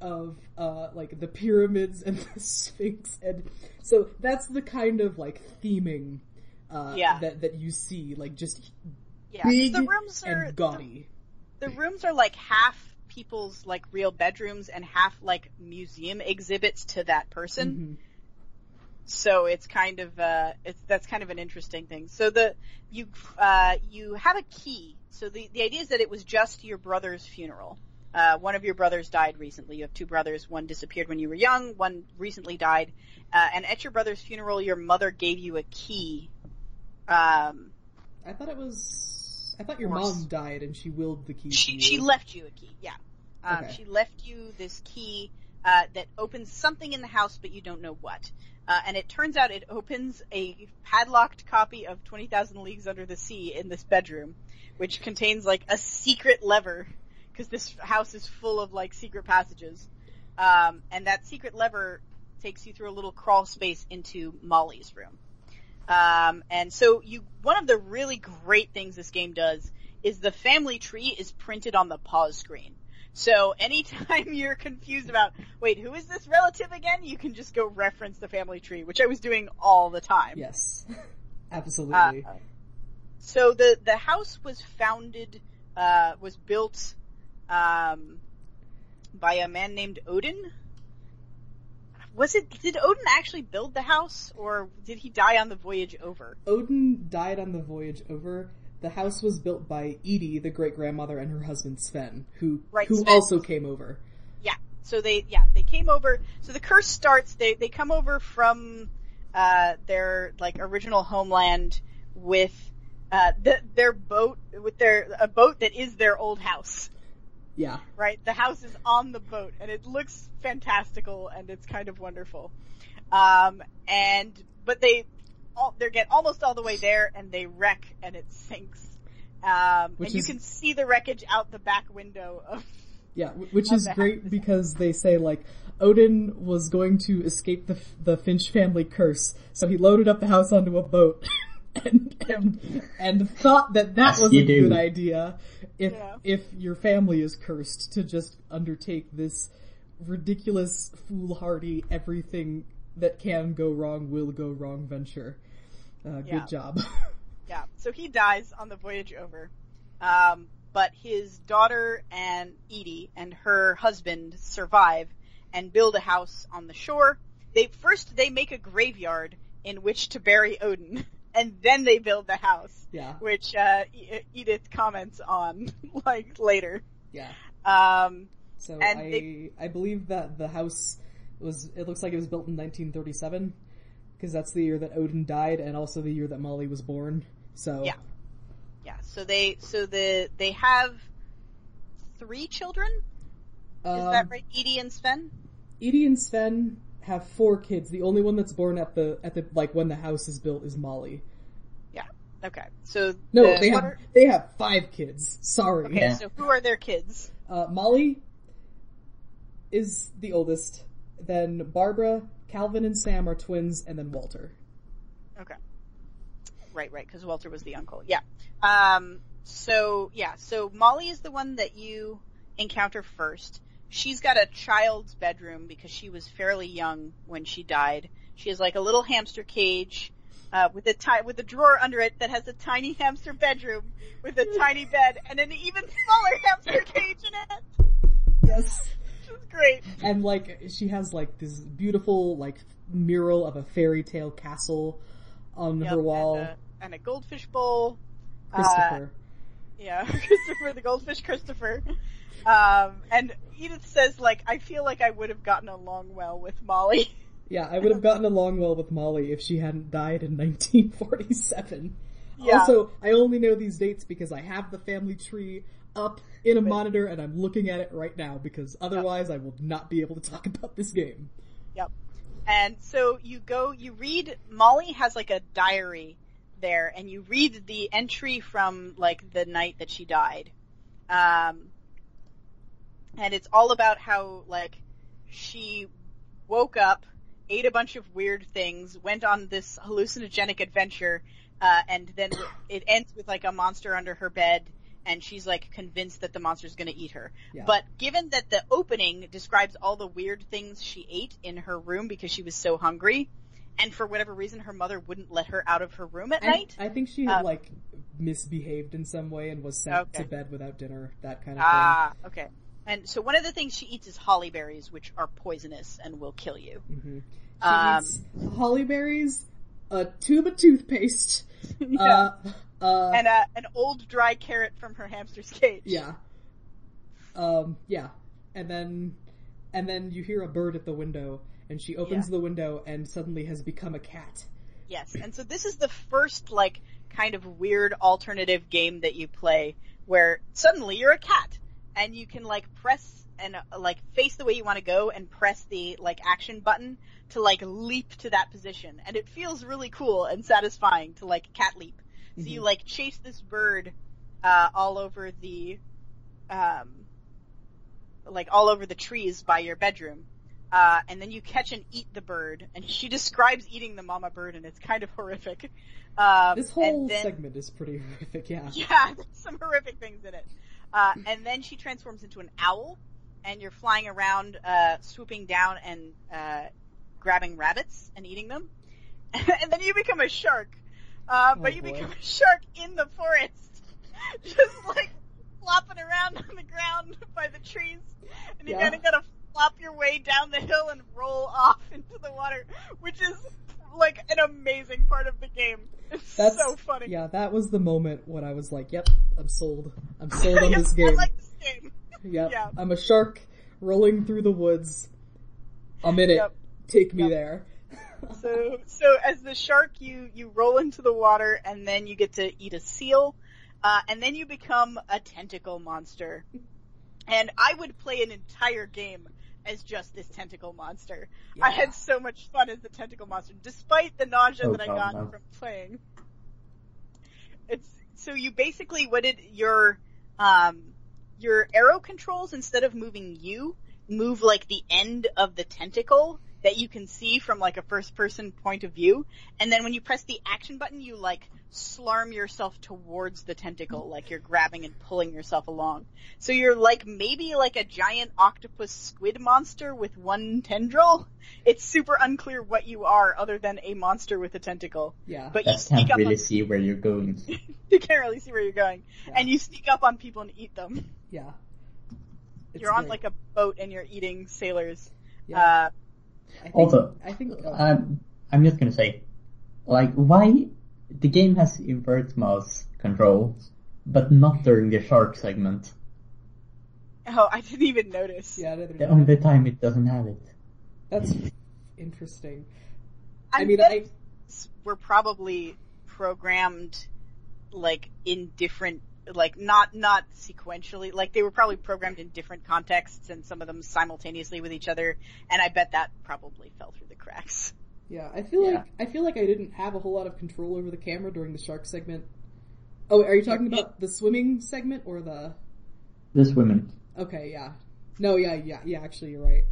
of uh like the pyramids and the Sphinx, and so that's the kind of like theming uh Yeah. that that you see like just Yeah, big the rooms are and gaudy. The, the rooms are like half people's like real bedrooms and half like museum exhibits to that person. Mhm. So it's kind of uh it's that's kind of an interesting thing. So the you uh you have a key. So the the idea is that it was just your brother's funeral. Uh, one of your brothers died recently. You have two brothers. One disappeared when you were young. One recently died. Uh, and at your brother's funeral, your mother gave you a key. Um, I thought it was. I thought your mom died and she willed the key. she she left you a key. Yeah, um, Okay. she left you this key uh, that opens something in the house, but you don't know what. Uh, and it turns out it opens a padlocked copy of Twenty Thousand Leagues Under the Sea in this bedroom, which contains like a secret lever because this house is full of like secret passages. Um, and that secret lever takes you through a little crawl space into Molly's room. Um, and so you, one of the really great things this game does is the family tree is printed on the pause screen. So anytime you're confused about, wait, who is this relative again? You can just go reference the family tree, which I was doing all the time. Yes, Uh, absolutely. so the the house was founded, uh, was built, um, by a man named Odin. Was it? Did Odin actually build the house, or did he die on the voyage over? Odin died on the voyage over. The house was built by Edie, the great grandmother, and her husband Sven, who Right, who Sven. also came over. Yeah. So they, yeah, they came over. So the curse starts. They they come over from uh, their like original homeland with uh, the, their boat with their a boat that is their old house. Yeah, Right. The house is on the boat, and it looks fantastical, and it's kind of wonderful. Um, and but they all, they get almost all the way there, and they wreck, and it sinks. Um, Which and you can see the wreckage out the back window of Yeah, which Of is great house. because they say like Odin was going to escape the the Finch family curse, so he loaded up the house onto a boat. And, and and thought that that Yes, was a do. good idea if Yeah. if your family is cursed to just undertake this ridiculous foolhardy everything that can go wrong will go wrong venture. Uh, good Yeah. job. Yeah. So he dies on the voyage over. Um, but his daughter and Edie and her husband survive and build a house on the shore. They first they make a graveyard in which to bury Odin, and then they build the house, yeah, which uh, Edith comments on like later. yeah. Um, So And I they- I believe that the house was it looks like it was built in 1937 because that's the year that Odin died and also the year that Molly was born. So Yeah. yeah. So they so the they have three children. Is um, that right? Edie and Sven. Edie and Sven have four kids. The only one that's born at the at the like when the house is built is Molly. Yeah. Okay. So No, the- they have are- they have five kids. Sorry. Okay, Yeah. so who are their kids? Uh, Molly is the oldest. Then Barbara, Calvin, and Sam are twins, and then Walter. Okay. Right, right, because Walter was the uncle. Yeah. Um. So yeah. So Molly is the one that you encounter first. She's got a child's bedroom because she was fairly young when she died. She has like a little hamster cage. Uh, with a ti- with a drawer under it that has a tiny hamster bedroom with a tiny bed and an even smaller hamster cage in it. Yes. Great. and like she has like this beautiful like mural of a fairy tale castle on Yep, her wall. And a, and a goldfish bowl. Uh, Yeah, Christopher, the goldfish Christopher. Um, and Edith says, like, I feel like I would have gotten along well with Molly. yeah, I would have gotten along well with Molly if she hadn't died in 1947. Yeah. Also, I only know these dates because I have the family tree up in a monitor and I'm looking at it right now because otherwise I will not be able to talk about this game. Yep. And so you go, you read, Molly has like a diary there, and you read the entry from like the night that she died. Um, and it's all about how like she woke up, ate a bunch of weird things, went on this hallucinogenic adventure, uh, and then it ends with like a monster under her bed, and she's like convinced that the monster's gonna eat her. Yeah. But given that the opening describes all the weird things she ate in her room because she was so hungry, and for whatever reason her mother wouldn't let her out of her room at And night. I think she had Um, like misbehaved in some way and was sent Okay. to bed without dinner, that kind of thing. Ah, okay. And so one of the things she eats is holly berries, which are poisonous and will kill you. thing. hmm She Um, eats holly berries, a tube of toothpaste, Yeah. uh, uh, and a, an old dry carrot from her hamster's cage. Yeah. Um, yeah. And then, and then you hear a bird at the window, and she opens Yeah. the window and suddenly has become a cat. Yes, and so this is the first like kind of weird alternative game that you play where suddenly you're a cat and you can like press and uh, like face the way you want to go and press the like action button to like leap to that position and it feels really cool and satisfying to like cat leap. So you like chase this bird uh all over the um like all over the trees by your bedroom. Uh, and then you catch and eat the bird, and she describes eating the mama bird, and it's kind of horrific. Um, This whole then, segment is pretty horrific, yeah. yeah, there's some horrific things in it. Uh, and then she transforms into an owl, and you're flying around, uh, swooping down and uh, grabbing rabbits and eating them. and then you become a shark, uh, but Oh, you boy. become a shark in the forest, just like flopping around on the ground by the trees, and you Yeah. kind of gotta flop your way down the hill and roll off into the water, which is like an amazing part of the game. It's That's so funny. Yeah, that was the moment when I was like, "Yep, I'm sold. I'm sold on this I game. like this game. Yep, yeah. I'm a shark rolling through the woods. I'm in it. Yep. Take me Yep. there." So, so as the shark, you you roll into the water, and then you get to eat a seal, uh, and then you become a tentacle monster. And I would play an entire game as just this tentacle monster. I had so much fun as the tentacle monster, despite the nausea Oh, that I got no. from playing. It's so you basically what did your um your arrow controls instead of moving you, move like the end of the tentacle that you can see from like a first person point of view. And then when you press the action button, you like slarm yourself towards the tentacle, like you're grabbing and pulling yourself along. So you're like maybe like a giant octopus squid monster with one tendril. It's super unclear what you are other than a monster with a tentacle. Yeah. But you sneak can't up really on, see where you're going. you can't really see where you're going. Yeah. And you sneak up on people and eat them. yeah. It's you're on great. like a boat and you're eating sailors. Yeah. Uh, I think, Also, I think uh, um, I'm just gonna say, like, why the game has invert mouse control, but not during the shark segment. oh, I didn't even notice. yeah, neither did The I. only time it doesn't have it. that's interesting. I, I mean, I we're probably programmed like in different like not not sequentially like they were probably programmed in different contexts and some of them simultaneously with each other and I bet that probably fell through the cracks. Yeah, I feel Yeah. like I feel like I didn't have a whole lot of control over the camera during the shark segment. Oh, are you talking about the swimming segment or the? This women. Okay, yeah. No, yeah, yeah, yeah. Actually, you're right.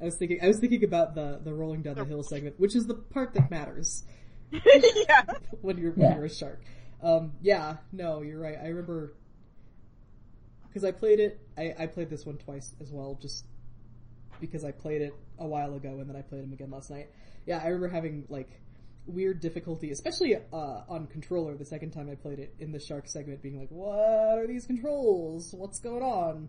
I was thinking. I was thinking about the the rolling down the hill segment, which is the part that matters yeah. when you're when Yeah. you're a shark. Um, yeah, no, you're right. I remember because I played it. I, I played this one twice as well, just because I played it a while ago and then I played them again last night. Yeah, I remember having like weird difficulty, especially uh, on controller. The second time I played it in the shark segment, being like, "What are these controls? What's going on?"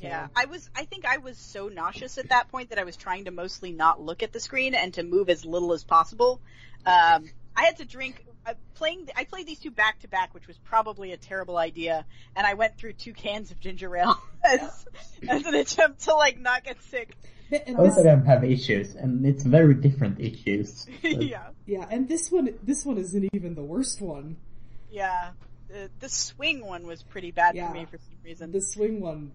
So, Yeah, I was. I think I was so nauseous at that point that I was trying to mostly not look at the screen and to move as little as possible. Um, I had to drink. Uh, playing, I played these two back to back, which was probably a terrible idea. And I went through two cans of ginger ale as, as an attempt to like not get sick. And Both of them have issues, and it's very different issues. Yeah, yeah, and this one, this one isn't even the worst one. yeah. The, the swing one was pretty bad Yeah. for me for some reason. The swing one,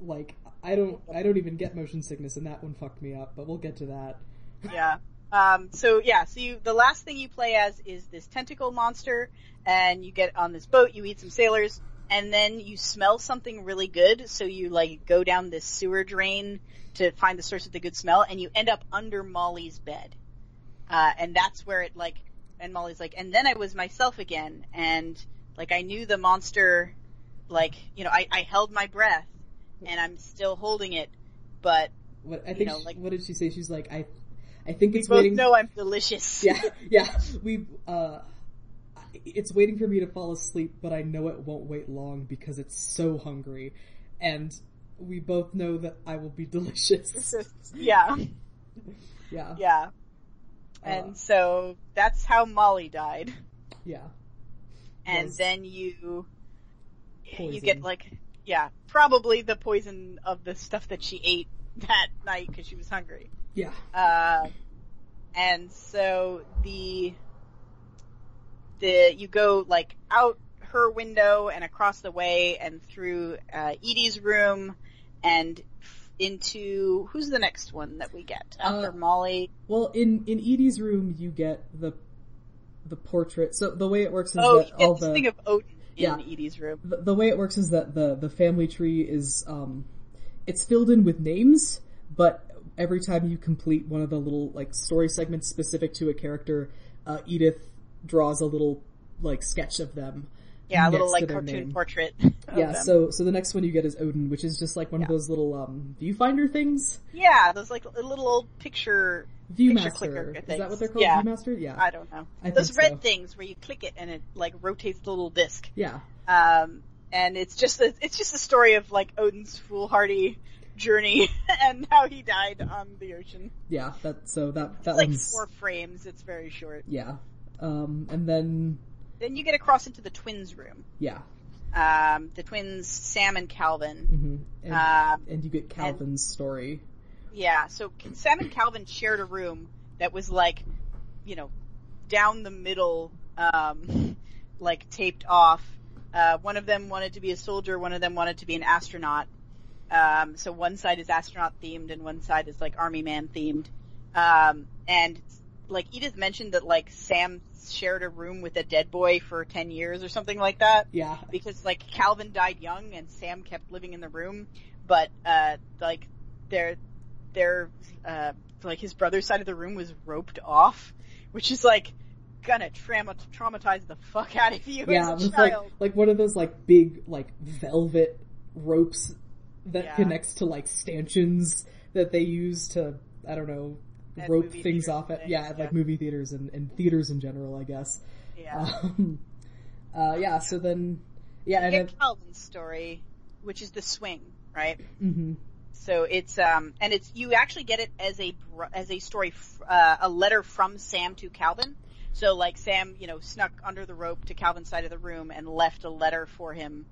like, I don't, I don't even get motion sickness, and that one fucked me up. But we'll get to that. Yeah. Um, so yeah, so you, the last thing you play as is this tentacle monster, and you get on this boat, you eat some sailors, and then you smell something really good, so you like go down this sewer drain to find the source of the good smell, and you end up under Molly's bed. Uh, and that's where it like, and Molly's like, and then I was myself again, and like I knew the monster, like, you know, I, I held my breath, and I'm still holding it, but What I You think, know, she- like- what did she say? She's like, I, I think we it's both waiting. know I'm delicious. yeah, yeah. We, uh, it's waiting for me to fall asleep, but I know it won't wait long because it's so hungry, and we both know that I will be delicious. yeah. Yeah, Yeah. And Uh. so that's how Molly died. yeah. And Was then you you get like yeah, probably the poison of the stuff that she ate that night because she was hungry. Yeah, Uh, and so the the you go like out her window and across the way and through uh, Edie's room and into who's the next one that we get after Uh, Molly? Well, in in Edie's room, you get the the portrait. So the way it works is Oh, that all the thing of Odin in Yeah. Edie's room. the, the way it works is that the the family tree is um it's filled in with names, but every time you complete one of the little like story segments specific to a character, uh, Edith draws a little like sketch of them. Yeah, a little like cartoon name. portrait. Yeah, them. so so the next one you get is Odin, which is just like one of those little um viewfinder things. yeah, those like little old picture. Viewmaster. clicker Is that what they're called? Yeah. Viewmaster? Yeah. I don't know. I those red so. things where you click it and it like rotates the little disc. yeah. Um, and it's just a, it's just a story of like Odin's foolhardy journey and how he died on the ocean. Yeah, that so that that It's like four frames. It's very short. yeah. Um and then Then you get across into the twins' room. yeah. Um, the twins, Sam and Calvin. hmm And, Um, and you get Calvin's story. Yeah, so Sam and Calvin shared a room that was like, you know, down the middle, um, like taped off. Uh, one of them wanted to be a soldier, one of them wanted to be an astronaut. Um, so one side is astronaut themed and one side is like army man themed. Um, and like Edith mentioned that like Sam shared a room with a dead boy for 10 years or something like that. Yeah. Because like Calvin died young and Sam kept living in the room, but, uh, like their, their, uh, like his brother's side of the room was roped off, which is like gonna trauma- traumatize the fuck out of you Yeah, as a with like like one of those like big like velvet ropes that Yeah. connects to like stanchions that they use to I don't know At rope things off at yeah things, at like movie theaters and, and theaters in general I guess. yeah. Um, uh, yeah, so then yeah, you and get Calvin's story, which is the swing, right? Mm-hmm. So it's um and it's you actually get it as a br- as a story uh, a letter from Sam to Calvin. So like Sam, you know, snuck under the rope to Calvin's side of the room and left a letter for him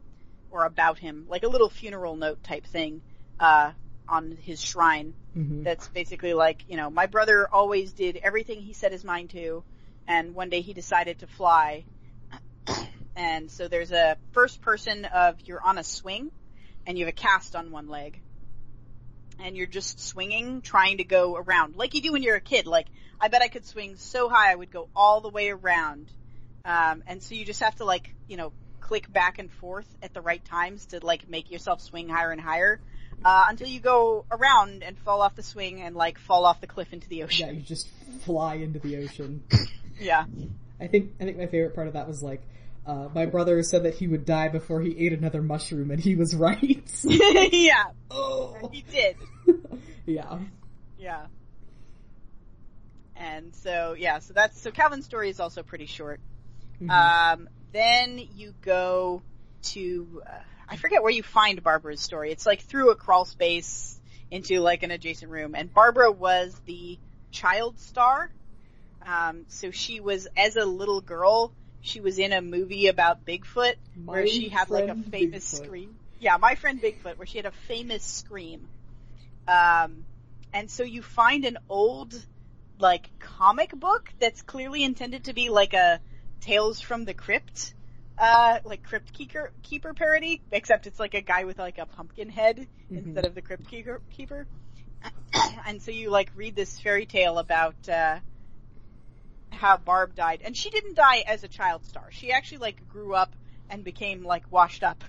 or about him, like a little funeral note type thing uh on his shrine. Mhm. That's basically like, you know, my brother always did everything he set his mind to and one day he decided to fly. and so there's a first person of you're on a swing and you have a cast on one leg and you're just swinging, trying to go around, like you do when you're a kid. Like, I bet I could swing so high I would go all the way around. Um, and so you just have to like, you know, click back and forth at the right times to like make yourself swing higher and higher, uh, until you go around and fall off the swing and like fall off the cliff into the ocean. yeah, you just fly into the ocean. Yeah. I think I think my favorite part of that was like uh, my brother said that he would die before he ate another mushroom, and he was right. yeah. oh, He did. yeah. Yeah. And so, yeah, so that's, so Calvin's story is also pretty short. Mhm. Um, then you go to, uh, I forget where you find Barbara's story. It's like through a crawl space into like an adjacent room. And Barbara was the child star. Um, so she was, as a little girl, she was in a movie about Bigfoot where she had like a famous Bigfoot. scream. Yeah, My Friend Bigfoot, where she had a famous scream. Um, and so you find an old, like, comic book that's clearly intended to be like a Tales from the Crypt, uh, like Crypt Keeper, Keeper parody, except it's like a guy with like a pumpkin head Mhm. instead of the Crypt Keeper. Keeper. and so you like read this fairy tale about, uh, how Barb died. And she didn't die as a child star. She actually like grew up and became like washed up.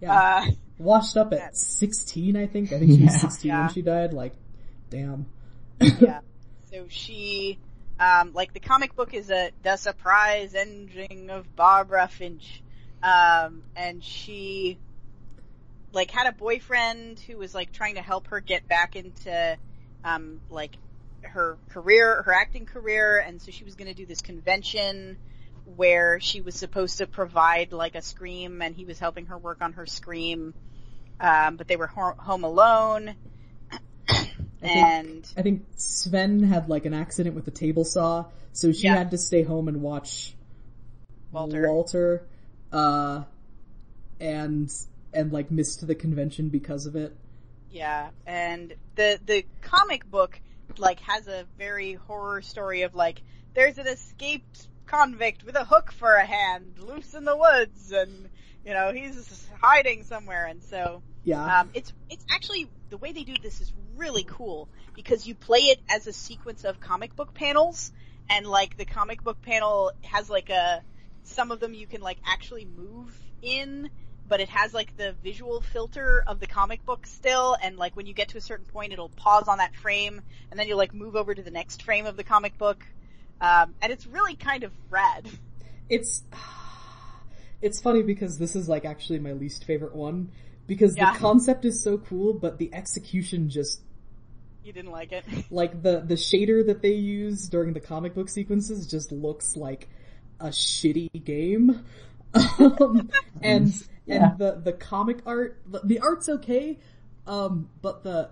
Yeah. Uh, Washed up at 16, I think. I think she was 16 Yeah. when she died. Like, damn. yeah. So she, um, like the comic book is a the surprise ending of Barbara Finch, um, and she, like, had a boyfriend who was like trying to help her get back into, um, like her career, her acting career, and so she was going to do this convention where she was supposed to provide like a scream, and he was helping her work on her scream, um, but they were ho- home alone. and I think Sven had like an accident with the table saw, so she Yeah. had to stay home and watch Walter. Walter, uh, and and like missed the convention because of it. Yeah, and the the comic book like has a very horror story of like there's an escaped convict with a hook for a hand loose in the woods and you know he's hiding somewhere. And so Yeah, um, it's it's actually the way they do this is really cool because you play it as a sequence of comic book panels. And like the comic book panel has like a some of them you can like actually move in but it has like the visual filter of the comic book still and like when you get to a certain point it'll pause on that frame and then you'll like move over to the next frame of the comic book um, and it's really kind of rad it's it's funny because this is like actually my least favorite one because Yeah. the concept is so cool, but the execution just you didn't like it like the the shader that they use during the comic book sequences just looks like a shitty game. um, and Yeah. and the the comic art the, the art's okay, um, but the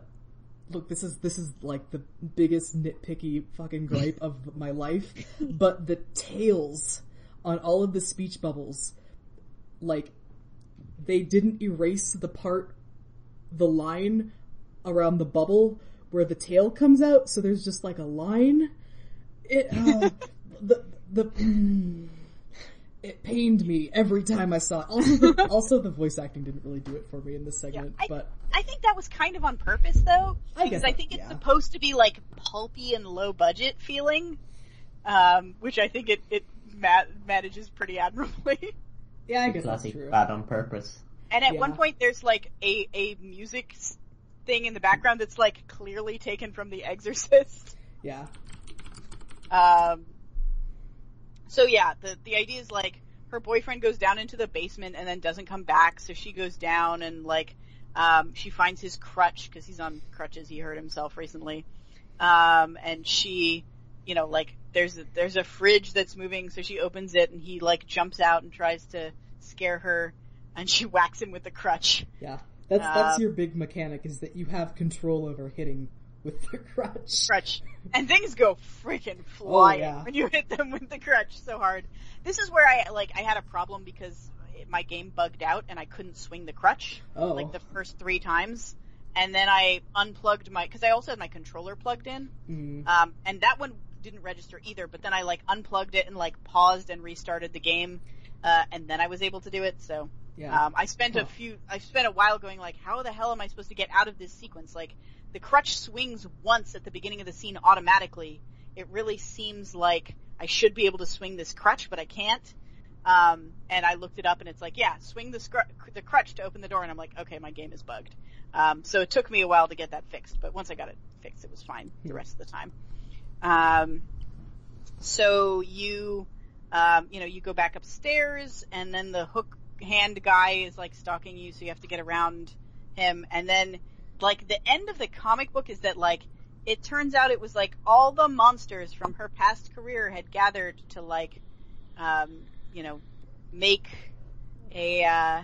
look this is this is like the biggest nitpicky fucking gripe of my life, but the tails on all of the speech bubbles, like they didn't erase the part the line around the bubble where the tail comes out, so there's just like a line. It uh, the the mm, it pained me every time I saw it. Also, the, also the voice acting didn't really do it for me in this segment, I- but I think that was kind of on purpose though, I because guess I think it's yeah. supposed to be like pulpy and low budget feeling. um, which I think it it ma- manages pretty admirably. Yeah, I guess that's true. bad on purpose. And at Yeah. one point, there's like a a music thing in the background that's like clearly taken from The Exorcist. Yeah. Um, so yeah, the the idea is like her boyfriend goes down into the basement and then doesn't come back, so she goes down and like um, she finds his crutch because he's on crutches. He hurt himself recently, um, and she, you know, like there's a, there's a fridge that's moving, so she opens it and he like jumps out and tries to scare her, and she whacks him with the crutch. Yeah. That's that's Uh, your big mechanic is that you have control over hitting with the crutch. crutch. And things go freaking flying yeah. when you hit them with the crutch so hard. This is where I, like, I had a problem because my game bugged out and I couldn't swing the crutch, Oh. like the first three times. And then I unplugged my, cause I also had my controller plugged in, Mhm. um, and that one didn't register either, but then I like unplugged it and like paused and restarted the game, uh, and then I was able to do it, so. Yeah. Um, I spent a few, I spent a while going like, how the hell am I supposed to get out of this sequence? Like, the crutch swings once at the beginning of the scene automatically. It really seems like I should be able to swing this crutch, but I can't. Um, and I looked it up and it's like, yeah, swing the, scr- the crutch to open the door. And I'm like, okay, my game is bugged. Um, so it took me a while to get that fixed, but once I got it fixed, it was fine the rest of the time. Um, so you, um, you know, you go back upstairs and then the hook hand guy is like stalking you, so you have to get around him. And then, like, the end of the comic book is that, like, it turns out it was like all the monsters from her past career had gathered to, like, um, you know, make a, uh,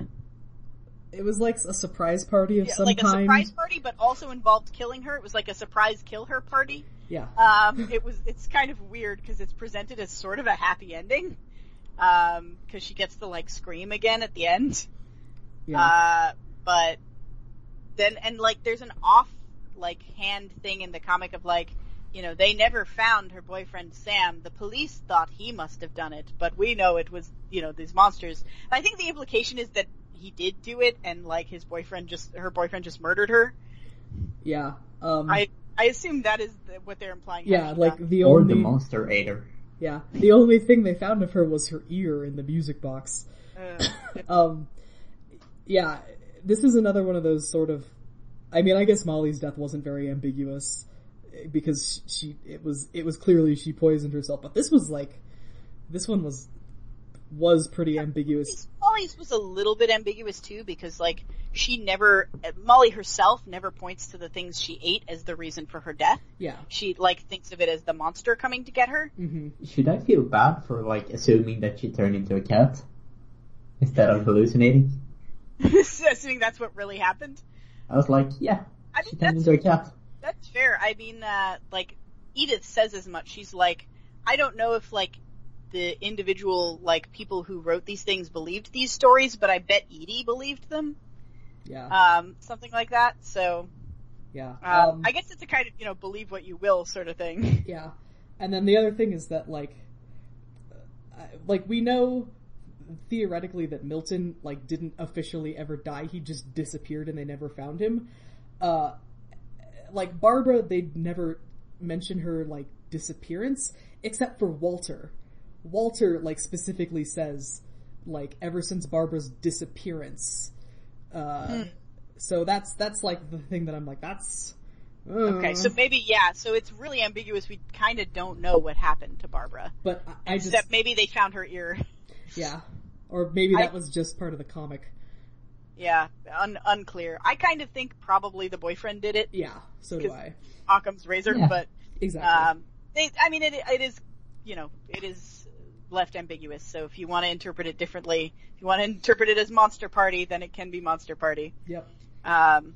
it was like a surprise party of yeah, some like a kind. surprise party, but also involved killing her. It was like a surprise kill her party. Yeah. Um, it was, it's kind of weird because it's presented as sort of a happy ending. Um, cause she gets to like scream again at the end. Yeah. Uh, but then, and like, there's an off, like, hand thing in the comic of like, you know, they never found her boyfriend Sam. The police thought he must have done it, but we know it was, you know, these monsters. And I think the implication is that he did do it and like his boyfriend just, her boyfriend just murdered her. yeah. Um, I, I assume that is the, what they're implying. yeah, like done. the Or only the monster aider. yeah the only thing they found of her was her ear in the music box. Uh, Um, yeah, this is another one of those sort of. I mean, I guess Molly's death wasn't very ambiguous eh, because she it was it was clearly she poisoned herself, but this was like this one was was pretty ambiguous. Molly's was a little bit ambiguous too because like she never Molly herself never points to the things she ate as the reason for her death. Yeah. She like thinks of it as the monster coming to get her. hmm Should I feel bad for like assuming that she turned into a cat instead of hallucinating? Assuming that's what really happened. I was like, yeah, I she think turned that's into a cat. that's fair. I mean, uh, like Edith says as much. She's like, I don't know if like the individual like people who wrote these things believed these stories, but I bet Edie believed them. Yeah. Um, something like that. So yeah. um, Um, I guess it's a kind of you know believe what you will sort of thing. Yeah, and then the other thing is that like, uh, like we know theoretically that Milton like didn't officially ever die. He just disappeared and they never found him. Uh, like Barbara, they'd never mention her like disappearance except for Walter. Walter like specifically says like ever since Barbara's disappearance. Uh, so that's that's like the thing that I'm like that's. uh, Okay, so maybe yeah. So it's really ambiguous. We kind of don't know what happened to Barbara, but I, I just except maybe they found her ear. Yeah. Or maybe that I- was just part of the comic. yeah, un- unclear. I kind of think probably the boyfriend did it, Yeah, so do 'Cause- I. Occam's razor. Yeah. But Exactly. um, they, I mean, it, it is, you know, it is left ambiguous. So if you want to interpret it differently, if you want to interpret it as Monster Party, then it can be Monster Party. yep. Um,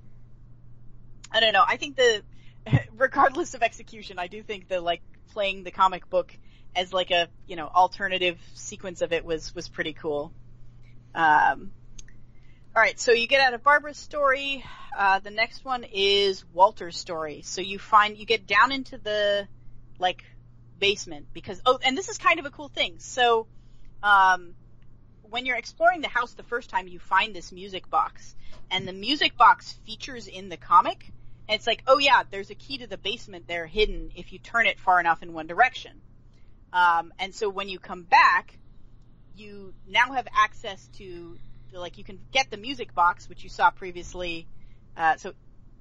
I don't know. I think the, regardless of execution, I do think the like playing the comic book as like a you know alternative sequence of it was was pretty cool. Um, all right, so you get out of Barbara's story. Uh, the next one is Walter's story. So you find you get down into the like basement because oh, and this is kind of a cool thing. So, um, when you're exploring the house the first time, you find this music box, and the music box features in the comic. And it's like, oh yeah, there's a key to the basement there hidden if you turn it far enough in one direction. Um, and so when you come back, you now have access to, like, you can get the music box, which you saw previously. Uh, so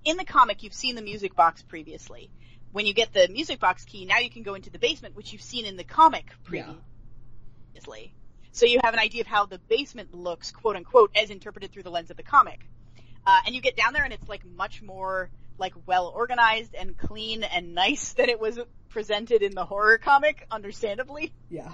in the comic, you've seen the music box previously. When you get the music box key, now you can go into the basement, which you've seen in the comic Yeah. previously. So you have an idea of how the basement looks, quote unquote, as interpreted through the lens of the comic. Uh, and you get down there and it's like much more like well organized and clean and nice than it was presented in the horror comic, understandably. Yeah.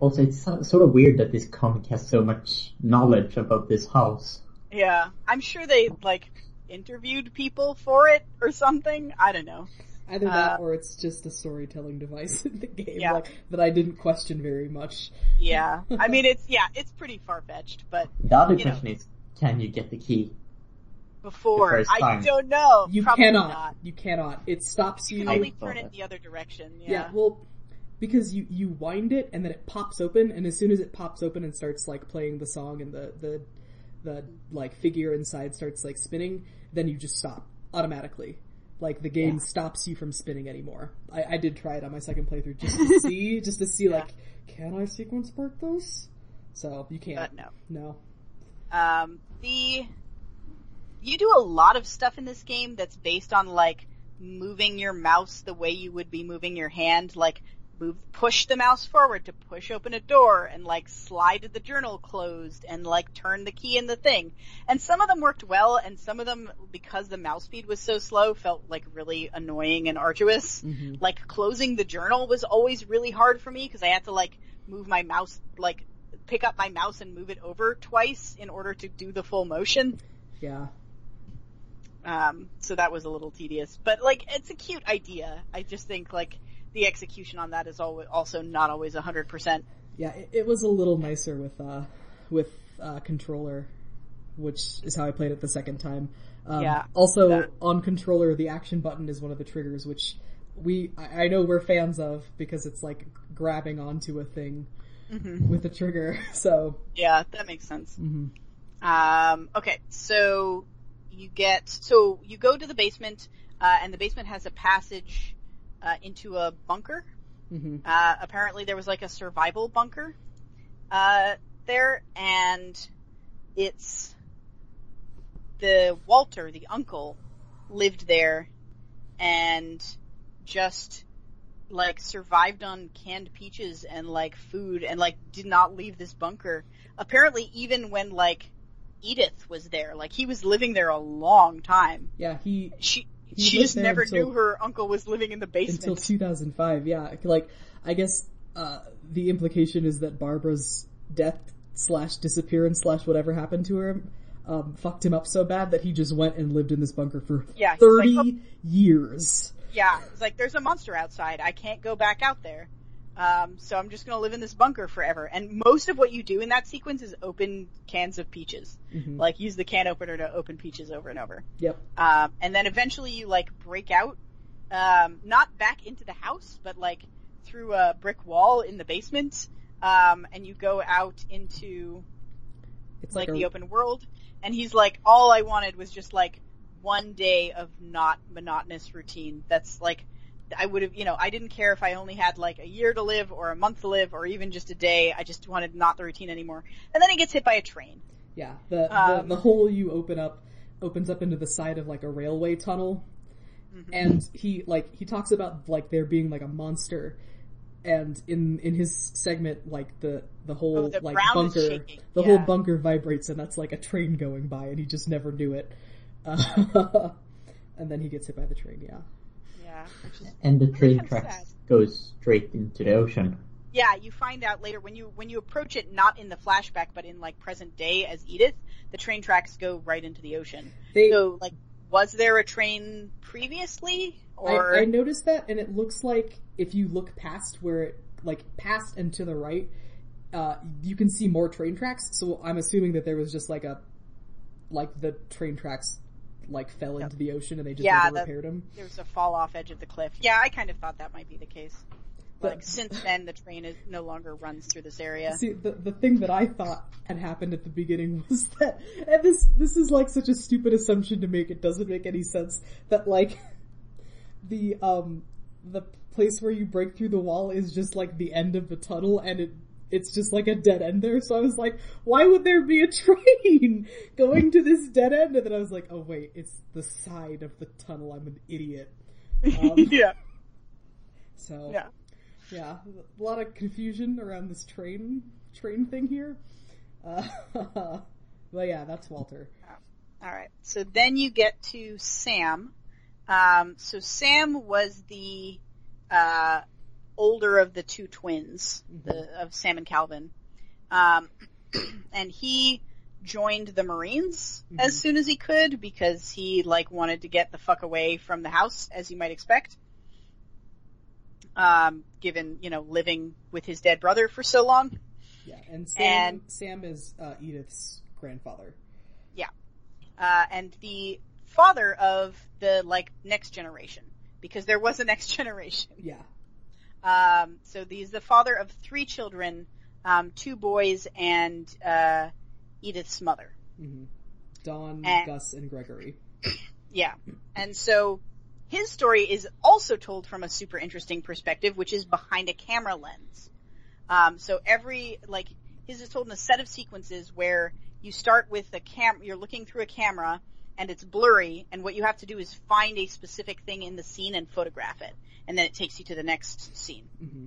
Also, it's sort of weird that this comic has so much knowledge about this house. Yeah. I'm sure they like interviewed people for it or something. I don't know. Either that Uh, or it's just a storytelling device in the game Yeah. like, that I didn't question very much. Yeah. I mean it's yeah, it's pretty far fetched, but The other You know. question is, can you get the key? Before I don't know. You Probably cannot. not. You cannot. It stops You you. can only turn it the other direction. yeah. Yeah. well, because you you wind it and then it pops open, and as soon as it pops open and starts like playing the song and the the the like figure inside starts like spinning, then you just stop automatically. Like the game Yeah. stops you from spinning anymore. I, I did try it on my second playthrough just to see, just to see like, can I sequence spark those? So you can't. But no. No. Um, the you do a lot of stuff in this game that's based on like moving your mouse the way you would be moving your hand, like move push the mouse forward to push open a door and like slide the journal closed and like turn the key in the thing. And some of them worked well and some of them because the mouse speed was so slow felt like really annoying and arduous. hmm Like closing the journal was always really hard for me because I had to like move my mouse like pick up my mouse and move it over twice in order to do the full motion. Yeah. Um, so that was a little tedious, but like it's a cute idea. I just think like the execution on that is always also not always a hundred percent. Yeah, it, it was a little nicer with uh with uh controller, which is how I played it the second time. Um, Yeah, Also, that- on controller, the action button is one of the triggers, which we I, I know we're fans of because it's like grabbing onto a thing with the trigger. So, Yeah, that makes sense. mhm. Um, okay, so you get so you go to the basement, uh, and the basement has a passage uh, into a bunker. Mhm. Uh, apparently, there was like a survival bunker uh, there, and it's the Walter, the uncle, lived there, and just like survived on canned peaches and like food, and like did not leave this bunker. Apparently, even when like Edith was there, like he was living there a long time. yeah, he She He she just never until- knew her uncle was living in the basement. until 2005. Yeah, like I guess uh, the implication is that Barbara's death slash disappearance slash whatever happened to her um, fucked him up so bad that he just went and lived in this bunker for Yeah, he's like, 30 "Oh." years. Yeah, it's like there's a monster outside. I can't go back out there. Um, so I'm just gonna live in this bunker forever. And most of what you do in that sequence is open cans of peaches. Mhm. Like use the can opener to open peaches over and over. Yep. Um, and then eventually you like break out, um, not back into the house, but like through a brick wall in the basement. Um, and you go out into It's like like, a, the open world. And he's like, all I wanted was just like one day of not monotonous routine. That's like, I would have, you know, I didn't care if I only had like a year to live or a month to live or even just a day. I just wanted not the routine anymore. And then he gets hit by a train. yeah, the, um, the the hole you open up opens up into the side of like a railway tunnel, Mm-hmm. and he like he talks about like there being like a monster. And in in his segment, like the the whole Oh, the like bunker, the whole bunker vibrates, and that's like a train going by, and he just never knew it. Uh, and then he gets hit by the train. Yeah, Yeah. Is, And the train Kinda tracks sad. goes straight into the ocean. yeah, you find out later when you, when you approach it not in the flashback but in like present day as Edith, the train tracks go right into the ocean. they. So like, was there a train previously? Or, I, I noticed that, and it looks like if you look past where it, like past and to the right, uh, you can see more train tracks. So I'm assuming that there was just like a, like the train tracks, like fell into the ocean and they just Yeah, never the- repaired them. there was a fall off edge of the cliff. Yeah, I kind of thought that might be the case. But- Like since then, the train is no longer runs through this area. See, the the thing that I thought had happened at the beginning was that, and this this is like such a stupid assumption to make. It doesn't make any sense that like the um the place where you break through the wall is just like the end of the tunnel and it it's just like a dead end there. So I was like, why would there be a train going to this dead end? And then I was like, oh wait, it's the side of the tunnel. I'm an idiot. Um, yeah. So Yeah. yeah, a lot of confusion around this train train thing here. Uh, but yeah, that's Walter. All right. So then you get to Sam. Um, so Sam was the uh, older of the two twins, the, of Sam and Calvin, um, and he joined the Marines as soon as he could because he like wanted to get the fuck away from the house, as you might expect. Um, given you know living with his dead brother for so long. Yeah, and Sam And- Sam is uh, Edith's grandfather. Yeah, uh, and the father of the like next generation because there was a next generation. Yeah, Um, so he's the father of three children, um, two boys and uh, Edith's mother. hmm Dawn, And- Gus, and Gregory. Yeah, and so his story is also told from a super interesting perspective, which is behind a camera lens. Um, so every like his is told in a set of sequences where you start with a cam, you're looking through a camera and it's blurry, and what you have to do is find a specific thing in the scene and photograph it, and then it takes you to the next scene. hmm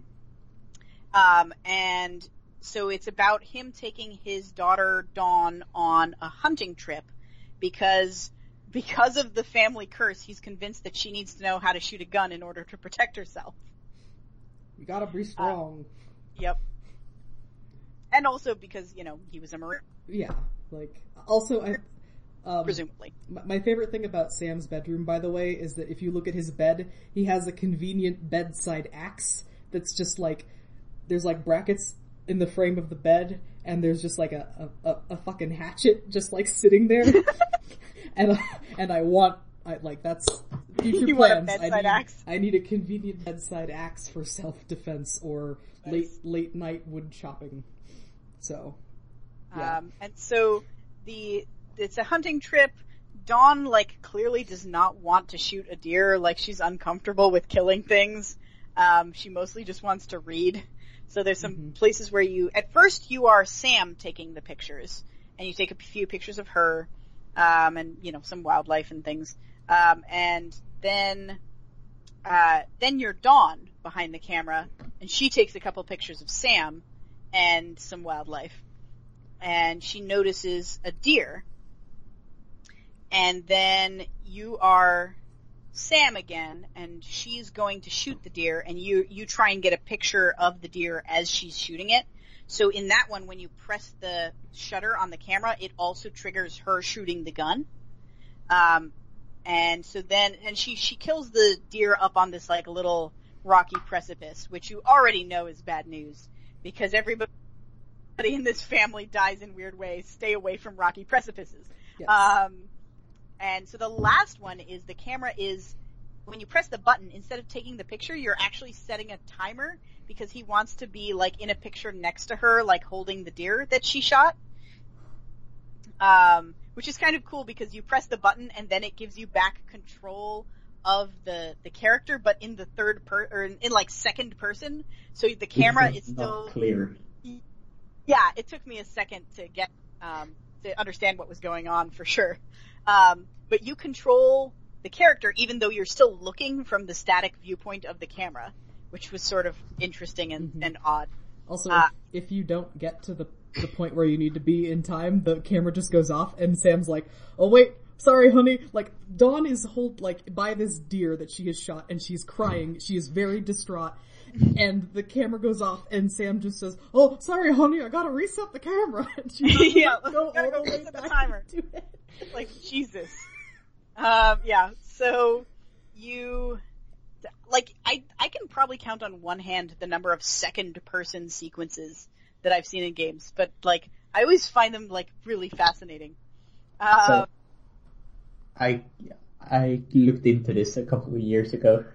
Um, and so it's about him taking his daughter Dawn on a hunting trip because because of the family curse, he's convinced that she needs to know how to shoot a gun in order to protect herself. You gotta be strong. Yep. And also because, you know, he was a marine, yeah, like also I. Um, presumably. My favorite thing about Sam's bedroom, by the way, is that if you look at his bed, he has a convenient bedside axe that's just like, there's like brackets in the frame of the bed, and there's just like a, a, a, fucking hatchet just like sitting there. and, I- and I want, I, like, that's future You want a plans. I need, axe? I need a convenient bedside axe for self-defense or late, late night wood chopping. So, yeah. Um, and so the it's a hunting trip. Dawn like clearly does not want to shoot a deer. Like she's uncomfortable with killing things. Um, she mostly just wants to read. So there's some places where you at first you are Sam taking the pictures, and you take a few pictures of her, um, and you know some wildlife and things. Um, and then uh, then you're Dawn behind the camera, and she takes a couple pictures of Sam and some wildlife and she notices a deer. And then you are Sam again, and she's going to shoot the deer, and you you try and get a picture of the deer as she's shooting it. So in that one, when you press the shutter on the camera, it also triggers her shooting the gun. Um, and so then, and she she kills the deer up on this like little rocky precipice, which you already know is bad news because everybody in this family dies in weird ways. Stay away from rocky precipices. yes. Um, and so the last one is the camera is when you press the button instead of taking the picture, you're actually setting a timer because he wants to be like in a picture next to her, like holding the deer that she shot. Um, which is kind of cool because you press the button and then it gives you back control of the the character, but in the third per or in, in like second person. So the camera is still clear. yeah, it took me a second to get um, to understand what was going on for sure. Um, but you control the character even though you're still looking from the static viewpoint of the camera, which was sort of interesting and, Mhm. and odd. Also, Uh, if, if you don't get to the the point where you need to be in time, the camera just goes off, and Sam's like, "Oh wait, sorry, honey." Like Dawn is hold like by this deer that she has shot, and she's crying. She is very distraught, and the camera goes off, and Sam just says, "Oh, sorry, honey, I gotta reset the camera." And she Yeah, go gotta all the way reset the back timer. to it. like Jesus. Um, yeah. So you like I I can probably count on one hand the number of second person sequences that I've seen in games, but like I always find them like really fascinating. So, I I looked into this a couple of years ago,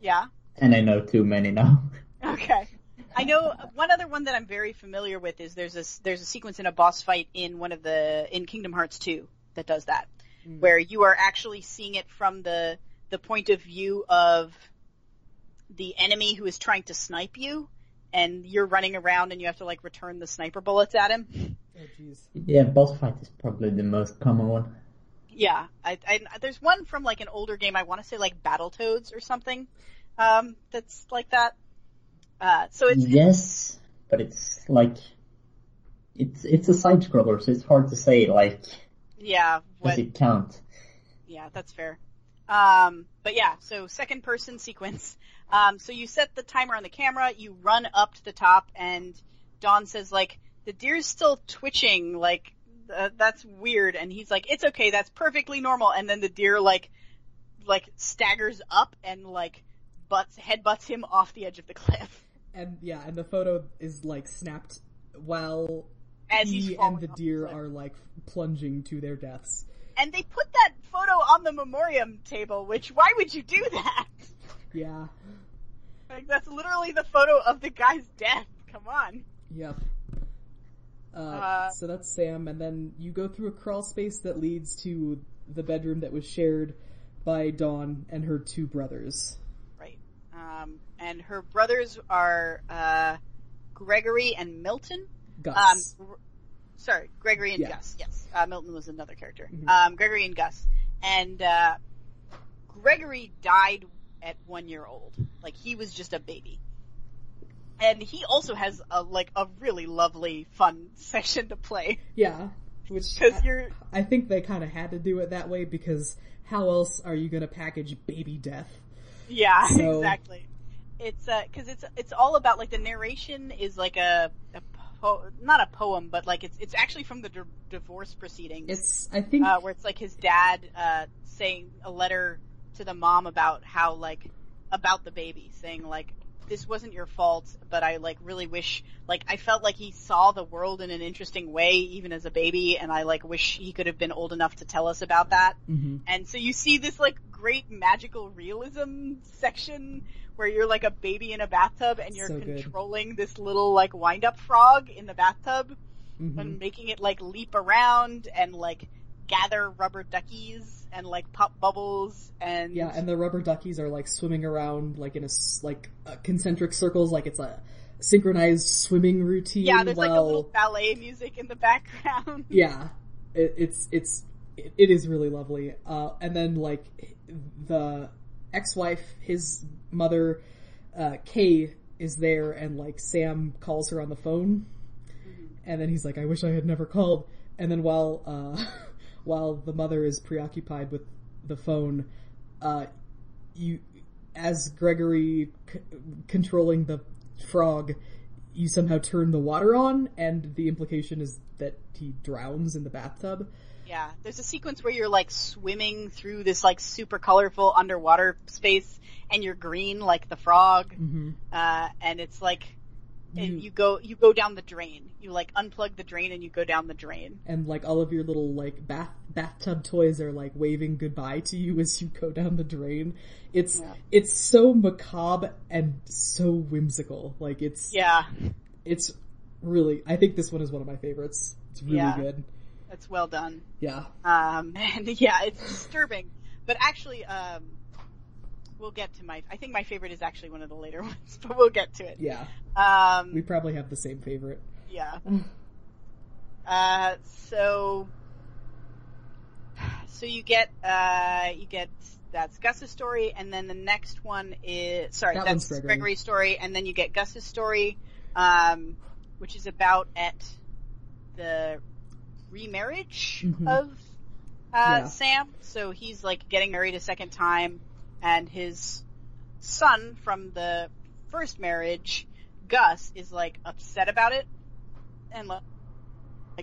yeah. and I know too many now. Okay. I know one other one that I'm very familiar with is there's a there's a sequence in a boss fight in one of the in Kingdom Hearts 2 that does that, where you are actually seeing it from the the point of view of the enemy who is trying to snipe you, and you're running around and you have to like return the sniper bullets at him. Oh. Yeah, boss fight is probably the most common one. Yeah, I, I, there's one from like an older game. I want to say like Battletoads or something. Um, that's like that. Uh, so it's Yes, but it's like it's it's a side scroller, so it's hard to say like yeah, does it count? yeah, that's fair. Um, but yeah, so second person sequence. Um, so you set the timer on the camera, you run up to the top, and Dawn says like the deer's still twitching, like uh, that's weird, and he's like, it's okay, that's perfectly normal, and then the deer like like staggers up and like butts head butts him off the edge of the cliff And yeah, and the photo is like snapped while as he's he and the deer cliff. are like plunging to their deaths. And they put that photo on the memoriam table, which why would you do that? Yeah. Like that's literally the photo of the guy's death. Come on. Yep. Uh, Uh, so that's Sam, and then you go through a crawl space that leads to the bedroom that was shared by Dawn and her two brothers. Right. Um, and her brothers are uh, Gregory and Milton. Gus. Um, sorry, Gregory and Yeah. Gus. Yes, uh, Milton was another character. Mhm. Um, Gregory and Gus, and uh, Gregory died at one year old. Like he was just a baby, and he also has a like a really lovely, fun section to play yeah. Which because I, you're I think they kind of had to do it that way because how else are you going to package baby death? Yeah, So- exactly. It's uh, cause it's, it's all about like the narration is like a, a po- not a poem, but like it's, it's actually from the d- divorce proceedings. It's I think uh, where it's like his dad, uh, saying a letter to the mom about how like, about the baby, saying like, this wasn't your fault, but I like really wish, like I felt like he saw the world in an interesting way even as a baby and I like wish he could have been old enough to tell us about that. Mhm. And so you see this like great magical realism section where you're like a baby in a bathtub and you're So good. controlling this little like wind up frog in the bathtub Mhm. and making it like leap around and like gather rubber duckies and like pop bubbles and Yeah, and the rubber duckies are like swimming around like in a like uh, concentric circles, like it's a synchronized swimming routine. yeah, there's like a little ballet music in the background. yeah, it, it's it's it, it is really lovely. Uh, and then like the ex-wife, his mother, uh, Kay is there, and like Sam calls her on the phone, and then he's like, "I wish I had never called." And then while uh, while the mother is preoccupied with the phone, uh, you as Gregory c- controlling the frog, you somehow turn the water on, and the implication is that he drowns in the bathtub. Yeah, there's a sequence where you're like swimming through this like super colorful underwater space, and you're green like the frog, hmm uh, and it's like, and You- go you go down the drain. You like unplug the drain and you go down the drain. And like all of your little like bath bathtub toys are like waving goodbye to you as you go down the drain. It's Yeah. it's so macabre and so whimsical. Like it's Yeah, it's really I think this one is one of my favorites. It's really Yeah. good. It's well done. Yeah. Um, and yeah, it's disturbing, but actually, um, we'll get to my. I think my favorite is actually one of the later ones, but we'll get to it. Yeah. Um, We probably have the same favorite. Yeah. Uh, so, so you get, uh, you get, that's Gus's story, and then the next one is, sorry, That that's Gregory. Gregory's story, and then you get Gus's story, um, which is about at the remarriage Mhm. of, uh, Yeah. Sam. So he's like getting married a second time, and his son from the first marriage, Gus, is like upset about it, and like,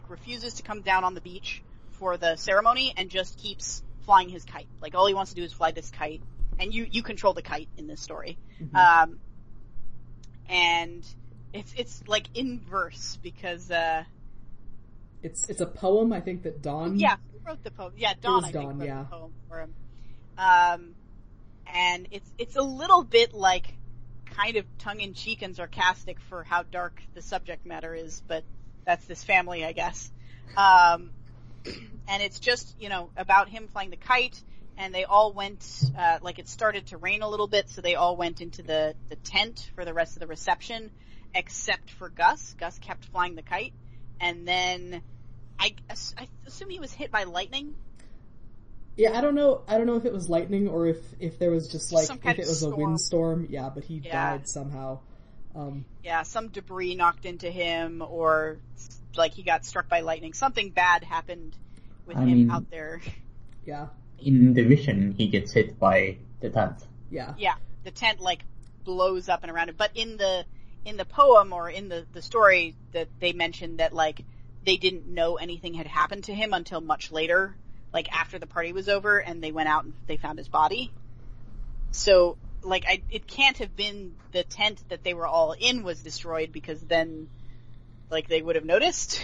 refuses to come down on the beach for the ceremony and just keeps flying his kite. Like all he wants to do is fly this kite, and you you control the kite in this story. Mhm. Um, and it's it's like in verse because uh, It's it's a poem I think that Dawn yeah, wrote the poem? Yeah, Dawn. I think wrote yeah. the poem for him. Um, and it's it's a little bit like kind of tongue in cheek and sarcastic for how dark the subject matter is, but that's this family, I guess. Um, and it's just you know about him flying the kite and they all went, uh, like it started to rain a little bit, so they all went into the, the tent for the rest of the reception, except for Gus. Gus kept flying the kite, and then I, I assume he was hit by lightning. Yeah, I don't know. I don't know if it was lightning or if if there was just like Some if it of was a windstorm. Yeah, but he Yeah. died somehow. Um, Yeah, some debris knocked into him, or like he got struck by lightning. Something bad happened with I him mean- out there. yeah, In the vision, he gets hit by the tent. yeah, Yeah, the tent like blows up and around it. But in the in the poem or in the the story that they mentioned that like they didn't know anything had happened to him until much later, like after the party was over, and they went out and they found his body. So like I, it can't have been the tent that they were all in was destroyed because then like they would have noticed,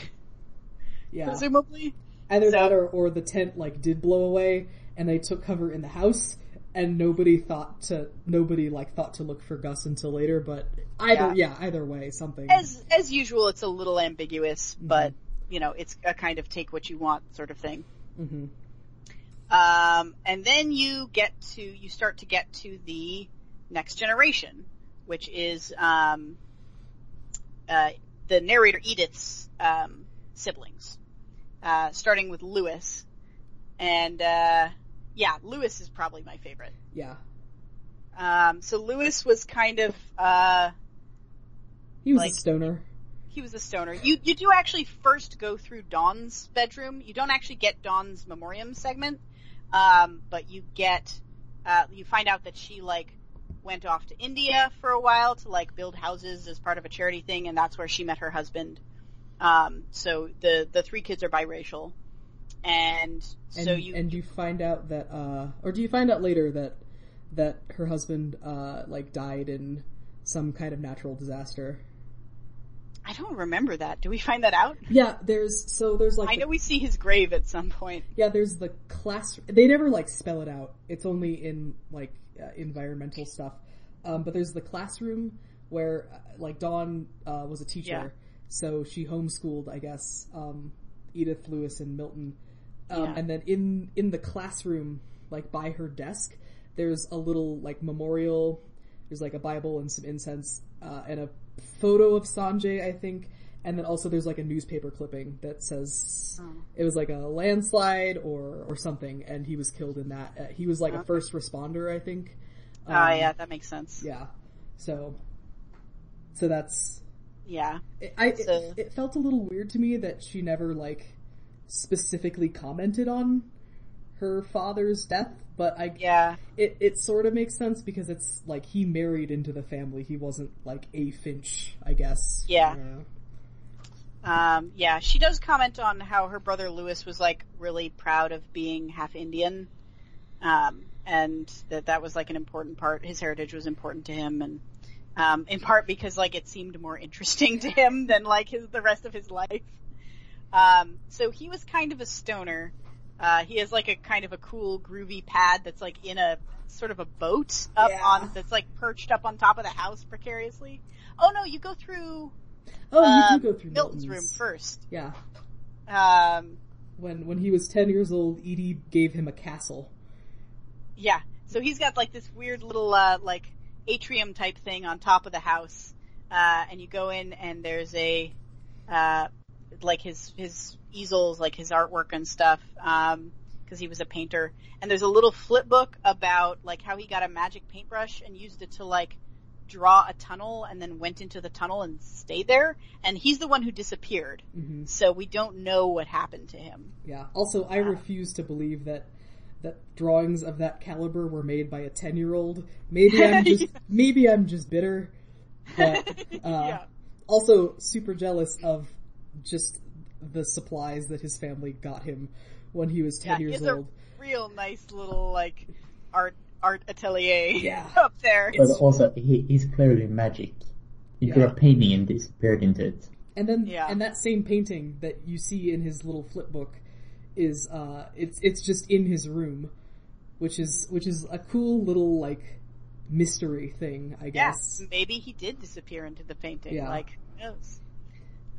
yeah. presumably. Either So- that or, or the tent like did blow away and they took cover in the house and nobody thought to nobody like thought to look for Gus until later. But either yeah, either way, something. As as usual, it's a little ambiguous, mm-hmm. but you know, it's a kind of take what you want sort of thing. Hmm Um, and then you get to, you start to get to the next generation, which is, um, uh, the narrator Edith's, um, siblings, uh, starting with Lewis. And, uh, yeah, Lewis is probably my favorite. Yeah, Um, so Lewis was kind of, uh, he was Like- a stoner. He was a stoner. You you do actually first go through Dawn's bedroom. You don't actually get Dawn's memoriam segment, um, but you get uh, you find out that she like went off to India for a while to like build houses as part of a charity thing, and that's where she met her husband. Um, so the the three kids are biracial, and And, so you and you find out that, uh, or do you find out later that that her husband uh, like died in some kind of natural disaster? I don't remember that. Do we find that out? Yeah, there's so there's like I know we see his grave at some point. Yeah, there's the class. They never like spell it out. It's only in like uh, environmental stuff. Um, but there's the classroom where uh, like Dawn uh, was a teacher, Yeah. so she homeschooled, I guess, um, Edith Lewis and Milton. Um, Yeah. And then in in the classroom, like by her desk, there's a little like memorial. There's like a Bible and some incense uh, and a photo of Sanjay, I think. And then also there's like a newspaper clipping that says it was like a landslide or or something, and he was killed in that. Uh, he was like a first responder, I think. Ah, Um, yeah, that makes sense. yeah. So, so that's Yeah. it, I. So- It, it felt a little weird to me that she never like specifically commented on her father's death, but I Yeah. it it sort of makes sense because it's like he married into the family. He wasn't like a Finch, I guess. Yeah. Uh, Um, yeah, she does comment on how her brother Lewis was like really proud of being half Indian, um, and that that was like an important part. His heritage was important to him, and um, in part because like it seemed more interesting to him than like his the rest of his life. Um, so he was kind of a stoner. Uh, he has like a kind of a cool groovy pad that's like in a sort of a boat up Yeah. on that's like perched up on top of the house precariously. Oh no, you go through Oh, you um, can go through Milton's Milton's room first. Yeah. Um, When when he was ten years old, Edie gave him a castle. yeah. So he's got like this weird little uh, like atrium type thing on top of the house, uh, and you go in and there's a uh, like his his easels, like his artwork and stuff, because he was a painter. And there's a little flip book about like how he got a magic paintbrush and used it to like draw a tunnel and then went into the tunnel and stayed there. And he's the one who disappeared, hmm so we don't know what happened to him. Yeah. Also, I refuse to believe that that drawings of that caliber were made by a ten year old. Maybe I'm just maybe I'm just bitter, but uh, Yeah. also super jealous of just the supplies that his family got him when he was ten Yeah, years it's a old. real nice little like art art atelier Yeah. up there. But also, he, he's clearly magic. He drew a painting and disappeared into it. And then Yeah. and that same painting that you see in his little flip book is uh it's it's just in his room, which is which is a cool little like mystery thing, I Yeah, guess. maybe he did disappear into the painting. Yeah. Like, who knows?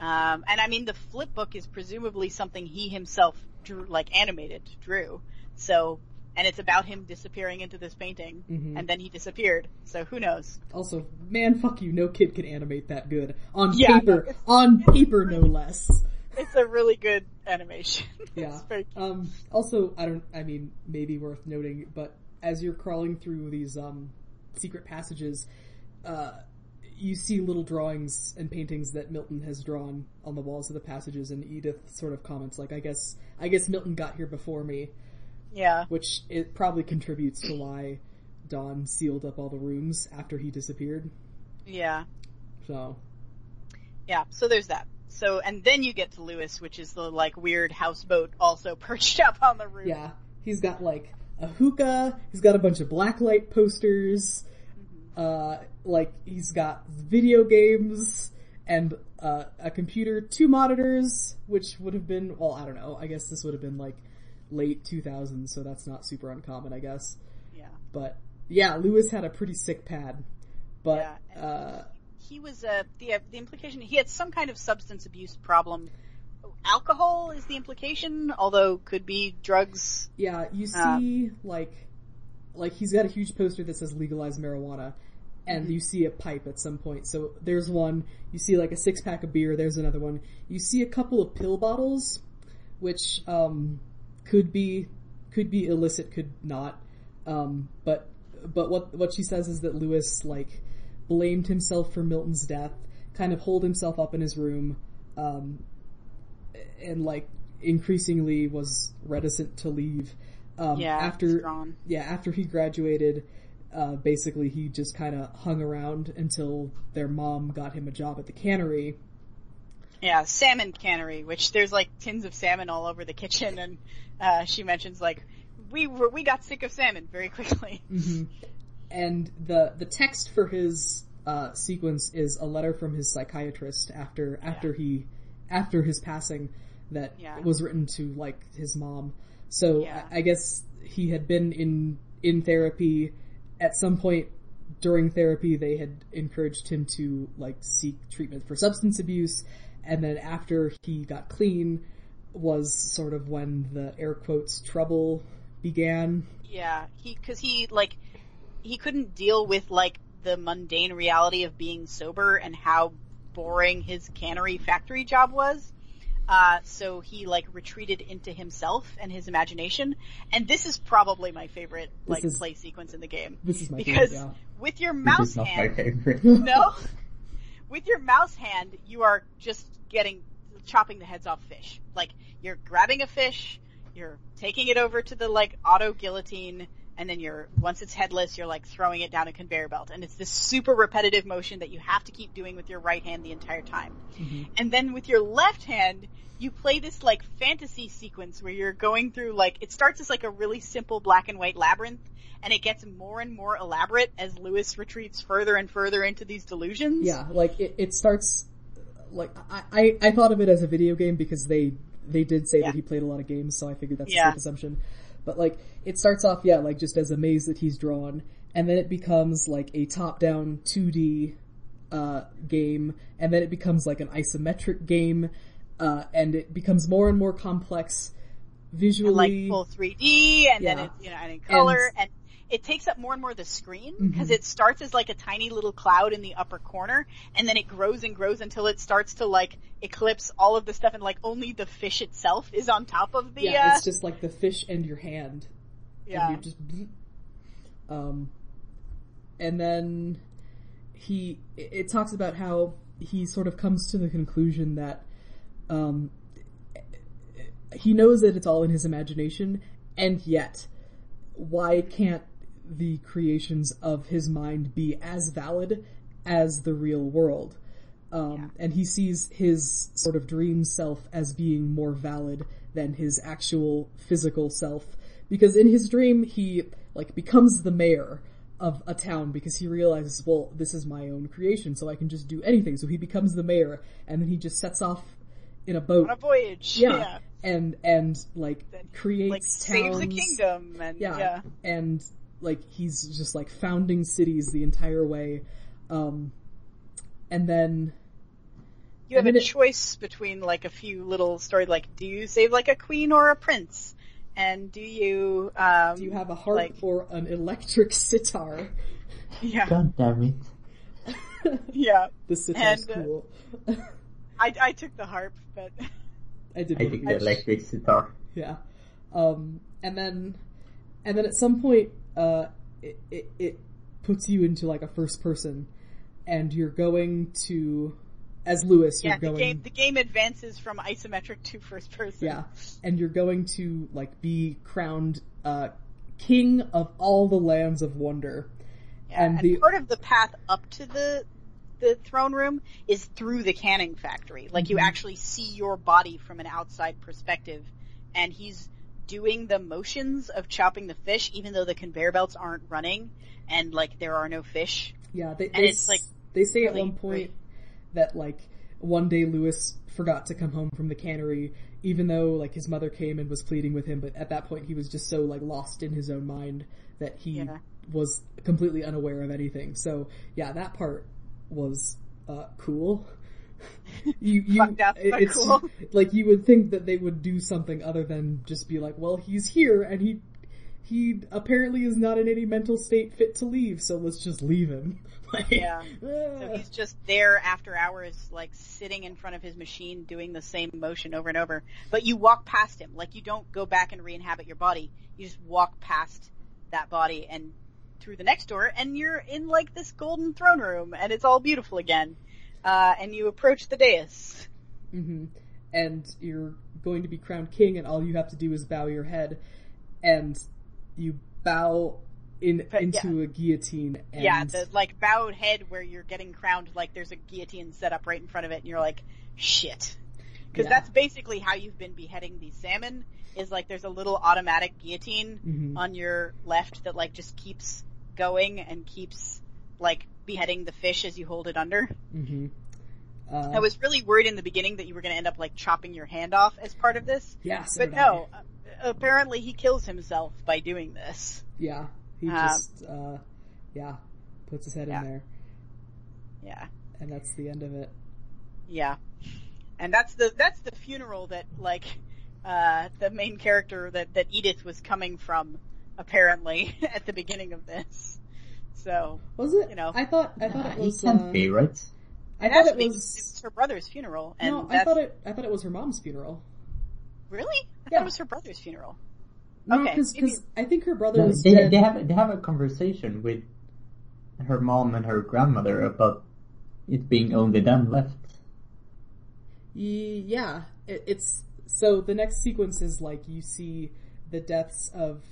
Um, and I mean, the flip book is presumably something he himself drew, like animated, drew. So and it's about him disappearing into this painting, Mhm. and then he disappeared. So who knows? Also, man, fuck you. No kid can animate that good on Yeah, paper. no, on paper, no less. It's a really good animation. Yeah. it's very cute. Um, also, I don't, I mean, maybe worth noting, but as you're crawling through these, um, secret passages, uh, you see little drawings and paintings that Milton has drawn on the walls of the passages, and Edith sort of comments like, I guess, I guess Milton got here before me, yeah. which it probably contributes to why Dawn sealed up all the rooms after he disappeared. Yeah. So, Yeah. So there's that. So, and then you get to Lewis, which is the like weird houseboat also perched up on the roof. yeah, he's got like a hookah, he's got a bunch of blacklight posters, uh, like he's got video games and uh, a computer, two monitors, which would have been, well, I don't know, I guess this would have been like late 2000s, so that's not super uncommon, I guess. Yeah. But yeah, Lewis had a pretty sick pad, but Yeah, uh, He was uh, the the implication he had some kind of substance abuse problem. Alcohol is the implication, although could be drugs. Yeah, you Uh, see, like, like he's got a huge poster that says legalize marijuana, and you see a pipe at some point. So there's one. You see like a six pack of beer. There's another one. You see a couple of pill bottles, which um, could be could be illicit, could not. Um, but but what what she says is that Lewis like blamed himself for Milton's death, kind of holed himself up in his room, um, and like increasingly was reticent to leave. Um, Yeah, after yeah after he graduated, uh, basically he just kind of hung around until their mom got him a job at the cannery. Yeah, salmon cannery, which there's like tins of salmon all over the kitchen, and uh, she mentions like we were we got sick of salmon very quickly. hmm And the the text for his uh, sequence is a letter from his psychiatrist after after he after his passing that Yeah. was written to like his mom. So Yeah. I, I guess he had been in in therapy at some point during therapy they had encouraged him to like seek treatment for substance abuse and then after he got clean was sort of when the air quotes trouble began Yeah, he because he like he couldn't deal with like the mundane reality of being sober and how boring his cannery factory job was. Uh, so he like retreated into himself and his imagination, and this is probably my favorite like is- play sequence in the game this is my because favorite, yeah. with your This mouse is not my hand, favorite. no, with your mouse hand, you are just getting chopping the heads off fish. Like you're grabbing a fish, you're taking it over to the like auto guillotine, and then you're once it's headless, you're like throwing it down a conveyor belt, and it's this super repetitive motion that you have to keep doing with your right hand the entire time. Mm-hmm. And then with your left hand, you play this like fantasy sequence where you're going through like it starts as like a really simple black and white labyrinth and it gets more and more elaborate as Lewis retreats further and further into these delusions. Yeah, like it, it starts like I, I I thought of it as a video game because they they did say Yeah. that he played a lot of games, so I figured that's a Yeah. safe assumption. But like it starts off, yeah, like just as a maze that he's drawn, and then it becomes like a top-down 2D uh, game, and then it becomes like an isometric game, uh, and it becomes more and more complex And visually. like full 3D and then Yeah. it, you know, and in color And- and, it takes up more and more of the screen Mm-hmm. because it starts as like a tiny little cloud in the upper corner and then it grows and grows until it starts to like eclipse all of the stuff and like only the fish itself is on top of the, yeah, uh, it's just like the fish and your hand. yeah. And just, um, and then he, it it talks about how he sort of comes to the conclusion that, um, he knows that it's all in his imagination, and yet, why can't the creations of his mind be as valid as the real world? Um, and he sees his sort of dream self as being more valid than his actual physical self. Because in his dream, he, like, becomes the mayor of a town because he realizes, well, this is my own creation, so I can just do anything. So he becomes the mayor, and then he just sets off in a boat. on a voyage. yeah. yeah. And, and, like, Then, creates like towns. saves a kingdom and Yeah. yeah. And like he's just like founding cities the entire way. Um and then You have a it- choice between like a few little stories like do you save like a queen or a prince? And do you, um, Do you have a harp like- or an electric sitar? yeah, God damn it. yeah. The sitar's And, uh, cool. I, I took the harp, but I did. I one think the electric sitar. Yeah. Um, and then, and then at some point, uh, it, it, it puts you into like a first person and you're going to, as Lewis, yeah, you're the going, game, the game advances from isometric to first person. yeah, and you're going to like be crowned, uh, king of all the lands of wonder. Yeah, And and, the- part of the path up to the the throne room is through the canning factory. Like you Mhm. actually see your body from an outside perspective, and he's doing the motions of chopping the fish, even though the conveyor belts aren't running, and like there are no fish. Yeah, they, And they, it's, like, they say at one point great. that like one day Lewis forgot to come home from the cannery, even though like his mother came and was pleading with him, but at that point he was just so like lost in his own mind that he Yeah. was completely unaware of anything. So yeah, that part was uh, cool. you, you, up, it's cool. like you would think that they would do something other than just be like, well, he's here and he he apparently is not in any mental state fit to leave, so let's just leave him. Like, Yeah. ah. So he's just there after hours, like sitting in front of his machine doing the same motion over and over. But you walk past him, like you don't go back and re-inhabit your body. You just walk past that body and through the next door, and you're in like this golden throne room, and it's all beautiful again. Uh, and you approach the dais. hmm And you're going to be crowned king, and all you have to do is bow your head, and you bow in But, into a guillotine. And Yeah, the like bowed head where you're getting crowned, like there's a guillotine set up right in front of it, and you're like, shit. Because Yeah. that's basically how you've been beheading these salmon. Is like there's a little automatic guillotine Mhm. on your left that like just keeps going and keeps like beheading the fish as you hold it under. hmm Uh, I was really worried in the beginning that you were going to end up like chopping your hand off as part of this, yeah, so but did I. no. uh, Apparently, he kills himself by doing this. Yeah, he Um, just uh, yeah puts his head yeah. in there, Yeah. and that's the end of it. Yeah. And that's the that's the funeral that like uh the main character that that Edith was coming from apparently at the beginning of this. So Was it? You know. I thought I thought Nah, it it was. can't uh, be, right? I thought it was. it's her brother's funeral and No, that's I thought it. I thought it was her mom's funeral. really? I Yeah. thought it was her brother's funeral. No, Okay, because maybe- I think her brother No, was they, dead. they have they have a conversation with her mom and her grandmother about it being only them left. Yeah, it, it's so the next sequence is like you see the deaths of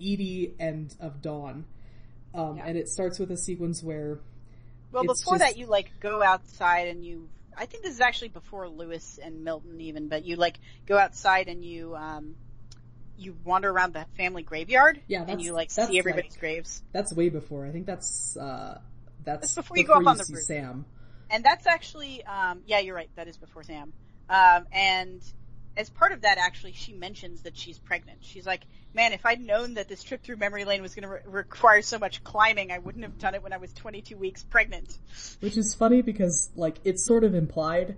Edie and of Dawn, um, Yeah. and it starts with a sequence where Well, before just- that you like go outside and you I think this is actually before Lewis and Milton even, but you like go outside and you um you wander around the family graveyard Yeah, and you like see everybody's like- graves. that's way before. I think that's uh, that's That's before you go up on the see roof. Sam. And that's actually, um, yeah, you're right. That is before Sam. Um, and as part of that, actually, she mentions that she's pregnant. She's like, "Man, if I'd known that this trip through memory lane was going to re- require so much climbing, I wouldn't have done it when I was 22 weeks pregnant." Which is funny because like it's sort of implied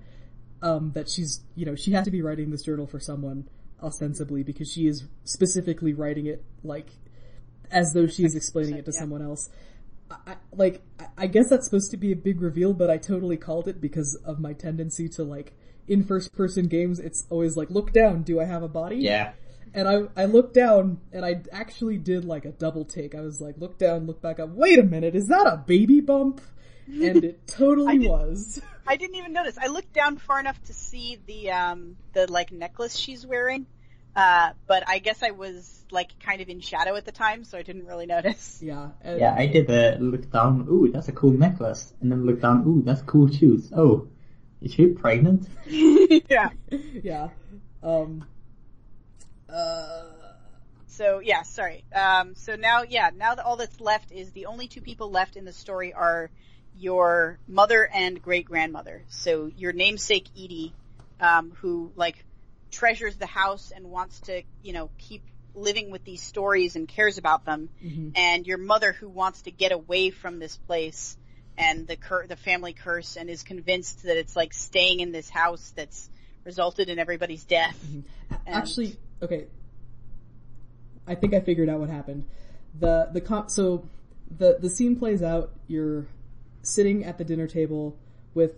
um, that she's you know she has to be writing this journal for someone ostensibly because she is specifically writing it like as though she is explaining it to yeah. someone else. I, like I guess that's supposed to be a big reveal, but I totally called it because of my tendency to like in first person games. It's always like look down, do I have a body? Yeah. And I I looked down and I actually did like a double take. I was like, look down, look back up. Wait a minute, is that a baby bump? And it totally did- was. I didn't even notice. I looked down far enough to see the um, the like necklace she's wearing, uh, but I guess I was like kind of in shadow at the time, so I didn't really notice. Yeah. and- Yeah, I did uh, look down, ooh, that's a cool necklace. And then look down, ooh, that's cool shoes. Oh, is she pregnant? yeah. yeah. Um. Uh. So yeah, sorry. Um, so now, yeah, now that all that's left is the only two people left in the story are your mother and great grandmother. So your namesake Edie, um, who like treasures the house and wants to, you know, keep living with these stories and cares about them, mhm. and your mother who wants to get away from this place and the cur- the family curse and is convinced that it's like staying in this house that's resulted in everybody's death. Mm-hmm. And- Actually, okay. I think I figured out what happened. The the com- so the the scene plays out. You're sitting at the dinner table with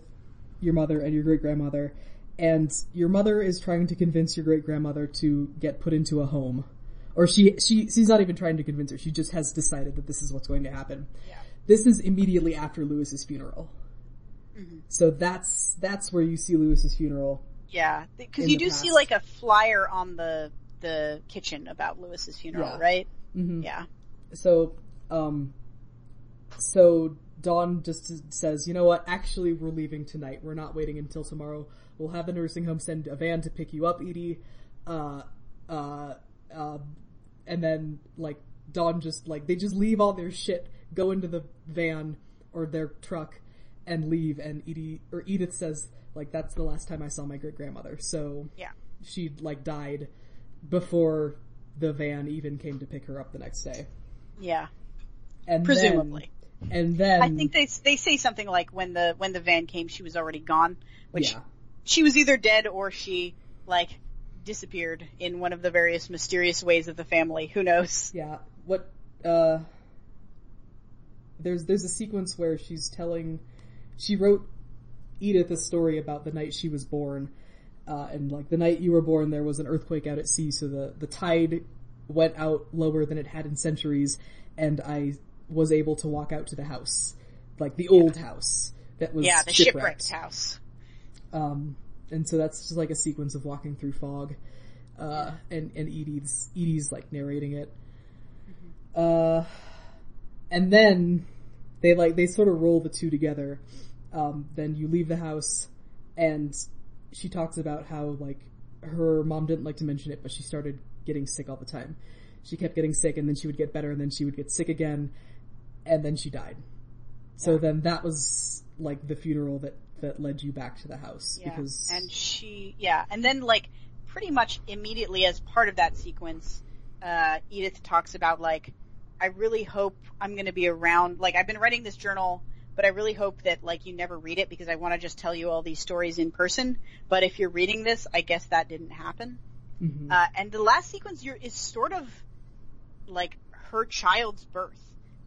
your mother and your great grandmother, and your mother is trying to convince your great grandmother to get put into a home. Or she, she, she's not even trying to convince her, she just has decided that this is what's going to happen. Yeah. This is immediately after Lewis's funeral. So that's, that's where you see Lewis's funeral. Yeah, because you do see like a flyer on the the kitchen about Lewis's funeral, Yeah. right? Mhm. Yeah. So, um, so Dawn just says, you know what, actually we're leaving tonight. We're not waiting until tomorrow. We'll have the nursing home send a van to pick you up, Edie. Uh, uh, uh, and then, like, Dawn just, like, they just leave all their shit, go into the van or their truck and leave and Edie, or Edith says, like, that's the last time I saw my great grandmother. So, Yeah. she, like, died before the van even came to pick her up the next day. Yeah. And Presumably. then, and then I think they they say something like when the when the van came, she was already gone, which yeah, she was either dead or she like disappeared in one of the various mysterious ways of the family. Who knows? yeah. What uh, there's there's a sequence where she's telling, she wrote Edith a story about the night she was born, uh, and like the night you were born, there was an earthquake out at sea, so the the tide went out lower than it had in centuries, and I was able to walk out to the house, like the old house that was Yeah, the shipwrecked. shipwrecked house. Um, and so that's just like a sequence of walking through fog, uh, and, and Edie's, Edie's like narrating it. Uh, and then they like, they sort of roll the two together. Um, then you leave the house and she talks about how like her mom didn't like to mention it, but she started getting sick all the time. She kept getting sick and then she would get better and then she would get sick again and then she died. So then that was like the funeral that, that led you back to the house Yeah. because And she, yeah, and then like pretty much immediately as part of that sequence, uh, Edith talks about like, I really hope I'm going to be around. Like I've been writing this journal, but I really hope that like you never read it because I want to just tell you all these stories in person. But if you're reading this, I guess that didn't happen. Mhm. Uh, and the last sequence you're, is sort of like her child's birth.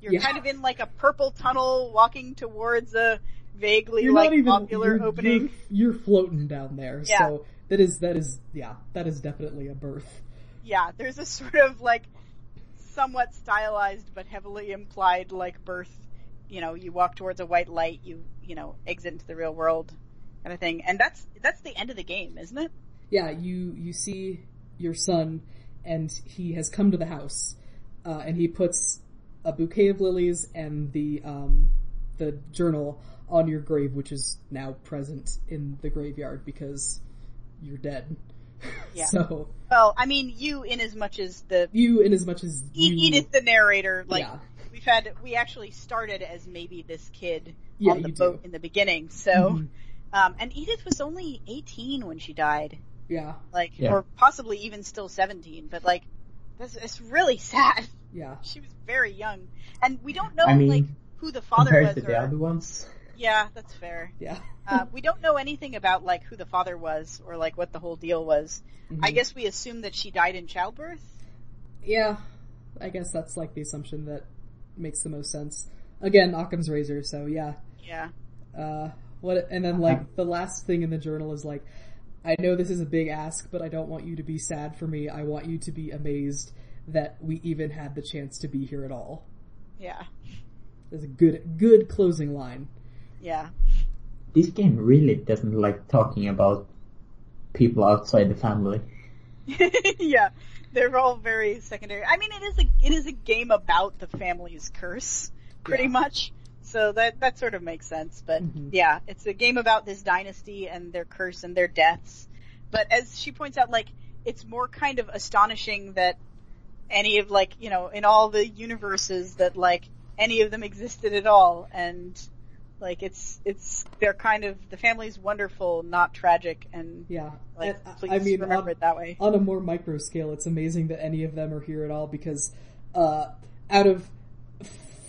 You're Yeah. kind of in like a purple tunnel walking towards a vaguely you're like even popular you're, opening. You're, you're floating down there, Yeah. so that is that is yeah that is definitely a birth. yeah, there's a sort of like somewhat stylized but heavily implied like birth. You know, you walk towards a white light, you you know exit into the real world, kind of thing. And that's that's the end of the game, isn't it? Yeah, you you see your son, and he has come to the house, uh, and he puts a bouquet of lilies and the um, the journal on your grave, which is now present in the graveyard because you're dead. Yeah. so Well, I mean, you in as much as the you, in as much as E- you, Edith, the narrator, like Yeah. we've had, we actually started as maybe this kid Yeah, on the boat do. in the beginning. So, Mhm. um, and Edith was only 18 when she died, yeah, like, Yeah. or possibly even still 17. But like, that's it's really sad. yeah. She was very young, and we don't know I mean, like who the father Compared was. to the other ones. Yeah, that's fair. Yeah. Uh, we don't know anything about like who the father was or like what the whole deal was. I Mhm. guess we assume that she died in childbirth. Yeah, I guess that's like the assumption that makes the most sense. Again, Occam's razor, so yeah. Yeah. Uh, what, and then like the last thing in the journal is like, I know this is a big ask, but I don't want you to be sad for me. I want you to be amazed that we even had the chance to be here at all. Yeah. There's a good, good closing line. Yeah. This game really doesn't like talking about people outside the family. yeah, they're all very secondary. I mean, it is a it is a game about the family's curse, pretty Yeah. much. So that that sort of makes sense. But Mhm. yeah, it's a game about this dynasty and their curse and their deaths. But as she points out, like it's more kind of astonishing that any of like you know in all the universes that like any of them existed at all and like it's it's they're kind of the family's wonderful not tragic and Yeah. like And, please I mean, remember on, it that way on a more micro scale, it's amazing that any of them are here at all because, uh, out of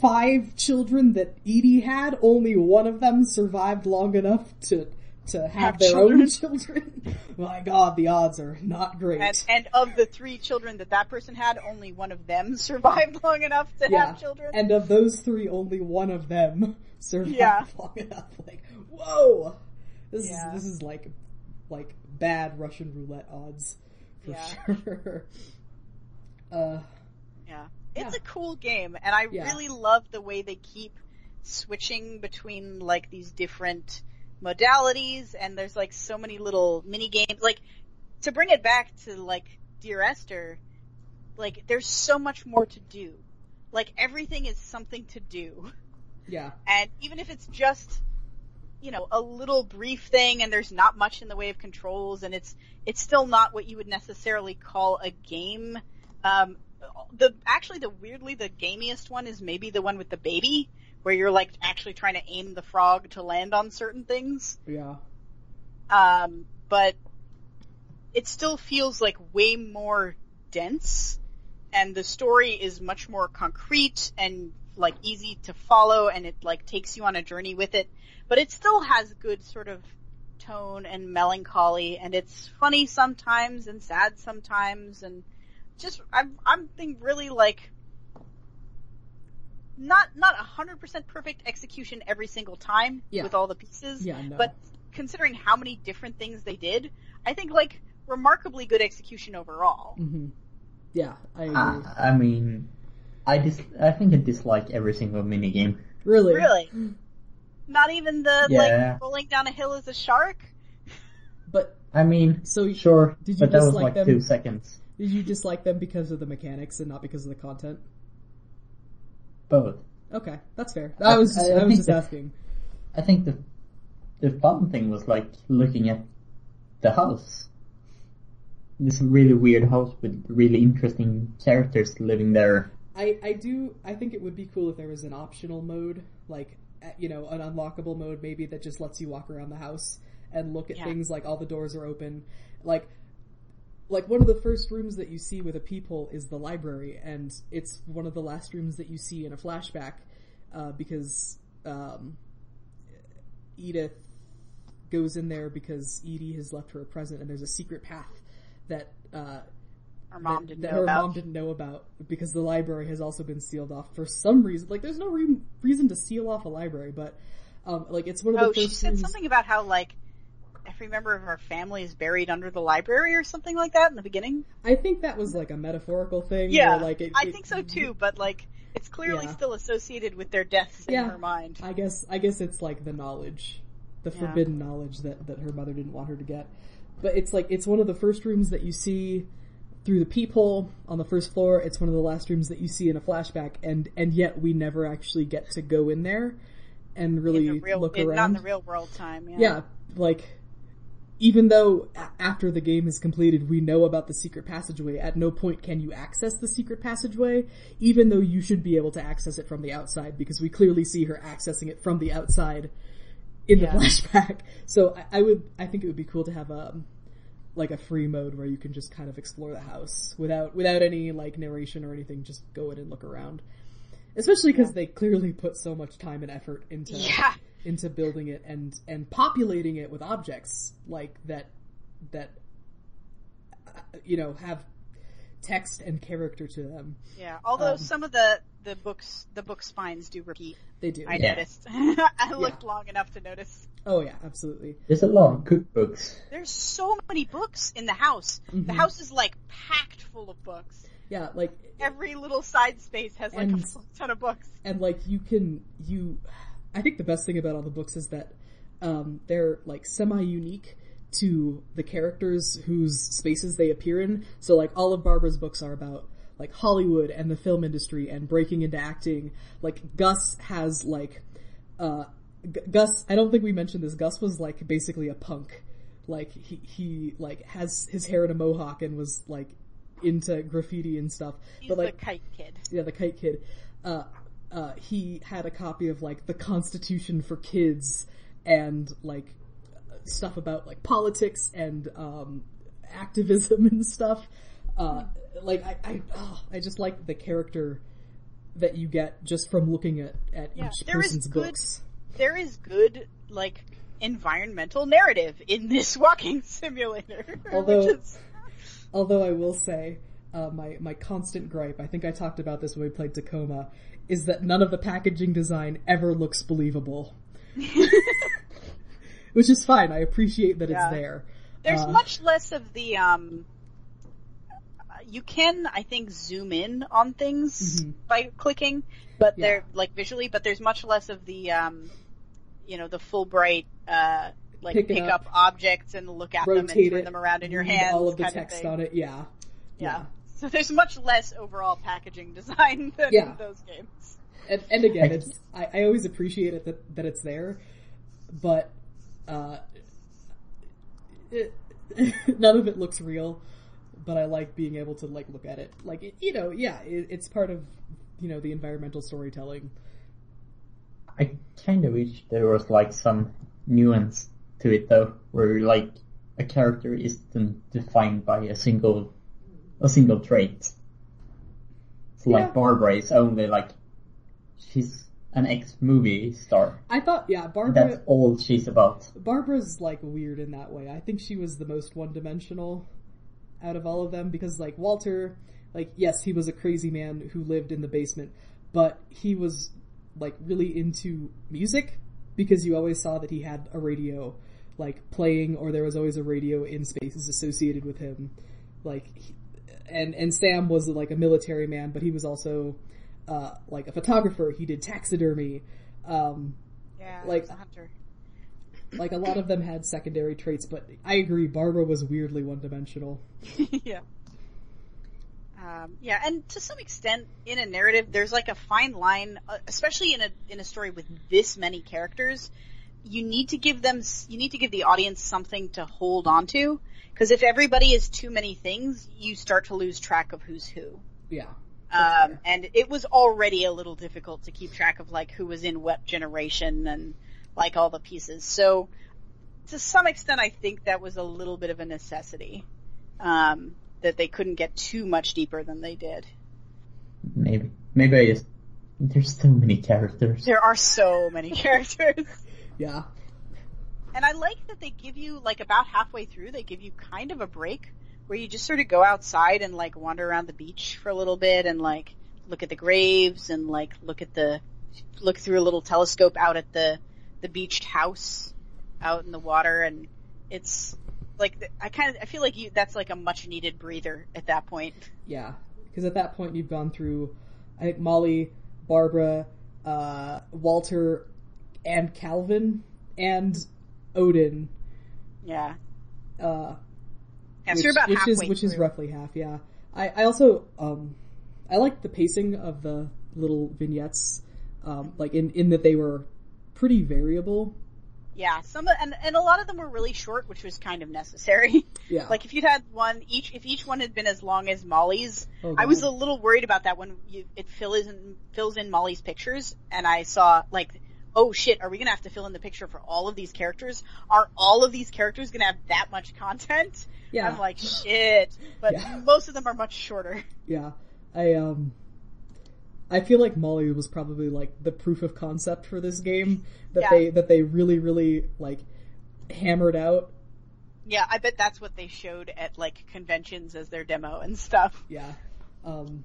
five children that Edie had, only one of them survived long enough to to have, Have their children. own children. My god, the odds are not great. And, and of the three children that that person had, only one of them survived long enough to yeah. have children. And of those three, only one of them survived Yeah. long enough. Like, whoa! This Yeah. is, this is like, like bad Russian roulette odds. For Yeah. sure. Uh, Yeah. It's a cool game, and I really love the way they keep switching between like these different modalities, and there's like so many little mini games. Like, to bring it back to like Dear Esther, like there's so much more to do. Like everything is something to do. yeah. And even if it's just, you know, a little brief thing and there's not much in the way of controls and it's, it's still not what you would necessarily call a game. Um, the, actually the weirdly the gamiest one is maybe the one with the baby where you're like actually trying to aim the frog to land on certain things. Yeah. Um, but it still feels like way more dense and the story is much more concrete and like easy to follow and it like takes you on a journey with it. But it still has good sort of tone and melancholy and it's funny sometimes and sad sometimes and just I'm I'm being really like not not a hundred percent perfect execution every single time Yeah. with all the pieces. Yeah, no. But considering how many different things they did, I think like remarkably good execution overall. hmm Yeah, I agree. Uh, I mean, I dis- I think I dislike every single minigame. really? Really? Mm. Not even the Yeah. like rolling down a hill as a shark? But I mean, So you- sure, did you but that was dislike like them? two seconds. did you dislike them because of the mechanics and not because of the content? Both. Okay, that's fair. I was just, I- I I, was just that- asking. I think the the fun thing was like looking at the house. This really weird house with really interesting characters living there. I, I do, I think it would be cool if there was an optional mode, like, uh, you know, an unlockable mode maybe that just lets you walk around the house and look at Yeah. things like all the doors are open. Like, like one of the first rooms that you see with a peephole is the library and it's one of the last rooms that you see in a flashback, uh, because, um, Edith goes in there because Edie has left her a present and there's a secret path that, uh, Our mom didn't that know her about. mom didn't know about because the library has also been sealed off for some reason. Like, there's no re- reason to seal off a library, but um, like it's one of Oh, the she said rooms. something about how like every member of our family is buried under the library or something like that in the beginning. I think that was like a metaphorical thing. Yeah, like it, I it- think so too, but like it's clearly Yeah. still associated with their deaths in Yeah. her mind. I guess I guess it's like the knowledge, the Yeah. forbidden knowledge that that her mother didn't want her to get. But it's like it's one of the first rooms that you see through the peephole on the first floor. It's one of the last rooms that you see in a flashback, and and yet we never actually get to go in there and really real, look in, around. not in the real world time. Yeah. yeah, like even though after the game is completed, we know about the secret passageway. At no point can you access the secret passageway, even though you should be able to access it from the outside because we clearly see her accessing it from the outside in the flashback. So I, I would, I think it would be cool to have a like a free mode where you can just kind of explore the house without without any like narration or anything. Just go in and look around. Especially because they clearly put so much time and effort into Yeah. into building it and and populating it with objects like that that uh, you know have text and character to them. Yeah. Although Um, some of the the books the book spines do repeat. They do. I Yeah. noticed. I looked long enough to notice. Oh yeah, absolutely. There's a lot of cookbooks. There's so many books in the house. The Mhm. house is like packed full of books. Yeah, like Every little side space has like a And- full ton of books. and like you can you I think the best thing about all the books is that um they're like semi unique to the characters whose spaces they appear in. So like all of Barbara's books are about like Hollywood and the film industry and breaking into acting. Like Gus has like uh G- Gus I don't think we mentioned this. Gus was like basically a punk. Like he he like has his hair in a mohawk and was like into graffiti and stuff. He's but like the kite kid. yeah, the kite kid. Uh, uh, he had a copy of like the Constitution for Kids and like stuff about like politics and um, activism and stuff. Uh, like I, I, oh, I just like the character that you get just from looking at at Yeah, each person's good- books. There is good like environmental narrative in this walking simulator. Although- is, Although I will say, uh, my my constant gripe, I think I talked about this when we played Tacoma, is that none of the packaging design ever looks believable. Which is fine. I appreciate that Yeah. it's there. there's Uh, much less of the um. You can, I think, zoom in on things Mhm. by clicking, but Yeah. they're like visually. But there's much less of the, um, you know, the Fullbright, uh, like Pick pick, up. up, objects and look at them and turn it, them around in your hands. all of the text thing. on it. Yeah, Yeah. So there's much less overall packaging design than Yeah. in those games. And, and again, it's I, I always appreciate it that, that it's there, but uh, it, none of it looks real. But I like being able to like look at it, like it, you know, yeah, it, it's part of you know the environmental storytelling. I kind of wish there was like some nuance to it though, where like a character isn't defined by a single a single trait. So Yeah. like Barbara is only like she's an ex movie star. I thought, yeah, Barbara That's all she's about. Barbara's like weird in that way. I think she was the most one dimensional out of all of them because like Walter, like yes, he was a crazy man who lived in the basement, but he was like really into music because you always saw that he had a radio like playing or there was always a radio in spaces associated with him. Like he- and and Sam was like a military man, but he was also uh like a photographer. He did taxidermy. Um Yeah, Like- a hunter. like a lot of them had secondary traits, but I agree, Barbara was weirdly one dimensional. yeah. Um, yeah, and to some extent, in a narrative, there's like a fine line, uh, especially in a in a story with this many characters. You need to give them, you need to give the audience something to hold on to, because if everybody is too many things, you start to lose track of who's who. Yeah. Um, and it was already a little difficult to keep track of like who was in what generation and like all the pieces. So to some extent, I think that was a little bit of a necessity. Um, that they couldn't get too much deeper than they did. Maybe. Maybe I just there's so many characters. There are so many characters. Yeah. And I like that they give you, like about halfway through, they give you kind of a break where you just sort of go outside and like wander around the beach for a little bit and like look at the graves and like look at the, look through a little telescope out at the, the beached house out in the water and it's like, I kind of, I feel like you, that's like a much needed breather at that point. Yeah. Because at that point you've gone through, I think Molly, Barbara, uh, Walter, and Calvin, and Odin. Yeah. Uh, Yeah, so which, you're about which is which is roughly half. Yeah. I, I also um, I like the pacing of the little vignettes, um, like in in that they were pretty variable. Yeah, some of, and and a lot of them were really short, which was kind of necessary. Yeah. like if you'd had one each, if each one had been as long as Molly's, Oh, I was a little worried about that when you, it fills in fills in Molly's pictures, and I saw like, oh shit, are we gonna have to fill in the picture for all of these characters? Are all of these characters gonna have that much content? Yeah. I'm like shit, but Yeah. most of them are much shorter. Yeah, I um, I feel like Molly was probably like the proof of concept for this game that Yeah. they that they really really like hammered out. Yeah, I bet that's what they showed at like conventions as their demo and stuff. Yeah. Um,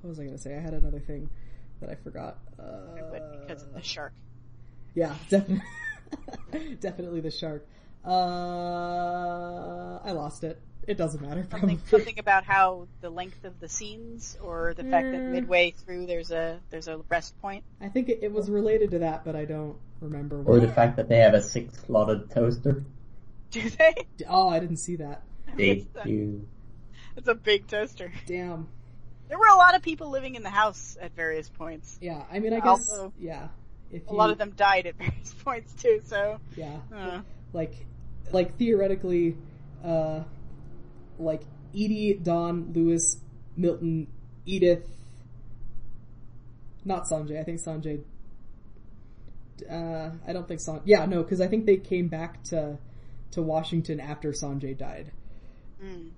what was I gonna say? I had another thing that I forgot. Uh, because of the shark. yeah, definitely, definitely the shark. Uh, I lost it. It doesn't matter. something Probably. something about how the length of the scenes or the fact that Mm. midway through there's a there's a rest point. I think it, it was related to that, but I don't remember. Or What. the fact that they have a six slotted toaster. Do they? Oh, I didn't see that. They It's a- It's a big toaster. Damn. There were a lot of people living in the house at various points. Yeah, I mean, I guess Also, yeah. If A you, lot of them died at various points too. So, yeah, uh, like, like theoretically, uh, like Edie, Dawn, Lewis, Milton, Edith, not Sanjay. I think Sanjay. Uh, I don't think Sanjay. Yeah, no, because I think they came back to to Washington after Sanjay died. mm,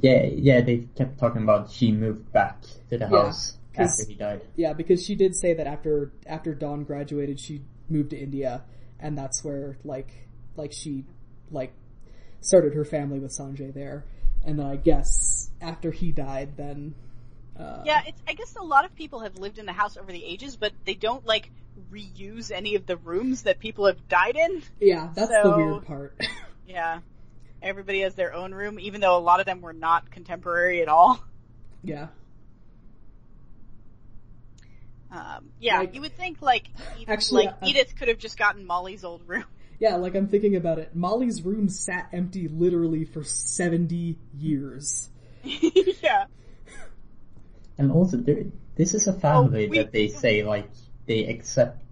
Yeah, yeah, they kept talking about she moved back to the Yeah, house after he died. Yeah, because she did say that after after Dawn graduated, she moved to India, and that's where like like she like started her family with Sanjay there, and then I guess after he died, then uh, Yeah, it's. I guess a lot of people have lived in the house over the ages, but they don't like reuse any of the rooms that people have died in. yeah, that's the weird part. Yeah, everybody has their own room, even though a lot of them were not contemporary at all. yeah, Um, yeah, Like- you would think like Edith, Actually, like I- Edith could have just gotten Molly's old room. Yeah. Like I'm thinking about it. Molly's room sat empty literally for seventy years. yeah, And also, there, this is a family Oh, we- that they say like they accept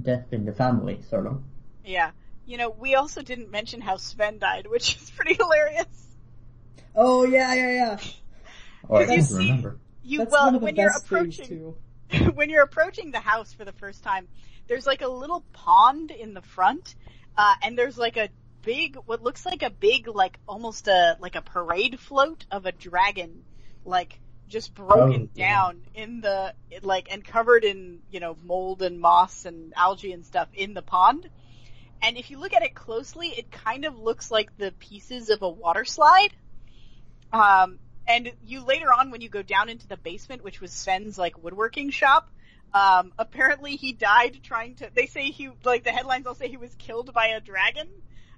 death in the family, sort of. yeah. You know, we also didn't mention how Sven died, which is pretty hilarious. Oh yeah, yeah, yeah. Or I you don't see- remember. You That's well, one of the when you're approaching too. when you're approaching the house for the first time, there's like a little pond in the front, uh, and there's like a big, what looks like a big, like almost a like a parade float of a dragon, like just broken Oh, yeah. down in the like and covered in you know mold and moss and algae and stuff in the pond. And if you look at it closely, it kind of looks like the pieces of a water slide. Um, and you later on, when you go down into the basement, which was Sven's like woodworking shop, um, apparently he died trying to. They say he like the headlines all say he was killed by a dragon.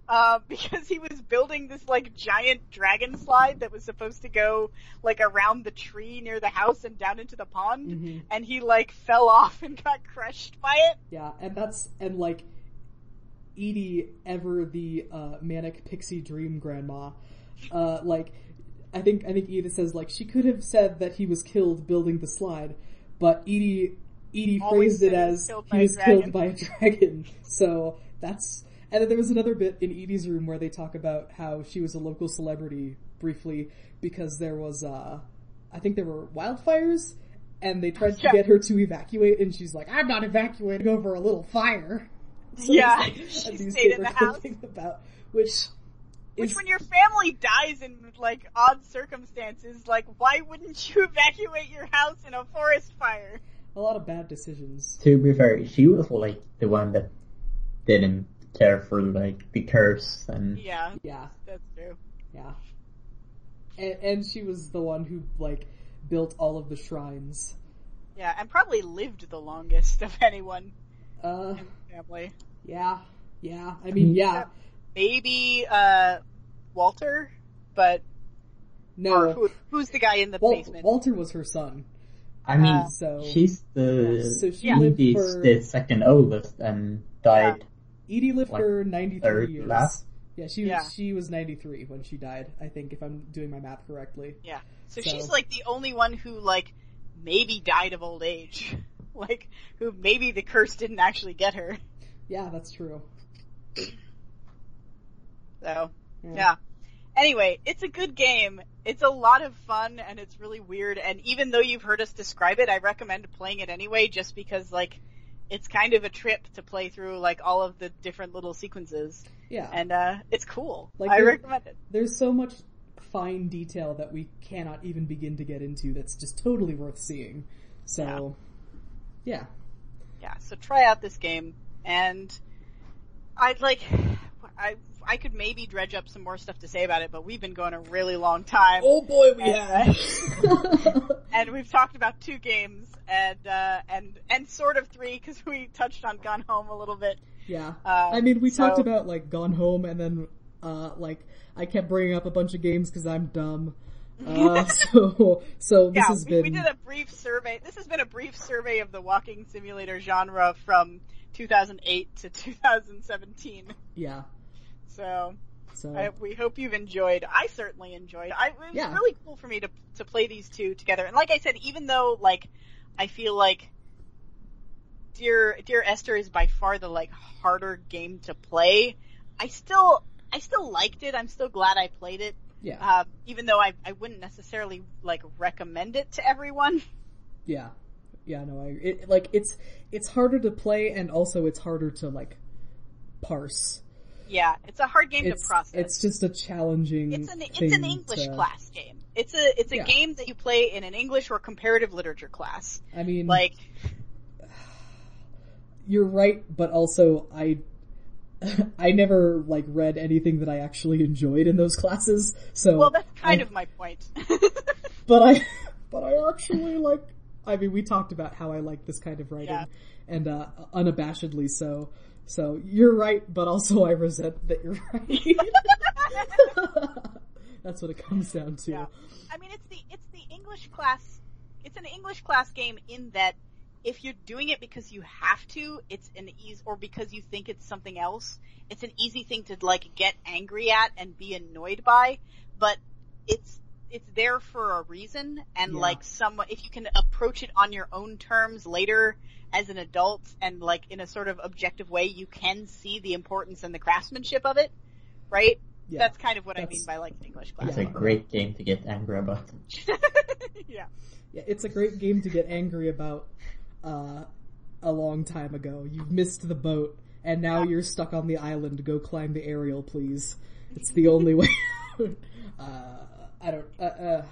Uh, because he was building this like giant dragon slide that was supposed to go like around the tree near the house and down into the pond, Mhm. and he like fell off and got crushed by it. Yeah, and that's and like Edie, ever the uh, manic pixie dream grandma, uh, like I think I think Edith says like she could have said that he was killed building the slide, but Edie Edie phrased it said he was as he was dragon. killed by a dragon. So that's and then there was another bit in Edie's room where they talk about how she was a local celebrity briefly because there was uh I think there were wildfires and they tried to Yeah. get her to evacuate and she's like, I'm not evacuating over a little fire. So Yeah, it's she a stayed newspaper in the house. clipping about which Which when your family dies in like odd circumstances, like why wouldn't you evacuate your house in a forest fire? A lot of bad decisions. To be fair, she was like the one that didn't care for like the curse and Yeah, Yeah, that's true. yeah. And, and she was the one who like built all of the shrines. Yeah, and probably lived the longest of anyone Uh, in the family. yeah, yeah. I mean, yeah. Maybe uh Walter, but No, who, who's the guy in the Wal- basement? Walter was her son. I mean, Uh, So she's the So she Edie's for the second oldest and died. Edie lived like, for ninety third three years. last? Yeah, she Yeah. she was ninety three when she died. I think if I'm doing my math correctly. yeah, so, so- she's like the only one who like maybe died of old age, like who maybe the curse didn't actually get her. Yeah, that's true. So Yeah. Yeah. Anyway, it's a good game. It's a lot of fun and it's really weird. And even though you've heard us describe it, I recommend playing it anyway just because like it's kind of a trip to play through like all of the different little sequences. Yeah. And uh it's cool. Like, I recommend it. There's so much fine detail that we cannot even begin to get into that's just totally worth seeing. So, yeah. Yeah, so try out this game and I'd like I I could maybe dredge up some more stuff to say about it, but we've been going a really long time. Oh boy, we And, have. and we've talked about two games and uh, and and sort of three because we touched on Gone Home a little bit. yeah. Um, I mean, we so- talked about like Gone Home, and then uh, like I kept bringing up a bunch of games because I'm dumb. Uh, so so this yeah, has we, been we did a brief survey. This has been a brief survey of the walking simulator genre from 2008 to 2017. yeah. So So I, we hope you've enjoyed. I certainly enjoyed. I, it was Yeah. really cool for me to to play these two together. And like I said, even though like I feel like Dear Dear Esther is by far the like harder game to play, I still I still liked it. I'm still glad I played it. yeah, Uh, even though I I wouldn't necessarily like recommend it to everyone. yeah, yeah. No, I it like it's it's harder to play, and also it's harder to like parse. Yeah, it's a hard game It's to process. it's just a challenging. It's an it's an English to- class game. It's a it's a Yeah. game that you play in an English or comparative literature class. I mean, Like you're right, but also I I never like read anything that I actually enjoyed in those classes. So Well, that's kind I- of my point. but I, but I actually like. I mean, we talked about how I like this kind of writing, Yeah. and uh, unabashedly so. So you're right, but also I resent that you're right. That's what it comes down to. Yeah. I mean, it's the it's the English class. It's an English class game in that if you're doing it because you have to, it's an easy, or because you think it's something else, it's an easy thing to like get angry at and be annoyed by. But it's it's there for a reason, and Yeah. like someone, if you can approach it on your own terms later as an adult and like in a sort of objective way, you can see the importance and the craftsmanship of it, right? Yeah. That's kind of what I mean by like an English class. It's a great game to get angry about. yeah. Yeah, it's a great game to get angry about uh, a long time ago. You've missed the boat, and now you're stuck on the island. Go climb the aerial, please. It's the only way. uh, I don't. Uh, uh,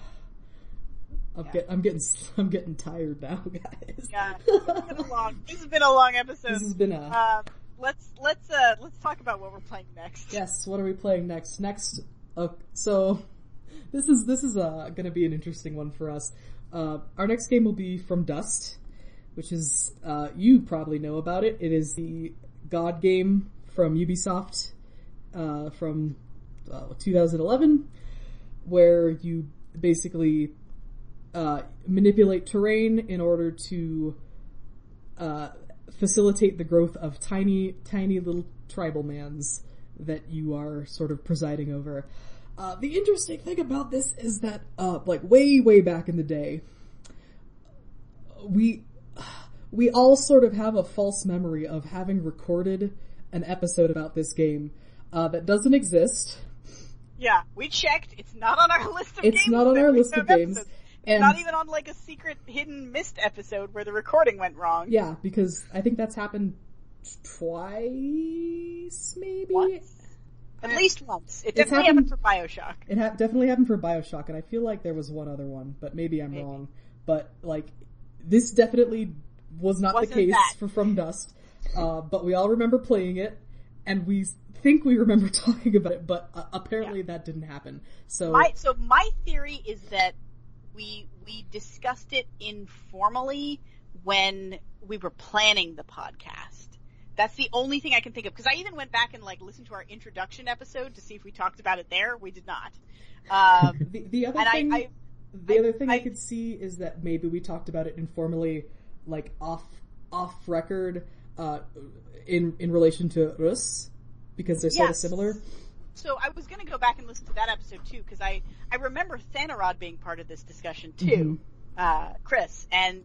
I'm, Yeah. get, I'm getting. I'm getting tired now, guys. Yeah, this has been a long. This has been a long episode. This has been a. Um, let's let's uh let's talk about what we're playing next. Yes. What are we playing next? Next. Uh, so, this is this is uh, going to be an interesting one for us. Uh, our next game will be From Dust, which is uh, you probably know about it. It is the God game from Ubisoft uh, from uh, 2011, where you basically uh, manipulate terrain in order to uh, facilitate the growth of tiny, tiny little tribal mans that you are sort of presiding over. Uh, the interesting thing about this is that, uh, like way, way back in the day, we, we all sort of have a false memory of having recorded an episode about this game, uh, that doesn't exist. Yeah, we checked. It's not on our list of It's games. It's not on our list of games, episodes. and- not even on like a secret hidden missed episode where the recording went wrong. Yeah, because I think that's happened twice, maybe? Once? At least once. It definitely happened- happened for Bioshock. It ha- definitely happened for Bioshock, and I feel like there was one other one, but maybe I'm Maybe. wrong. But like, this definitely was not Wasn't the case that. for From Dust. Uh, but we all remember playing it, and we think we remember talking about it, but uh, apparently that didn't happen. So My so my theory is that we we discussed it informally when we were planning the podcast. That's the only thing I can think of because I even went back and like listened to our introduction episode to see if we talked about it there. We did not. Um, the, the other and I, thing, I the I- other thing I- could see is that maybe we talked about it informally, like off off record, uh, in in relation to Reus, because they're sort of similar. so I was going to go back and listen to that episode too because I I remember Thanarod being part of this discussion Mm-hmm. too, uh, Chris, and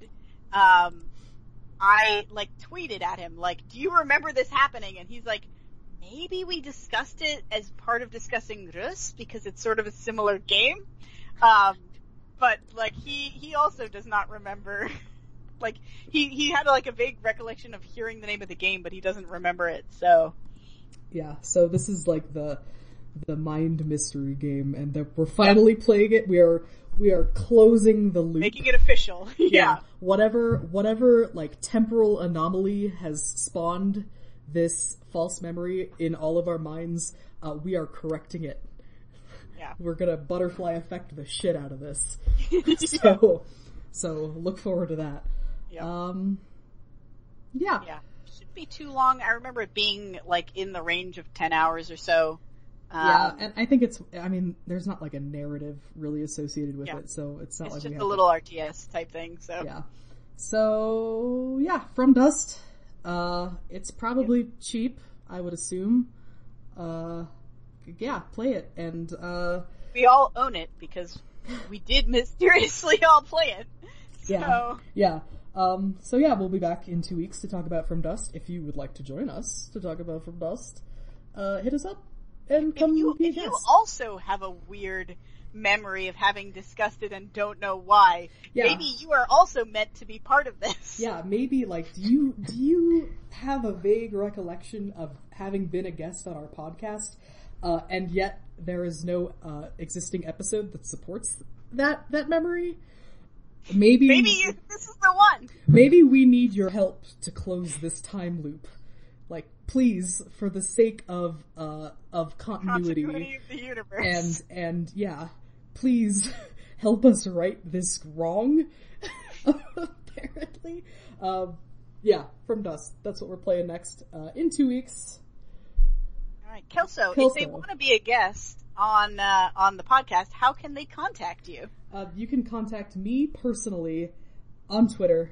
um, I like tweeted at him like, "Do you remember this happening?" And he's like, "Maybe we discussed it as part of discussing Reus because it's sort of a similar game." Um, but like he he also does not remember. Like he he had like a vague recollection of hearing the name of the game, but he doesn't remember it. So Yeah, so this is like the the mind mystery game, and that we're finally playing it. We are we are closing the loop. making it official. yeah. whatever whatever like temporal anomaly has spawned this false memory in all of our minds, uh, we are correcting it. Yeah. We're gonna butterfly effect the shit out of this. so so look forward to that. Yeah. Um, yeah. Yeah. Shouldn't be too long. I remember it being like in the range of 10 hours or so. Um, Yeah, and I think it's. I mean, there's not like a narrative really associated with Yeah. it, so it's not it's like we just have a to- little RTS type thing, so. yeah. So yeah, from Dust. Uh, it's probably cheap, I would assume. Uh, yeah, play it, and uh, We all own it because we did mysteriously all play it. So, yeah, yeah. Um, so yeah, we'll be back in two weeks to talk about From Dust. If you would like to join us to talk about From Dust, uh, hit us up and if come you, be a if you also have a weird memory of having discussed it and don't know why, Yeah. maybe you are also meant to be part of this. Yeah, maybe like do you do you have a vague recollection of having been a guest on our podcast, uh, and yet there is no uh, existing episode that supports that that memory? Maybe Maybe you, this is the one. maybe we need your help to close this time loop. like please, for the sake of uh of continuity, Continuity of the universe. and and yeah, please help us right this wrong. Apparently, um, yeah, from Dust. That's what we're playing next uh, in two weeks. All right, Kelso, if Kelso. they want to be a guest on uh, on the podcast, how can they contact you? Uh, you can contact me personally on Twitter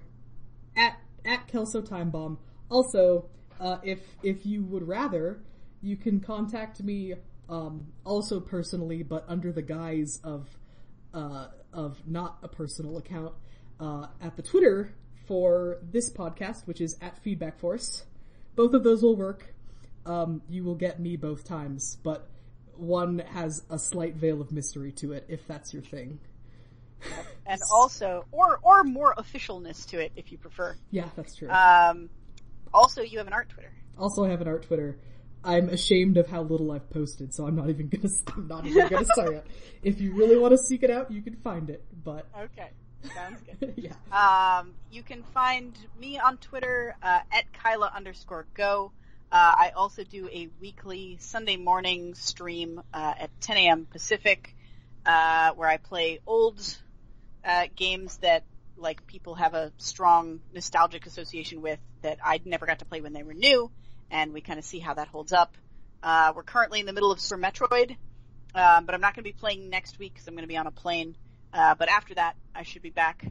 at at Kelso Time Bomb. Also, uh, if if you would rather, you can contact me um, also personally, but under the guise of uh, of not a personal account uh, at the Twitter for this podcast, which is at Feedback Force. Both of those will work. Um, you will get me both times, but one has a slight veil of mystery to it, if that's your thing. And also, or or more officialness to it, if you prefer. Yeah, that's true. Um, also, you have an art Twitter. also, I have an art Twitter. I'm ashamed of how little I've posted, so I'm not even gonna. I'm not even gonna say it. If you really want to seek it out, you can find it. But Okay, sounds good. yeah, Um, you can find me on Twitter uh, at Kyla underscore go. Uh, I also do a weekly Sunday morning stream uh, at 10 a.m. Pacific, uh, where I play old uh, games that like people have a strong nostalgic association with that I never got to play when they were new, and we kind of see how that holds up. Uh, we're currently in the middle of Super Metroid, um, but I'm not going to be playing next week because I'm going to be on a plane. Uh, but after that, I should be back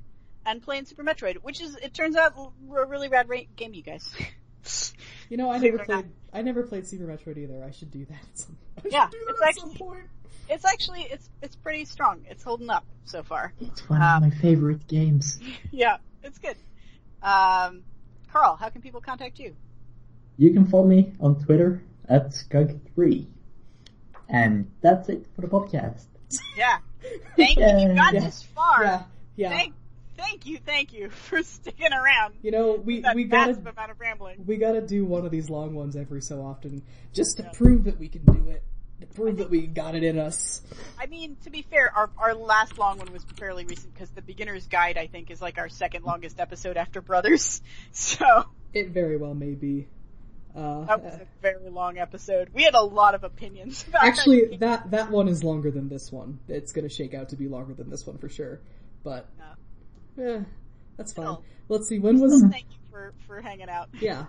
and playing Super Metroid, which is, it turns out, a really rad game, you guys. you know, I Believe never it or not. played. I never played Super Metroid either. I should do that. At some, I Yeah, do that it's at actually- some point. it's actually, it's, it's pretty strong. It's holding up so far. It's one Um, of my favorite games. yeah, it's good. Um, Carl, how can people contact you? You can follow me on Twitter at Skug3. And that's it for the podcast. Yeah. Thank you. You got Yeah. this far. Yeah, yeah. Thank, thank you, thank you for sticking around. you know, we we gotta amount of rambling. we gotta do one of these long ones every so often, just to prove that we can do it. To prove that we got it in us. I mean, to be fair, our our last long one was fairly recent because the beginner's guide, I think, is like our second longest episode after Brothers. So It very well may be. Uh, that was a very long episode. We had a lot of opinions. About Actually, that that one is longer than this one. It's gonna shake out to be longer than this one for sure. But eh, that's fine. Still. Let's see. When was? thank you for for hanging out. Yeah.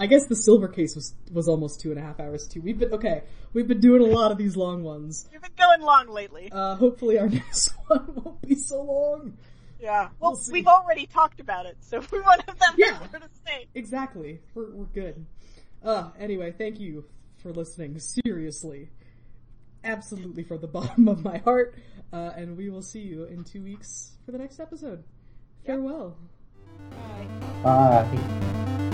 I guess the silver case was was almost two and a half hours too. We've been okay. We've been doing a lot of these long ones. You've been going long lately. Uh, hopefully our next one won't be so long. Yeah. Well, we'll we've already talked about it, so we want to have that Yeah. to say. Exactly. We're we're good. Uh, anyway, thank you for listening. Seriously, absolutely from the bottom of my heart. Uh, and we will see you in two weeks for the next episode. Farewell. Bye. Bye.